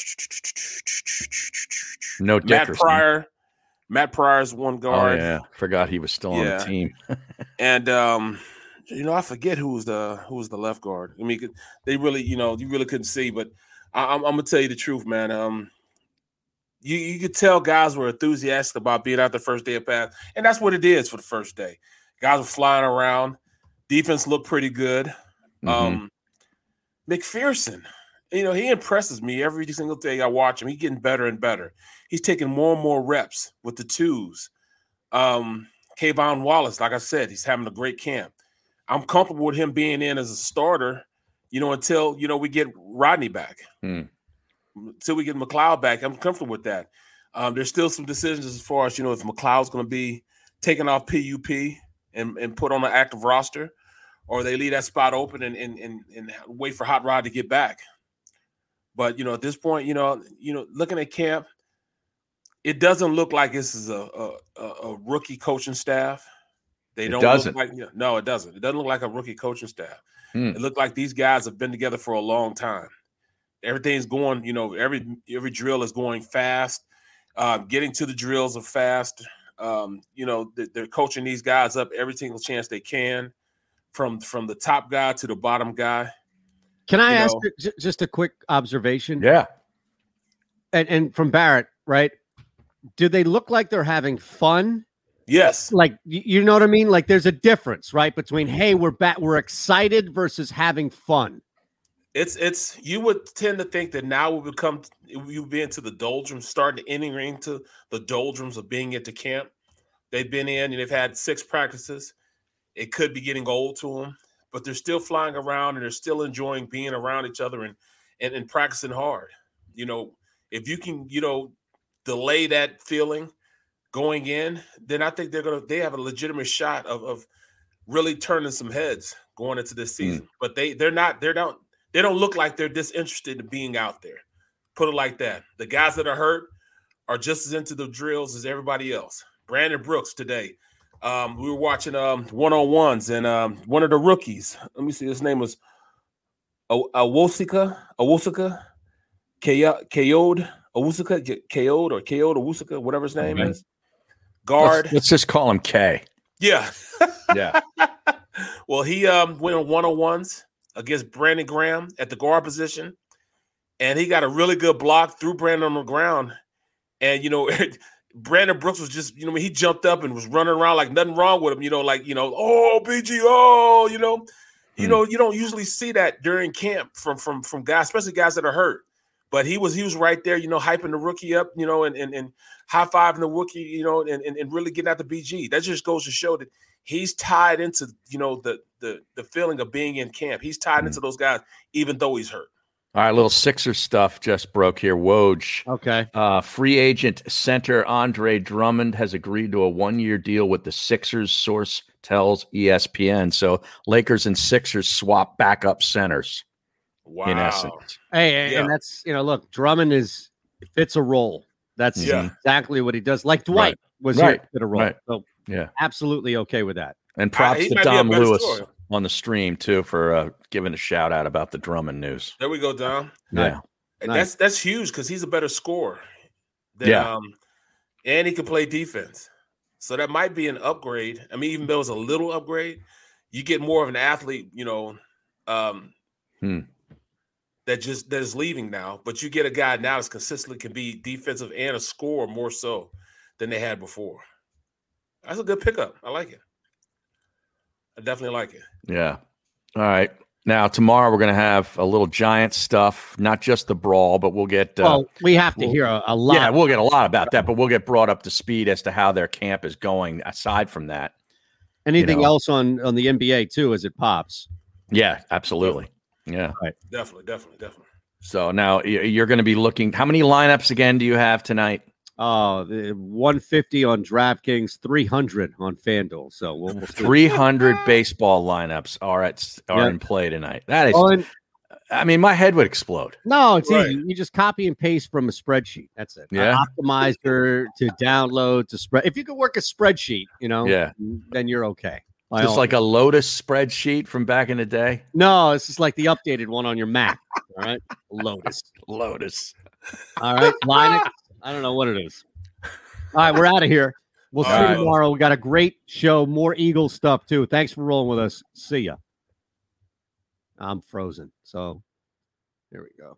No Matt Pryor. Matt Pryor's one Oh guard. Oh, yeah, forgot he was still on the team. (laughs) And um you know, I forget who was the who was the left guard. I mean, they really, you know, you really couldn't see, but I, I'm, I'm gonna tell you the truth, man. Um, you you could tell guys were enthusiastic about being out the first day of pass, and that's what it is for the first day. Guys were flying around. Defense looked pretty good. Um, McPhearson, you know, he impresses me every single day I watch him. He's getting better and better. He's taking more and more reps with the twos. Um, K'Von Wallace, like I said, he's having a great camp. I'm comfortable with him being in as a starter, you know, until you know we get Rodney back Hmm. until we get McLeod back. I'm comfortable with that. Um, there's still some decisions as far as you know if McLeod's going to be taken off PUP and, and put on an active roster, or they leave that spot open and, and and and wait for Hot Rod to get back. But you know, at this point, you know, you know, looking at camp, it doesn't look like this is a a, a rookie coaching staff. They don't doesn't. look like no, it doesn't. It doesn't look like a rookie coaching staff. Hmm. It looked like these guys have been together for a long time. Everything's going, you know, every every drill is going fast. Uh, getting to the drills are fast. Um, you know, they're coaching these guys up every single chance they can, from from the top guy to the bottom guy. Can I You ask know- j- just a quick observation? Yeah. And and from Barrett, right? Do they look like they're having fun? Yes. Like you know what I mean? Like there's a difference, right? Between mm-hmm. hey, we're back, we're excited versus having fun. It's it's you would tend to think that now we become you be into the doldrums, starting to entering into the doldrums of being at the camp. They've been in and they've had six practices. It could be getting old to them, but they're still flying around and they're still enjoying being around each other and and, and practicing hard. You know, if you can, you know, delay that feeling going in, then I think they're gonna they have a legitimate shot of of really turning some heads going into this hmm. season. But they they're not they're not they don't look like they're disinterested in being out there. Put it like that. The guys that are hurt are just as into the drills as everybody else. Brandon Brooks today. Um, we were watching um one on ones and um one of the rookies. Let me see. His name was A- Awosika Awosika Kayode Awosika Kayode or Kayode Awosika, whatever his name Okay. is. Guard. Let's, let's just call him K. Yeah. (laughs) Yeah. (laughs) well, he um went on one on ones against Brandon Graham at the guard position, and he got a really good block through Brandon on the ground. And you know, (laughs) Brandon Brooks was just you know he jumped up and was running around like nothing wrong with him. You know, like you know, oh BG, oh you know, you hmm. know, you don't usually see that during camp from from from guys, especially guys that are hurt. But he was he was right there, you know, hyping the rookie up, you know, and and, and high fiving the rookie, you know, and, and and really getting out the BG. That just goes to show that he's tied into you know the the the feeling of being in camp. He's tied hmm. into those guys, even though he's hurt. All right, little Sixers stuff just broke here. Woj. Okay. Uh, free agent center Andre Drummond has agreed to a one year deal with the Sixers, source tells ESPN. So Lakers and Sixers swap backup centers. Wow. In essence. Hey, and- Yeah. and that's you know, look, Drummond is fits a role. That's Yeah. exactly what he does. Like Dwight Right. was Right. here fit a role. Right. So Yeah. absolutely okay with that. And props he to might be a Dom Lewis story. On the stream too for uh, giving a shout out about the Drummond news. There we go, Dom. Yeah. And Nice. That's that's huge because he's a better scorer. Than, Yeah. Um, and he can play defense. So that might be an upgrade. I mean, even though it's a little upgrade, you get more of an athlete, you know, um, Hmm. that just that is leaving now. But you get a guy now that's consistently can be defensive and a scorer more so than they had before. That's a good pickup. I like it. I definitely like it. Yeah. All right. Now tomorrow we're going to have a little giant stuff, not just the brawl, but we'll get. Uh, Well, we have to we'll- hear a, a lot. Yeah, we'll get a lot about that, but we'll get brought up to speed as to how their camp is going. Aside from that, Anything know. else on on the NBA too as it pops? yeah, absolutely. Yeah. Right. Definitely, definitely, definitely. So now you're going to be looking. How many lineups again do you have tonight? Uh, eh, oh, the 150 on DraftKings, 300 on FanDuel. So we'll, we'll 300 baseball lineups are at are Yeah. in play tonight. That is, and- I mean, my head would explode. No, it's Right. easy. You just copy and paste from a spreadsheet. That's it. Yeah. optimizer to download to spread. If you could work a spreadsheet, you know, Yeah. then you're okay. By Just all like a Lotus spreadsheet from back in the day. No, it's just like the updated one on your Mac. All right. Lotus. (laughs) Lotus. All right. Linux. I don't know what it is. All right. We're out of here. We'll see All you tomorrow. We got a great show. More Eagle stuff, too. Thanks for rolling with us. See ya. I'm frozen. So there we go.